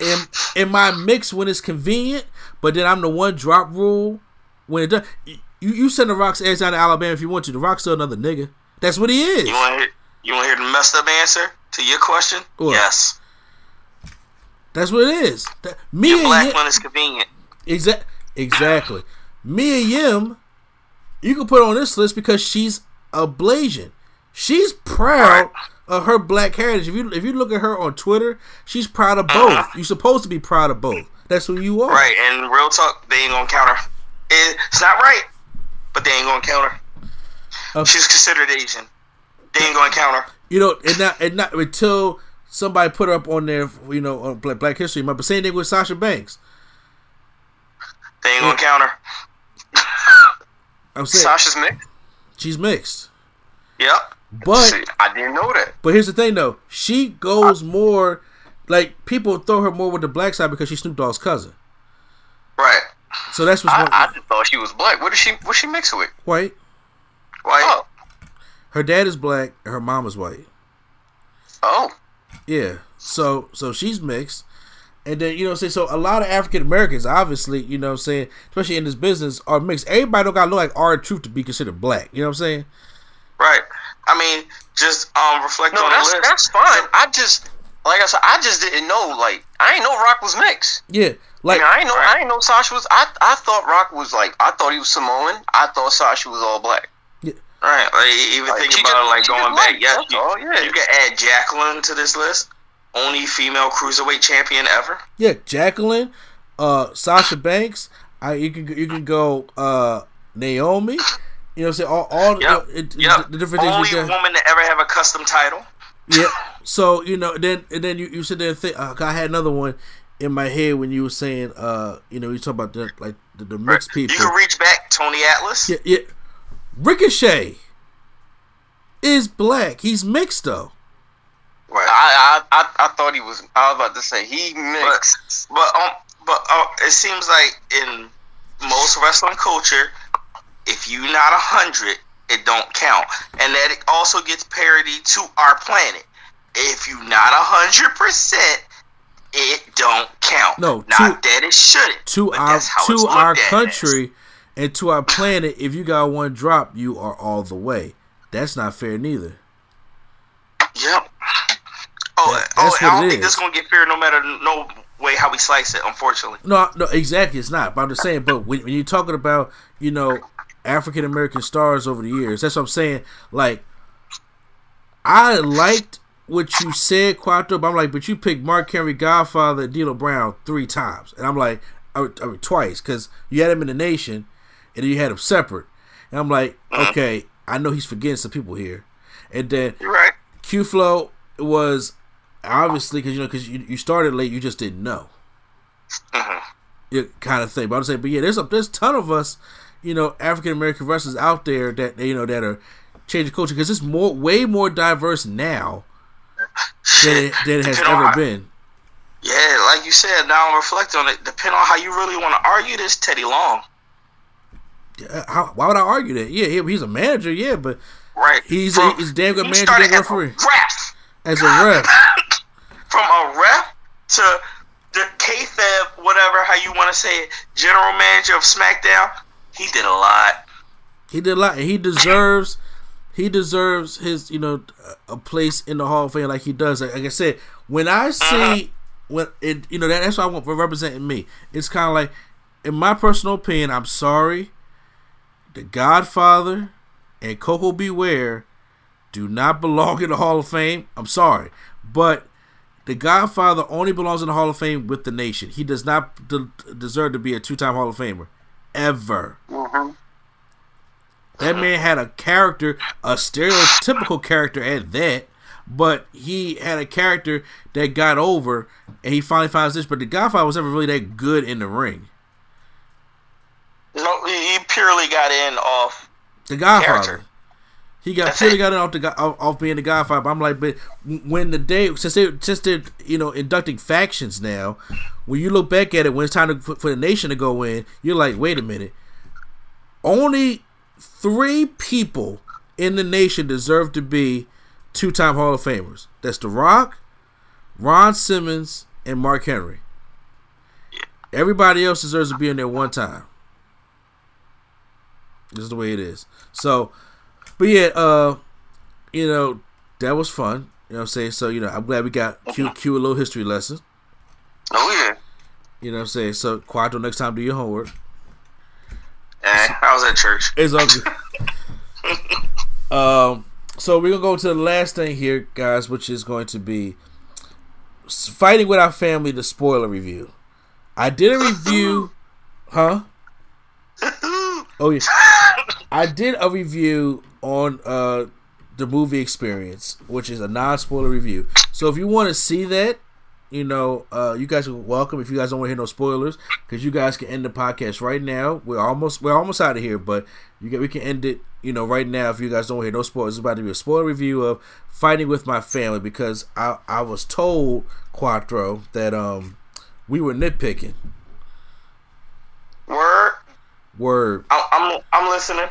Am am I mixed when it's convenient, but then I'm the one drop rule when it does? You you send the Rock's ass down to Alabama if you want to. The Rock's still another nigga. That's what he is. You want to hear? You want to hear the messed up answer to your question? What? Yes. That's what it is. That- me and black Yim- when it's convenient. Exact, exactly. Mia Yim, you can put on this list because she's a Blasian. She's proud of her black heritage. If you if you look at her on Twitter, she's proud of both. You're supposed to be proud of both. That's who you are. Right, and real talk, they ain't gonna counter. It's not right, but they ain't gonna counter. Uh, She's considered Asian. They ain't gonna counter. You know, and not and not until somebody put her up on there. You know, on Black, Black History Month. But same thing with Sasha Banks. They ain't gonna counter. I'm saying Sasha's mixed. she's mixed, Yep. But See, I didn't know that. But here's the thing, though. She goes more like people throw her more with the black side because she's Snoop Dogg's cousin. Right. So that's what's I, one, I just thought she was black. What is she? What she mixed with? white. White. Oh, Her dad is black. and Her mom is white. oh, Yeah. So so she's mixed. And then you know, say so a lot of African Americans, obviously, you know, what I'm saying, especially in this business, are mixed. Everybody don't gotta look like our truth to be considered black. You know what I'm saying? Right. I mean, just um reflect no, on that's the list. that's fine. I just, like I said, I just didn't know. Like, I ain't know Rock was mixed. Yeah. Like I, mean, I ain't know. I ain't know Sasha was. I I thought Rock was like. I thought he was Samoan. I thought Sasha was all black. Right. Like, even Like, think about just- it, like going back. white, Yes, that's you, all, yeah. you can add Jacqueline to this list. Only female cruiserweight champion ever. yeah, Jacqueline, uh, Sasha Banks. I you can you can go uh Naomi. You know what I'm saying? All all Yep. it, Yep. the different things Only we got. woman to ever have a custom title. Yeah. So you know, then and then you, you sit there and think. Uh, I had another one in my head when you were saying, uh, you know, you talk about the like the, the mixed people. You can reach back, Tony Atlas. yeah, yeah. Ricochet is black. He's mixed though. Right. I, I I I thought he was. I was about to say he but mixed. but um but uh, it seems like in most wrestling culture, if you not a hundred, it don't count, and that it also gets parity to our planet. If you not a hundred percent, it don't count. No, not to- that it shouldn't. to our that's how it's to our as. country and to our planet, if you got one drop, you are all the way. That's not fair neither. Yep. Oh, That- oh, I don't think this is. gonna get fair no matter no way how we slice it. Unfortunately. No, no, exactly. It's not. But I'm just saying. But when, when you're talking about, you know, African American stars over the years, that's what I'm saying. Like, I liked what you said, Quattro, but I'm like, but you picked Mark Henry, Godfather, and D'Lo Brown three times, and I'm like, I, I mean, twice, because you had him in the nation, and then you had him separate, and I'm like, uh-huh. okay, I know he's forgetting some people here, and then right. Q Flow was obviously because you know because you, you started late, you just didn't know uh-huh. yeah, kind of thing. But I'm saying, but yeah, there's a there's a ton of us, you know, African American wrestlers out there that you know that are changing culture because it's more way more diverse now than it, than it has ever how- been. Yeah, like you said. Now I'm reflecting on it. Depending on how you really want to argue this, Teddy Long. Uh, How, why would I argue that? Yeah, he- he's a manager, yeah, but Right. he's From- a, he's a damn good he manager, started damn good as a referee ref. as a ref. From a ref to the kayfabe, whatever how you want to say it, general manager of SmackDown. He did a lot. He did a lot, and he deserves he deserves his you know a place in the Hall of Fame like he does. Like, like I said, when I uh-huh. see when it you know that, that's why I want for representing me. It's kind of like, in my personal opinion, I'm sorry, The Godfather and Koko B. Ware do not belong in the Hall of Fame. I'm sorry, but The Godfather only belongs in the Hall of Fame with the nation. He does not de- deserve to be a two-time Hall of Famer ever. Mm-hmm. That man had a character, a stereotypical character at that, but he had a character that got over, and he finally finds this. But the Godfather was never really that good in the ring. No, he he purely got in off. The Godfather. Character. He got purely got it off the off, off being the Godfather. But I'm like, but when the day since they since they're you know inducting factions now, when you look back at it, when it's time to, for, for the nation to go in, you're like, wait a minute. Only three people in the nation deserve to be two-time Hall of Famers. That's The Rock, Ron Simmons, and Mark Henry. Everybody else deserves to be in there one time. This is the way it is. So, but yeah, uh, you know, that was fun. You know what I'm saying? So, you know, I'm glad we got Q, Q a little history lesson. Oh yeah. You know what I'm saying? So, Quiet Quattro, next time do your homework. Eh, I was at church. It's good. um, so we're gonna go to the last thing here, guys, which is going to be fighting with our family. The spoiler review. I did a review, huh? Oh yeah, I did a review on uh the movie experience, which is a non-spoiler review. So if you want to see that, you know, uh, you guys are welcome. If you guys don't want to hear no spoilers, because you guys can end the podcast right now. We're almost we're almost out of here, but you get we can end it, you know, right now. If you guys don't want to hear no spoilers, it's about to be a spoiler review of fighting with my family because I I was told Quattro that um we were nitpicking. Word. Word. I'm I'm, I'm listening.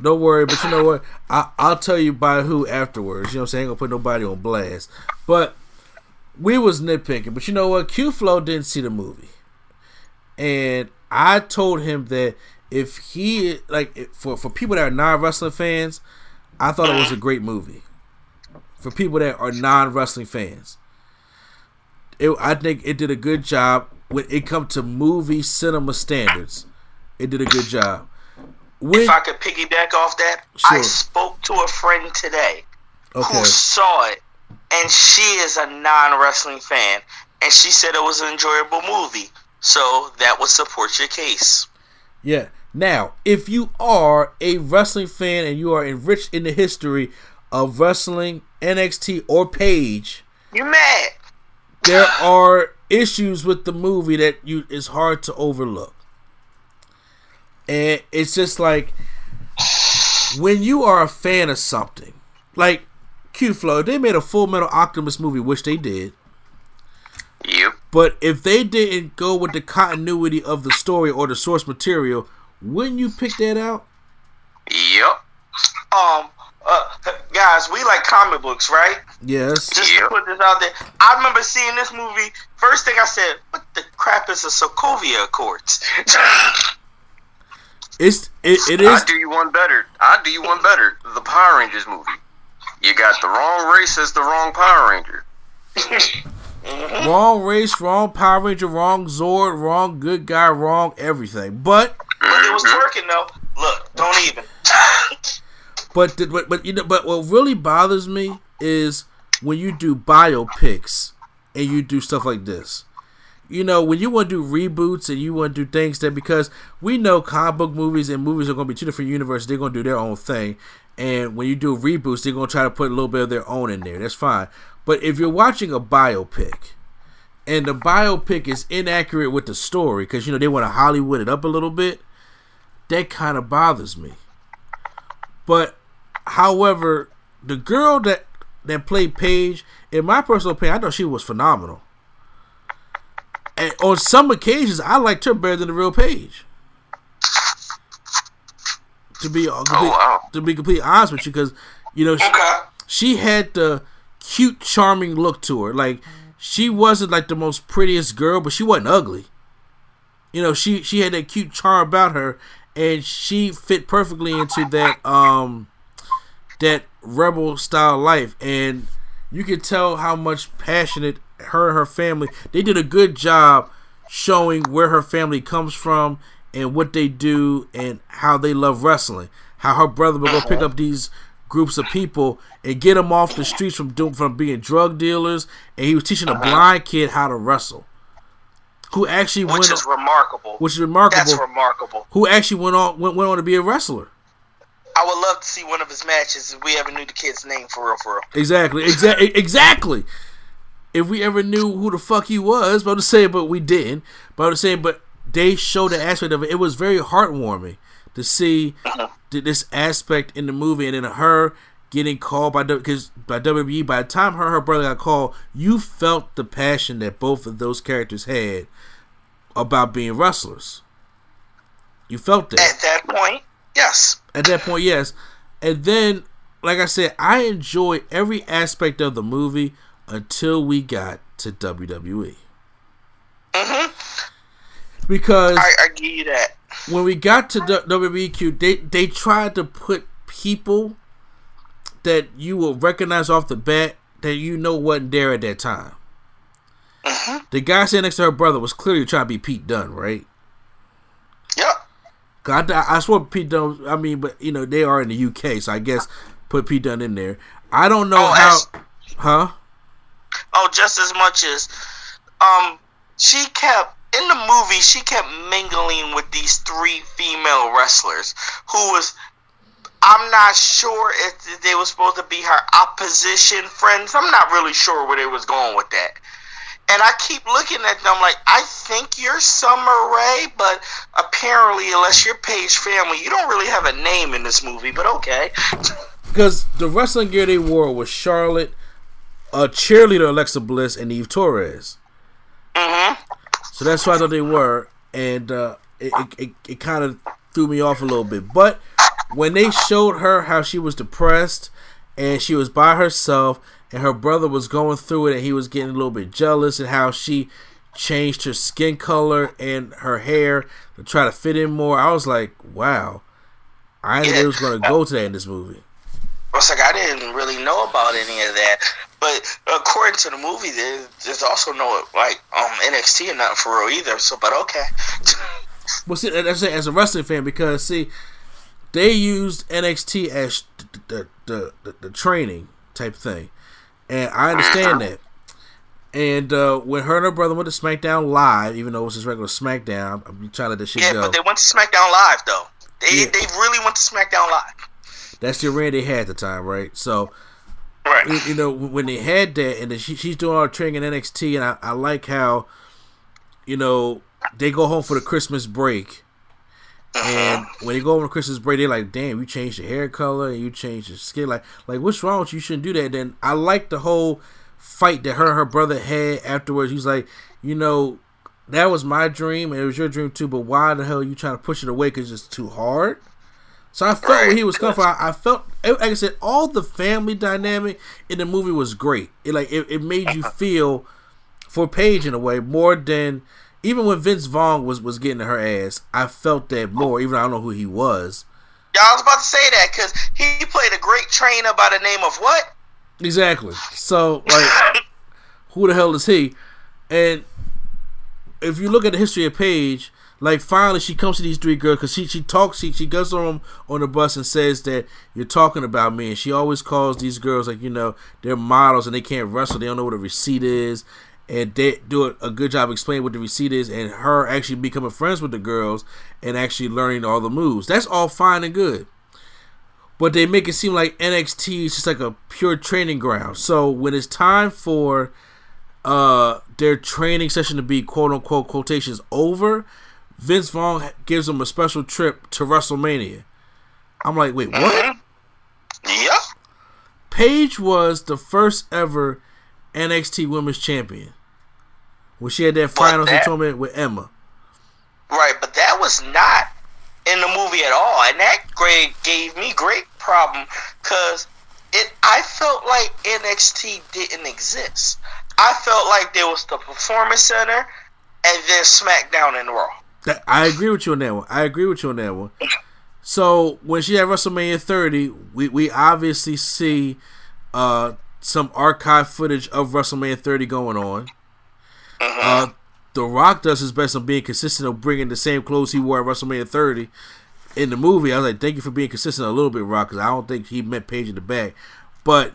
Don't worry, but you know what? I, I'll tell you by who afterwards. You know what I'm saying? I ain't gonna put nobody on blast. But we was nitpicking. But you know what? Q Flow didn't see the movie, and I told him that if he like for for people that are non wrestling fans, I thought it was a great movie. For people that are non wrestling fans, it, I think it did a good job when it come to movie cinema standards. It did a good job. When, If I could piggyback off that, I spoke to a friend today okay. who saw it, and she is a non-wrestling fan, and she said it was an enjoyable movie. So that would support your case. Yeah. Now, if you are a wrestling fan and you are enriched in the history of wrestling, NXT, or Paige, you're mad? there are issues with the movie that you is hard to overlook. And it's just like when you are a fan of something, like Q Flow, they made a Full Metal Alchemist movie, which they did. You. But if they didn't go with the continuity of the story or the source material, wouldn't you pick that out? Yep. Um, uh, guys, we like comic books, right? Yes. Just to put this out there, I remember seeing this movie. First thing I said, "What the crap is a Sokovia Accords?" It's it, it I do you one better. I do you one better. The Power Rangers movie. You got the wrong race as the wrong Power Ranger. Mm-hmm. wrong race, wrong Power Ranger, wrong Zord, wrong good guy, wrong everything. But but it was mm-hmm. working though. Look, don't even. But the, but but you know but what really bothers me is when you do biopics and you do stuff like this. You know, when you want to do reboots and you want to do things that because we know comic book movies and movies are going to be two different universes, they're going to do their own thing. And when you do reboots, they're going to try to put a little bit of their own in there. That's fine. But if you're watching a biopic and the biopic is inaccurate with the story because you know they want to Hollywood it up a little bit, that kind of bothers me. But however, the girl that that played Paige, in my personal opinion, I thought she was phenomenal. And on some occasions, I liked her better than the real Paige. To be to be, wow. to be completely honest with you, because you know she, Okay. she had the cute, charming look to her. Like she wasn't like the most prettiest girl, but she wasn't ugly. You know, she she had that cute charm about her, and she fit perfectly into that um that rebel style life. And you could tell how much passionate her and her family. They did a good job showing where her family comes from and what they do and how they love wrestling. How her brother would go pick up these groups of people and get them off the streets from doing from being drug dealers, and he was teaching a uh-huh. blind kid how to wrestle. Who actually Which went is remarkable. which is remarkable. That's remarkable. who actually went on went, went on to be a wrestler. I would love to see one of his matches if we ever knew the kid's name for real, for real. Exactly, exactly, exactly. If we ever knew who the fuck he was, but I'm just saying, but we didn't. But I'm just saying, but they showed the aspect of it. It was very heartwarming to see uh-huh. th- this aspect in the movie, and then her getting called by because by WWE. By the time her and her brother got called, you felt the passion that both of those characters had about being wrestlers. You felt that At that point, yes. at that point, yes. And then, like I said, I enjoy every aspect of the movie until we got to WWE. Mm-hmm. Because I, I give you that. when we got to the WWEQ, they they tried to put people that you will recognize off the bat that you know wasn't there at that time. Mm-hmm. The guy sitting next to her brother was clearly trying to be Pete Dunne, right? Yep. God, I, I swear Pete Dunne. I mean, but you know they are in the UK, so I guess put Pete Dunne in there. I don't know Oh, how, huh? Oh, just as much as um she kept in the movie she kept mingling with these three female wrestlers who was I'm not sure if they were supposed to be her opposition friends. I'm not really sure where they was going with that. And I keep looking at them like I think you're Summer Rae, but apparently unless you're Paige family, you don't really have a name in this movie, but okay. Because the wrestling gear they wore was Charlotte, a cheerleader Alexa Bliss, and Eve Torres. Mhm. So that's who I thought they were, and uh, it it, it, kind of threw me off a little bit. But when they showed her how she was depressed and she was by herself, and her brother was going through it, and he was getting a little bit jealous, and how she changed her skin color and her hair to try to fit in more, I was like, wow. I didn't think it was going to go today in this movie. I was like, I didn't really know about any of that. But according to the movie, there, there's also no like um NXT and nothing for real either. So, but okay. Well, see, that's it, as a wrestling fan because see, they used NXT as the the, the, the training type thing, and I understand that. And uh, when her and her brother went to SmackDown Live, even though it was just regular SmackDown, I'm trying to let this shit yeah, go. but they went to SmackDown Live though. They Yeah. they really went to SmackDown Live. That's the arena they had at the time, right? So Right. you, know when they had that, and then she, she's doing all the training in NXT, and I, I like how, you know, they go home for the Christmas break, and uh-huh. when they go home for Christmas break, they're like, "Damn, you changed your hair color and you changed your skin. Like, like what's wrong with you? You shouldn't do that." then I like the whole fight that her and her brother had afterwards. He's like, you know, that was my dream and it was your dream too. But why the hell are you trying to push it away because it's too hard? So I felt where he was coming from. I, felt, like I said, all the family dynamic in the movie was great. It like it, it made you feel for Paige in a way more than even when Vince Vaughn was was getting her ass. I felt that more, even though I don't know who he was. Yeah, I was about to say that because he played a great trainer by the name of what? Exactly. So like, who the hell is he? And if you look at the history of Paige, like finally she comes to these three girls because she she talks she she goes on on the bus and says that you're talking about me. And she always calls these girls like you know they're models and they can't wrestle. They don't know what a receipt is. And they do a, a good job explaining what the receipt is and her actually becoming friends with the girls and actually learning all the moves. That's all fine and good. But they make it seem like NXT is just like a pure training ground. So when it's time for uh their training session to be quote unquote quotations over Vince Vaughn gives them a special trip to WrestleMania. I'm like, wait, what? Mm-hmm. Yep. Paige was the first ever NXT Women's Champion when she had that finals that- tournament with Emma. Right, but that was not in the movie at all, and that great gave me great problem because it. I felt like NXT didn't exist. I felt like there was the Performance Center and then SmackDown and Raw. I agree with you on that one. I agree with you on that one. So when she had WrestleMania 30, we, we obviously see uh, some archive footage of WrestleMania 30 going on. Uh, the Rock does his best on being consistent of bringing the same clothes he wore at WrestleMania 30 in the movie. I was like, thank you for being consistent a little bit, Rock, because I don't think he met Paige in the back. But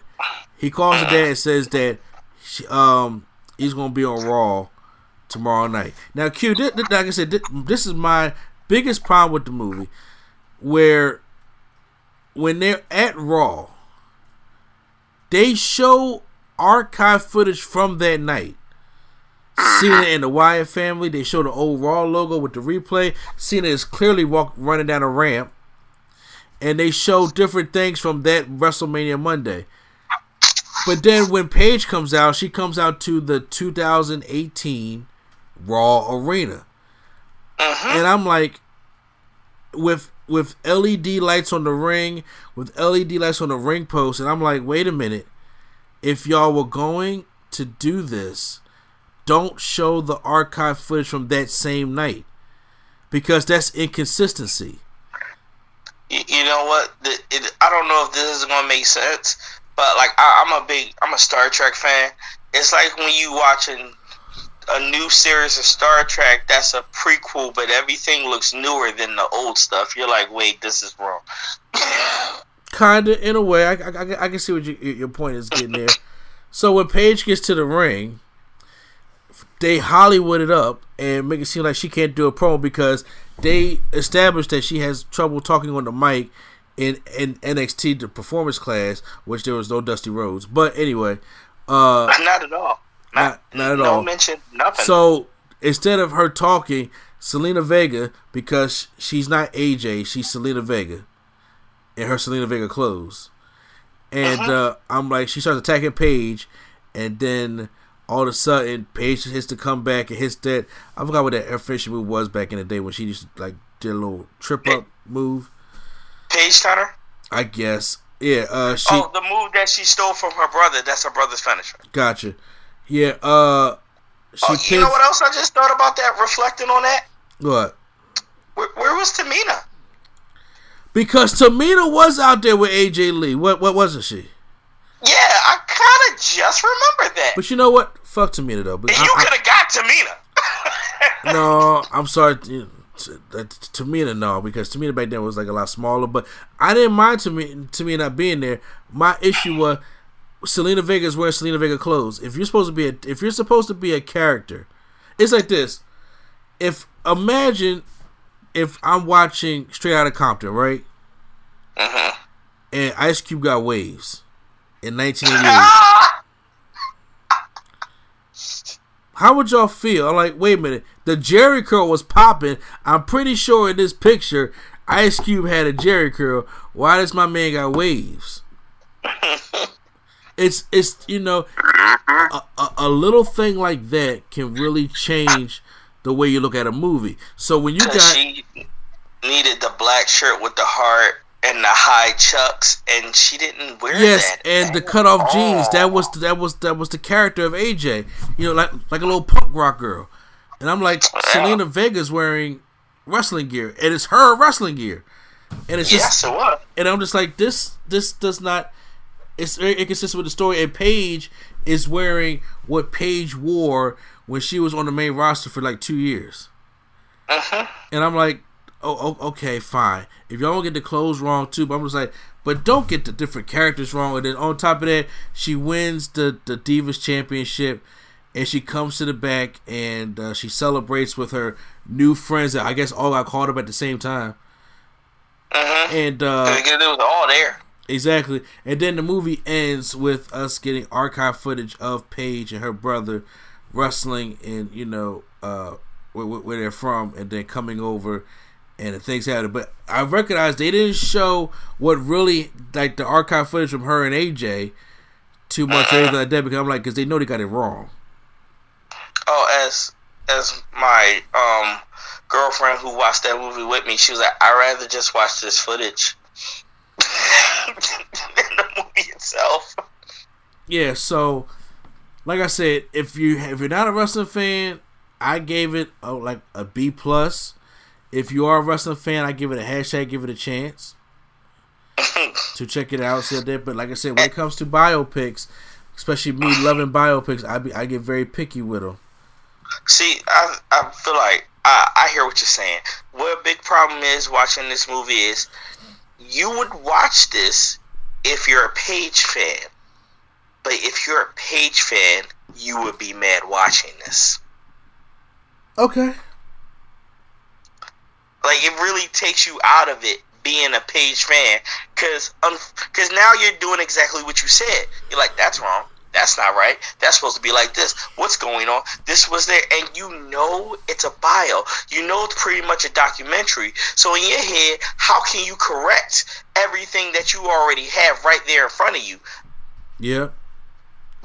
he calls her dad and says that she, um, he's going to be on Raw tomorrow night. Now, Q, thi- thi- like I said, thi- this is my biggest problem with the movie, where when they're at Raw, they show archive footage from that night. Cena and the Wyatt family. They show the old Raw logo with the replay. Cena is clearly walk running down a ramp, and they show different things from that WrestleMania Monday. But then when Paige comes out, she comes out to the 2018 Raw Arena, uh-huh. and I'm like, with with LED lights on the ring, with LED lights on the ring post, and I'm like, wait a minute, if y'all were going to do this, don't show the archive footage from that same night, because that's inconsistency. You, know what? The, it, I don't know if this is gonna make sense, but like I, I'm a big, I'm a Star Trek fan. It's like when you watching a new series of Star Trek that's a prequel, but everything looks newer than the old stuff. You're like, wait, this is wrong. Kinda, in a way, I, I, I can see what you, your point is getting there. So when Paige gets to the ring, they Hollywood it up and make it seem like she can't do a promo because they established that she has trouble talking on the mic in, in NXT the performance class, which there was no Dusty Rhodes. But anyway, uh, not at all. Not not at no all. mention, nothing. So instead of her talking, Zelina Vega, because she's not AJ, she's Zelina Vega in her Zelina Vega clothes. And uh, I'm like, she starts attacking Paige, and then all of a sudden, Paige hits the comeback and hits that. I forgot what that air finishing move was back in the day when she just like did a little trip up move. Paige Turner. I guess. Yeah. Uh, she oh, the move that she stole from her brother. That's her brother's finisher. gotcha. Yeah. Uh, she Oh, you know what else I just thought about that? Reflecting on that, what? where, where was Tamina? Because Tamina was out there with AJ Lee. What? What wasn't she? Yeah, I kind of just remembered that. But you know what? Fuck Tamina though. But And I- you could have got Tamina. no, I'm sorry. you know, t- t- Tamina, no, because Tamina back then was like a lot smaller. But I didn't mind Tamina, Tamina not being there. My issue was Zelina Vega is wearing Zelina Vega clothes. If you're supposed to be a, if you're supposed to be a character, it's like this. If imagine if I'm watching Straight Outta Compton, right? Uh-huh. And Ice Cube got waves in 1988. How would y'all feel? I'm like, wait a minute. The Jerry curl was popping. I'm pretty sure in this picture, Ice Cube had a Jerry curl. Why does my man got waves? it's it's you know a, a, a little thing like that can really change the way you look at a movie. So when you got she needed the black shirt with the heart and the high chucks, and she didn't wear yes, that. and the cut off jeans that was that was that was the character of AJ. You know, like like a little punk rock girl. And I'm like Zelina Vega's wearing wrestling gear, and it's her wrestling gear. And it's Yes, just it was. and I'm just like this. This does not. It's very inconsistent with the story. And Paige is wearing what Paige wore when she was on the main roster for like two years. Uh huh. And I'm like, oh, okay, fine. If y'all don't get the clothes wrong too, but I'm just like, but don't get the different characters wrong. And then on top of that, she wins the the Divas Championship, and she comes to the back and uh, she celebrates with her new friends that I guess all got called up at the same time. Uh-huh. And uh, It was all there. Exactly. And then the movie ends with us getting archive footage of Paige and her brother wrestling and, you know, uh, where, where- they're from and then coming over and things happen. But I recognize they didn't show what really, like the archive footage from her and AJ too much or anything like that because I'm like, because they know they got it wrong. Oh, as as my um girlfriend who watched that movie with me, she was like, "I'd rather just watch this footage the movie itself." Yeah, so like I said, if you if you're not a wrestling fan, I gave it a, like a B plus. If you are a wrestling fan, I give it a hashtag, give it a chance to check it out. See that, but like I said, when it comes to biopics, especially me loving biopics, I be I get very picky with them. See, I I feel like I I hear what you're saying. What a big problem is watching this movie is you would watch this if you're a Paige fan, but if you're a Paige fan, you would be mad watching this. Okay. Like it really takes you out of it being a Paige fan, cause um, cause now you're doing exactly what you said. You're like, that's wrong. That's not right. That's supposed to be like this. What's going on? This was there, and you know it's a bio. You know it's pretty much a documentary. So in your head, how can you correct everything that you already have right there in front of you? Yeah.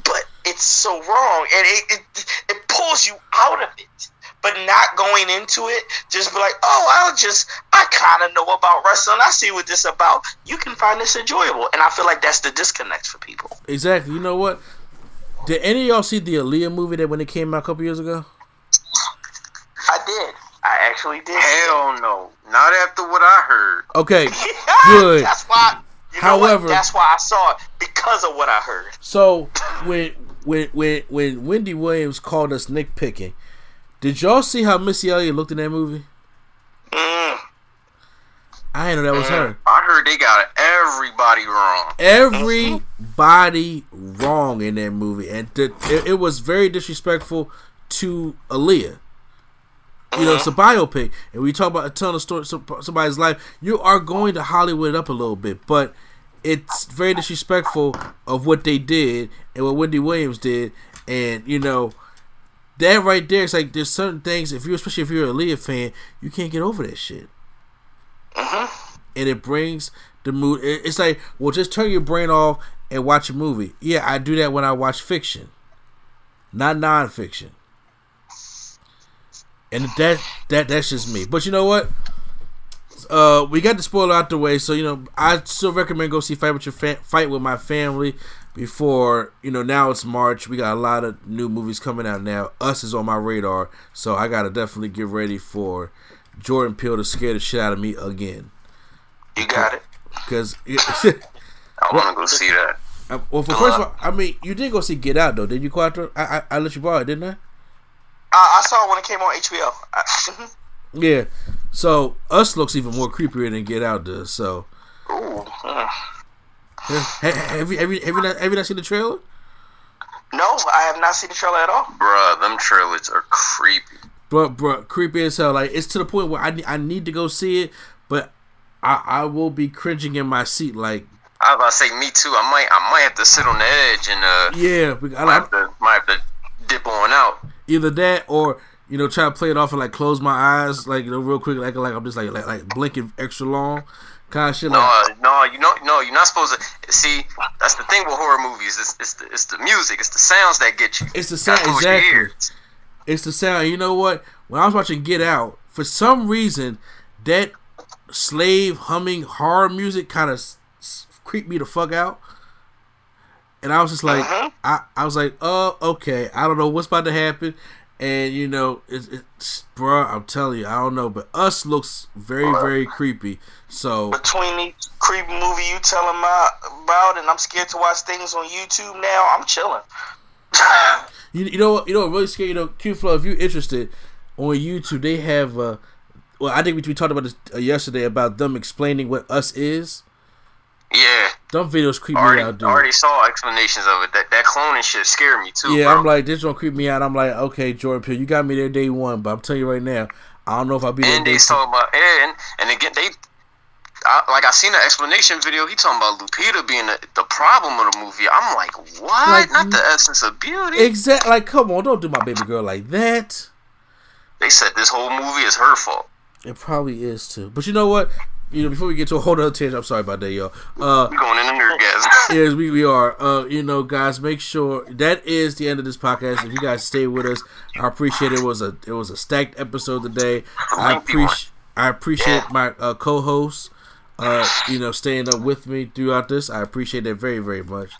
but it's so wrong and it, it it pulls you out of it but not going into it just be like oh i'll just i kind of know about wrestling i see what this about you can find this enjoyable and i feel like that's the disconnect for people Exactly. You know what? Did any of y'all see the Aaliyah movie that when it came out a couple years ago? i did i actually did Hell no. Not after what I heard. Okay. Good. that's why you know what? However- that's why i saw it because of what i heard So when when when when Wendy Williams called us Nick picking, did y'all see how Missy Elliott looked in that movie? mm. I didn't know that was her. I heard they got everybody wrong. Everybody wrong in that movie, and th- it, it was very disrespectful to Aaliyah. You know, it's a mm-hmm. biopic, and we talk about a telling a story some- somebody's life. You are going to Hollywood up a little bit, but it's very disrespectful of what they did and what Wendy Williams did, and you know that right there. It's like there's certain things. If you, especially if you're a Aaliyah fan, you can't get over that shit and it brings the mood. It's like, well, just turn your brain off and watch a movie. Yeah, I do that when I watch fiction, not nonfiction. And that that that's just me. But you know what? Uh, we got the spoiler out the way, so you know I still recommend go see Fight with Your fa- Fight with My Family before you know. Now it's March. We got a lot of new movies coming out now. Us is on my radar, so I gotta definitely get ready for Jordan Peele to scare the shit out of me again. you got it Because, I want to go see that. well, for first of all, I mean, you did go see Get Out though, did you, Quattro? I, I I let you borrow it, didn't I? I, I saw it when it came on hbo. Yeah. So Us looks even more creepier than Get Out does. So Ooh, mm. ha- have you have you have you not, have you not seen the trailer? no i have not seen the trailer at all Bruh, them trailers are creepy. Bro, bro, creepy as hell. Like it's to the point where I I need to go see it, but I I will be cringing in my seat. Like I was about to say, me too. I might, I might have to sit on the edge and uh, yeah, I, might, have to, might have to dip on out. either that or you know try to play it off and like close my eyes like you know real quick like like I'm just like like, like blinking extra long kind of shit. No, Like no, you know, no, you're not supposed to see. That's the thing with horror movies. It's, it's the it's the music. It's the sounds that get you. It's the sound exactly. It's the sound. You know what? When I was watching Get Out, for some reason, that slave humming horror music kind of creeped me the fuck out. And I was just like, Uh-huh. I, I was like, oh, okay. I don't know what's about to happen. And you know, it's, it's bro, I'm telling you, I don't know, but Us looks very, very creepy. So Between the creepy movie you telling my about, and I'm scared to watch things on YouTube now. I'm chilling. You, you know what? You know what really scary. You know, Q Flow. If you're interested on YouTube, they have. Uh, well, I think we, we talked about this uh, yesterday about them explaining what us is. Yeah, Them videos creep me already out, dude. I already saw explanations of it. That that cloning shit scared me too. yeah, bro. I'm like, this don't creep me out. I'm like, okay, Jordan Peele, you got me there day one, but I'm telling you right now, I don't know if I'll be there and they talking about and and again they. I, like I seen an explanation video. He talking about Lupita being the, the problem of the movie. I'm like, what? Like, Not the essence of beauty. Exactly. Like, come on, don't do my baby girl like that. they said this whole movie is her fault. It probably is too. But you know what? You know, before we get to a whole other tangent, I'm sorry about that, y'all. Uh, We going in the nerdgasm. yes, we, we are. Uh, you know, guys, make sure that is the end of this podcast. If you guys stay with us, I appreciate it. it was a it was a stacked episode today. I appreciate I appreciate my uh, co-hosts. Uh, you know, staying up with me throughout this. I appreciate that very very much.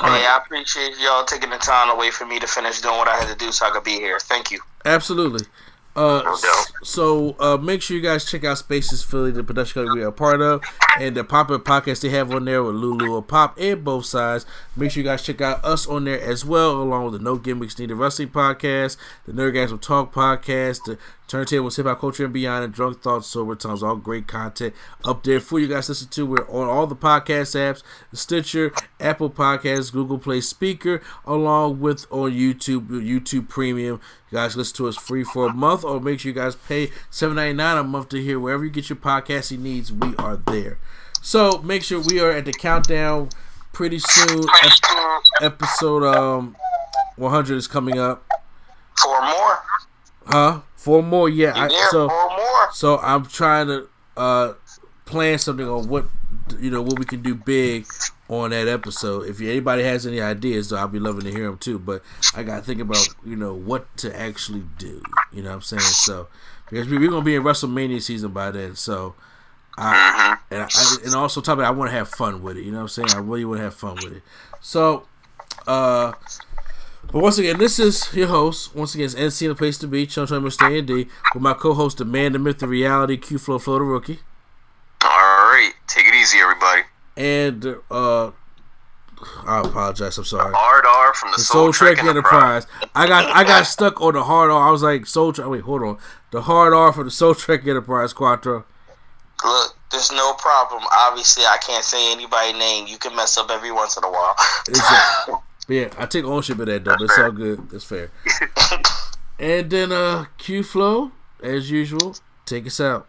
Hey, I appreciate y'all taking the time away for me to finish doing what I had to do so I could be here. Thank you. Absolutely. Uh, No so uh, make sure you guys check out Spaces Philly, the production company we are a part of, and the Pop Up podcast they have on there with Lulu or Pop and both sides. Make sure you guys check out us on there as well, along with the No Gimmicks Needed Wrestling podcast, the Nerdgasm Talk podcast, the Turntables Hip Hop Culture and Beyond, and Drunk Thoughts Sober Times. All great content up there for you guys to listen to. We're on all the podcast apps, Stitcher, Apple Podcasts, Google Play Spreaker, along with on YouTube, YouTube Premium. You guys listen to us free for a month, or make sure you guys pay seven ninety nine a month to hear wherever you get your podcasting needs. We are there. So make sure we are at the countdown pretty soon. Ep- episode um one hundred is coming up. Four more. Huh? Four more, yeah. I, so Four more. so I'm trying to uh plan something on what you know what we can do big on that episode. If anybody has any ideas, though, I'll be loving to hear them too. But I got to think about you know what to actually do. You know what I'm saying? So because we, we're gonna be in WrestleMania season by then, so. I, and, I, and also, it, I want to have fun with it. You know what I'm saying? I really want to have fun with it. So, uh, but once again, this is your host. Once again, it's NC the place to be. Chum Chum Mr. Andy with my co-host, the man, the myth, the reality, Q Flow Flow the rookie, All right, take it easy, everybody. and uh, I apologize. I'm sorry. Hard R from the, The Soul, Soul Trek Trek Enterprise. I got I got stuck on the hard R. I was like Soul Trek. Wait, hold on. The hard R for the Soul Trek Enterprise Quattro. Look, there's no problem. Obviously, I can't say anybody's name. You can mess up every once in a while. Exactly. But yeah, I take ownership of that though. But it's all good. That's fair. and then uh Q Flow, as usual, take us out.